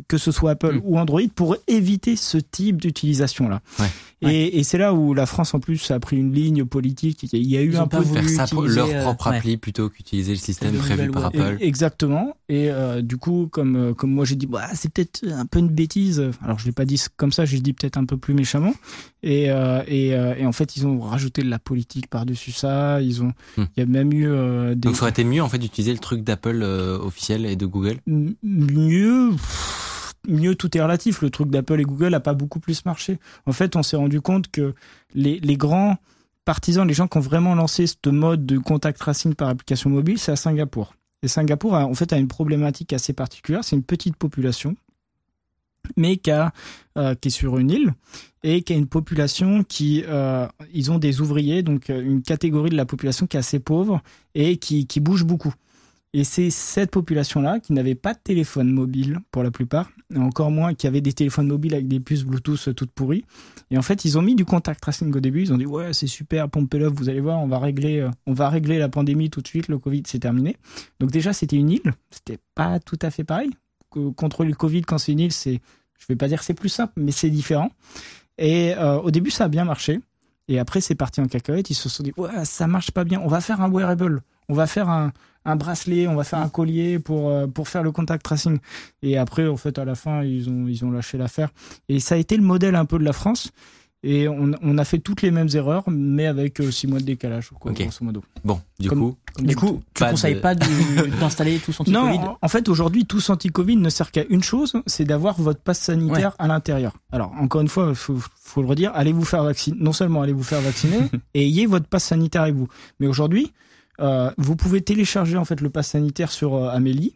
que ce soit Apple Mm. ou Android, pour éviter ce type d'utilisation-là. Ouais. Et, et c'est là où la France, en plus, a pris une ligne politique. Il y a eu Ils un peu voulu Faire ça leur euh, propre ouais. appli plutôt qu'utiliser le système prévu par web. Apple. Exactement. Et euh, du coup, comme euh, comme moi j'ai dit, bah, c'est peut-être un peu une bêtise. Alors je l'ai pas dit comme ça, j'ai dit peut-être un peu plus méchamment. Et euh, et, euh, et en fait, ils ont rajouté de la politique par-dessus ça. Ils ont, il Hmm. y a même eu euh, des Donc ça aurait été mieux en fait d'utiliser le truc d'Apple euh, officiel et de Google? M- mieux. pff, Mieux, tout est relatif. Le truc d'Apple et Google a pas beaucoup plus marché. En fait, on s'est rendu compte que les, grands partisans, les gens qui ont vraiment lancé ce mode de contact tracing par application mobile, c'est à Singapour. Et Singapour, en fait, a une problématique assez particulière. C'est une petite population, mais qui, euh, est sur une île et qui a une population qui, euh, ils ont des ouvriers, donc euh, une catégorie de la population qui est assez pauvre et qui bouge beaucoup. Et c'est cette population-là qui n'avait pas de téléphone mobile pour la plupart, et encore moins qui avait des téléphones mobiles avec des puces Bluetooth toutes pourries. Et en fait, ils ont mis du contact tracing au début. Ils ont dit ouais, c'est super, pompez-le, vous allez voir, on va régler, euh, on va régler la pandémie tout de suite. Le Covid, c'est terminé. Donc déjà, c'était une île. C'était pas tout à fait pareil. Contrôler le Covid quand c'est une île, c'est, je vais pas dire c'est plus simple, mais c'est différent. Et euh, au début, ça a bien marché. Et après, c'est parti en cacahuète. Ils se sont dit, ouais, ça marche pas bien. On va faire un wearable. On va faire un, un bracelet, on va faire un collier pour, euh, pour faire le contact tracing. Et après, en fait, à la fin, ils ont, ils ont lâché l'affaire. Et ça a été le modèle un peu de la France. Et on, on a fait toutes les mêmes erreurs, mais avec euh, six mois de décalage, quoi, Ok. grosso modo. Bon, du Comme- coup, Comme Du coup, tu Pas conseilles de- pas *laughs* d'installer tous anti-Covid Non, en- en fait, aujourd'hui, tous anti-Covid ne sert qu'à une chose, c'est d'avoir votre passe sanitaire à l'intérieur. Alors, encore une fois, faut, faut le redire, allez vous faire vacciner. Non seulement allez vous faire vacciner, *laughs* et ayez votre passe sanitaire avec vous. Mais aujourd'hui, euh, vous pouvez télécharger en fait le passe sanitaire sur euh, Amélie.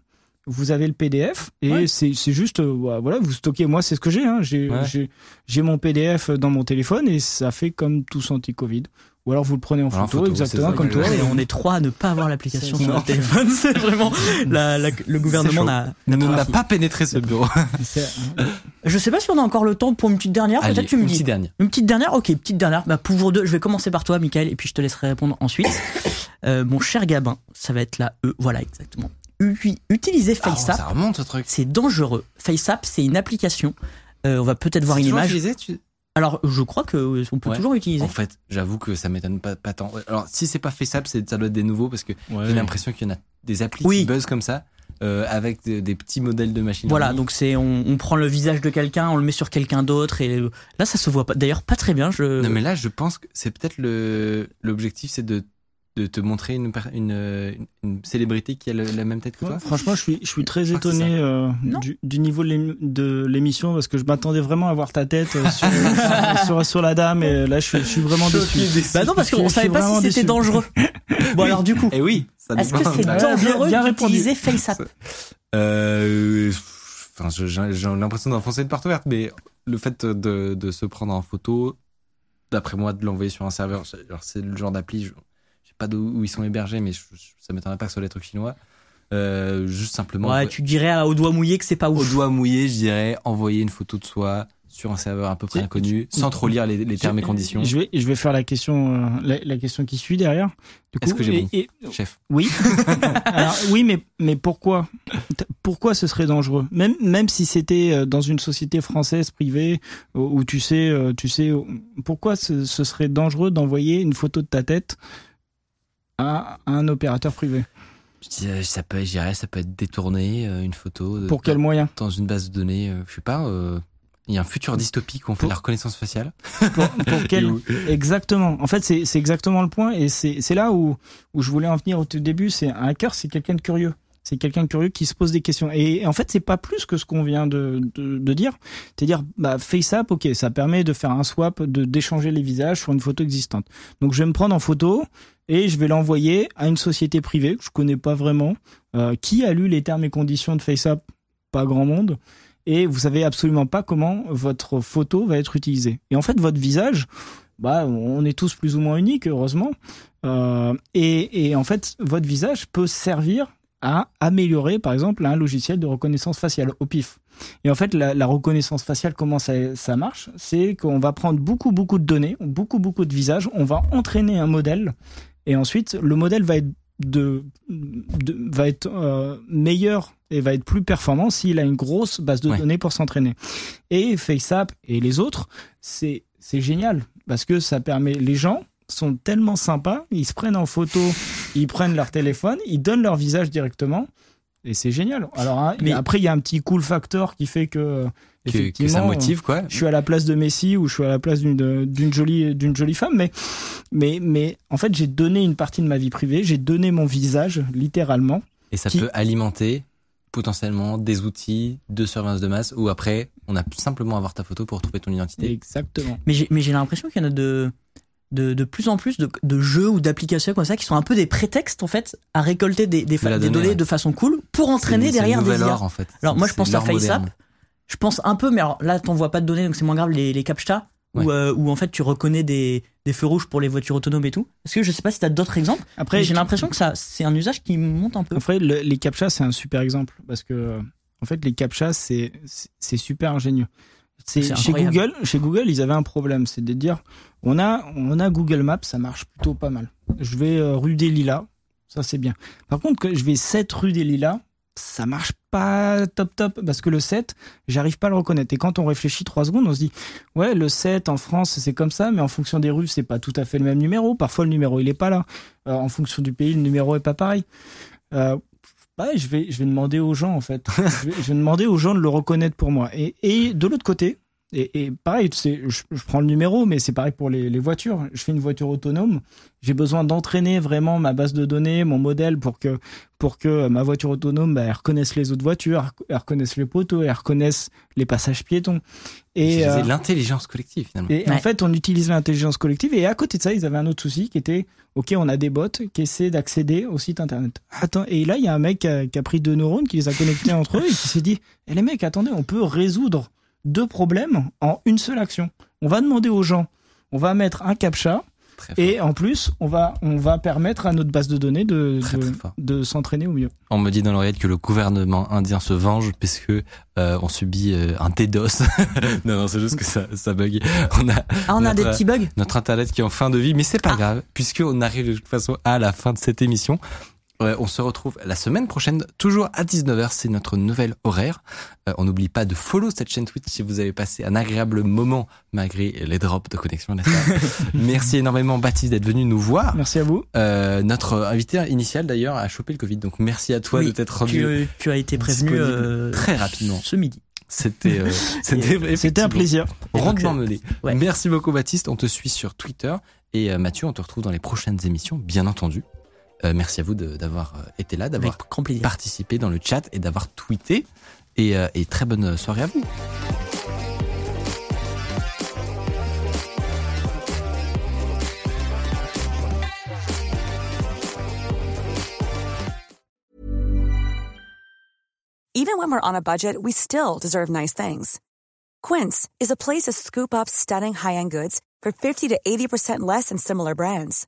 Vous avez le PDF et Ouais. c'est juste euh, voilà vous stockez moi c'est ce que j'ai hein. j'ai Ouais. mon PDF dans mon téléphone et ça fait comme tous anti-Covid ou alors vous le prenez en photo, photo, exactement comme toi Et on est trois à ne pas avoir l'application sur non. le téléphone. C'est vraiment la- la- le gouvernement n'a n'a pas. pas pénétré ce bureau. *laughs* Je sais pas si on a encore le temps pour une petite dernière. Allez, Peut-être tu me une dis. petite dernière. Une petite dernière Ok, petite dernière. Bah, pour deux, je vais commencer par toi, Michael, et puis je te laisserai répondre ensuite. *laughs* Euh, mon cher Gabin, ça va être la E. Voilà, exactement. Utiliser Ah, FaceApp, ça remonte ce truc. c'est dangereux. FaceApp, c'est une application. Euh, on va peut-être voir une image. utilisé, tu- Alors, je crois que euh, on peut Ouais. toujours utiliser. En fait, j'avoue que ça m'étonne pas, pas tant. Alors, si c'est pas c'est ça doit être des nouveaux parce que j'ai l'impression qu'il y en a des applis Oui. qui buzzent comme ça euh, avec des, des petits modèles de machines. Voilà, donc c'est on, on prend le visage de quelqu'un, on le met sur quelqu'un d'autre et euh, là ça se voit pas. D'ailleurs pas très bien. Je Non, mais là, je pense que c'est peut-être le l'objectif, c'est de de te montrer une, per- une, une, une célébrité qui a le- la même tête que toi. Ouais, franchement, je suis, je suis très étonné euh, du, du niveau de l'ém- de l'émission parce que je m'attendais vraiment à voir ta tête euh, sur, *laughs* sur, sur la dame et là, je suis, je suis vraiment déçu. bah non parce qu'on savait pas si c'était dangereux. *laughs* bon alors du coup, Et oui, ça est-ce que c'est Ouais, dangereux d'utiliser FaceApp Euh, enfin, j'ai l'impression d'enfoncer une porte ouverte, mais le fait de, de se prendre en photo, d'après moi, de l'envoyer sur un serveur, c'est- le genre d'appli, pas d'où où ils sont hébergés, mais je, ça m'étonnerait pas que ce soit des trucs chinois. Euh, juste simplement Ouais, tu dirais à- au doigt mouillé que c'est pas au ouf. doigt mouillé, je dirais envoyer une photo de soi sur un serveur à peu près inconnu, sans trop lire les, les termes et conditions. Je vais, je vais faire la question, euh, la, la question qui suit derrière. Est-ce que j'ai bon et- Chef? Oui. *laughs* Alors, oui, mais, mais pourquoi? Pourquoi ce serait dangereux? Même, même si c'était euh, dans une société française privée où, tu sais, tu sais, pourquoi ce, ce serait dangereux d'envoyer une photo de ta tête à un opérateur privé Je dirais, ça peut, dirais, ça peut être détourné, euh, une photo. de- Pour quel moyen Dans une base de données, euh, je sais pas. euh, il y a un futur dystopique où on fait Pour- la reconnaissance faciale. pour, pour *laughs* quel... Exactement. En fait, c'est exactement le point. Et c'est c'est là où, où je voulais en venir au tout début. C'est un hacker, c'est quelqu'un de curieux. C'est quelqu'un de curieux qui se pose des questions. Et en fait, c'est pas plus que ce qu'on vient de, dire. C'est-à-dire, bah, FaceApp, ok, ça permet de faire un swap, de d'échanger les visages sur une photo existante. Donc, je vais me prendre en photo et je vais l'envoyer à une société privée que je connais pas vraiment. Euh, qui a lu les termes et conditions de FaceApp Pas grand monde. Et vous savez absolument pas comment votre photo va être utilisée. Et en fait, votre visage, bah, on est tous plus ou moins uniques, heureusement. Euh, et, et en fait, votre visage peut servir à améliorer, par exemple, un logiciel de reconnaissance faciale au pif. Et en fait, la, la reconnaissance faciale, comment ça, ça marche? C'est qu'on va prendre beaucoup, beaucoup de données, beaucoup, beaucoup de visages, on va entraîner un modèle, et ensuite, le modèle va être de, de- va être euh, meilleur et va être plus performant s'il a une grosse base de Ouais. données pour s'entraîner. Et FaceApp et les autres, c'est c'est génial parce que ça permet les gens sont tellement sympas, ils se prennent en photo, ils prennent leur téléphone, ils donnent leur visage directement et c'est génial. Alors hein, Mais- après il y a un petit cool factor qui fait que que, que ça motive, quoi. je suis à la place de Messi ou je suis à la place d'une d'une jolie d'une jolie femme mais mais mais en fait j'ai donné une partie de ma vie privée j'ai donné mon visage littéralement Et ça qui- peut alimenter potentiellement des outils de surveillance de masse où après, on a simplement à avoir ta photo pour trouver ton identité. exactement Mais j'ai mais j'ai l'impression qu'il y en a de de, de plus en plus de, de jeux ou d'applications comme ça qui sont un peu des prétextes en fait à récolter des, des, fa- la des donnée, données ouais. de façon cool pour entraîner derrière des IA. or, en fait. Alors, moi, je pense à FaceApp. Je pense un peu, mais alors là, t'envoies pas de données, donc c'est moins grave les, les captcha, Ouais. où, euh, où en fait tu reconnais des, des feux rouges pour les voitures autonomes et tout. Parce que je sais pas si t'as d'autres exemples, après mais j'ai l'impression que ça, c'est un usage qui monte un peu. Après, le- les captchas, c'est un super exemple parce que, euh, en fait, les captchas, c'est c'est- c'est super ingénieux. C'est C'est chez. Google, chez Google, ils avaient un problème, c'est de dire, on a, on a Google Maps, ça marche plutôt pas mal. Je vais euh, rue des Lilas, ça c'est bien. Par contre, que je vais 7 rue des Lilas, ça marche pas top top parce que le 7, j'arrive pas à le reconnaître. Et quand on réfléchit trois secondes, on se dit ouais, le 7 en France c'est comme ça, mais en fonction des rues c'est pas tout à fait le même numéro. Parfois le numéro il est pas là. Euh, en fonction du pays le numéro est pas pareil. Euh, je vais je vais demander aux gens en fait. *laughs* je, vais, je vais demander aux gens de le reconnaître pour moi. Et, et de l'autre côté, et, et pareil, c'est, je, je prends le numéro, mais c'est pareil pour les, les voitures. Je fais une voiture autonome. J'ai besoin d'entraîner vraiment ma base de données, mon modèle pour que pour que ma voiture autonome, bah, elle reconnaisse les autres voitures, elle reconnaisse les poteaux, elle reconnaisse les passages piétons. Et euh, l'intelligence collective finalement. et en fait, on utilise l'intelligence collective. Et à côté de ça, ils avaient un autre souci qui était, OK, on a des bots qui essaient d'accéder au site internet. Attends, et là, il y a un mec qui a, qui a pris deux neurones, qui les a connectés entre eux et qui s'est dit, eh les mecs, attendez, on peut résoudre deux problèmes en une seule action. On va demander aux gens, on va mettre un captcha et en plus, on va, on va permettre à notre base de données de, Très, de, s'entraîner au mieux. On me dit dans l'oreillette que le gouvernement indien se venge parce que euh, on subit euh, un DDoS. *laughs* non, non, c'est juste que ça, ça bug. On a Ah, on a des petits bugs notre internet qui est en fin de vie, mais c'est pas Ah. grave puisqu'on arrive de toute façon à la fin de cette émission. Euh, on se retrouve la semaine prochaine, toujours à 19h, c'est notre nouvel horaire. Euh, on n'oublie pas de follow cette chaîne Twitch si vous avez passé un agréable moment malgré les drops de connexion. *laughs* Merci énormément Baptiste d'être venu nous voir. Merci à vous. Euh, notre invité initial d'ailleurs a chopé le Covid, donc merci à toi Oui, de t'être rendu. tu, tu as été prévenu euh, très rapidement. ce midi. C'était euh, *laughs* c'était C'était un plaisir. rondement mené. ouais. Merci beaucoup Baptiste, on te suit sur Twitter et euh, Mathieu, on te retrouve dans les prochaines émissions, bien entendu. Euh, merci à vous de- d'avoir euh, été là, d'avoir participé dans le chat et d'avoir tweeté. Et, euh, et très bonne soirée à vous. Even when we're on a budget, we still deserve nice things. Quince is a place to scoop up stunning high-end goods for 50 to 80% less than similar brands.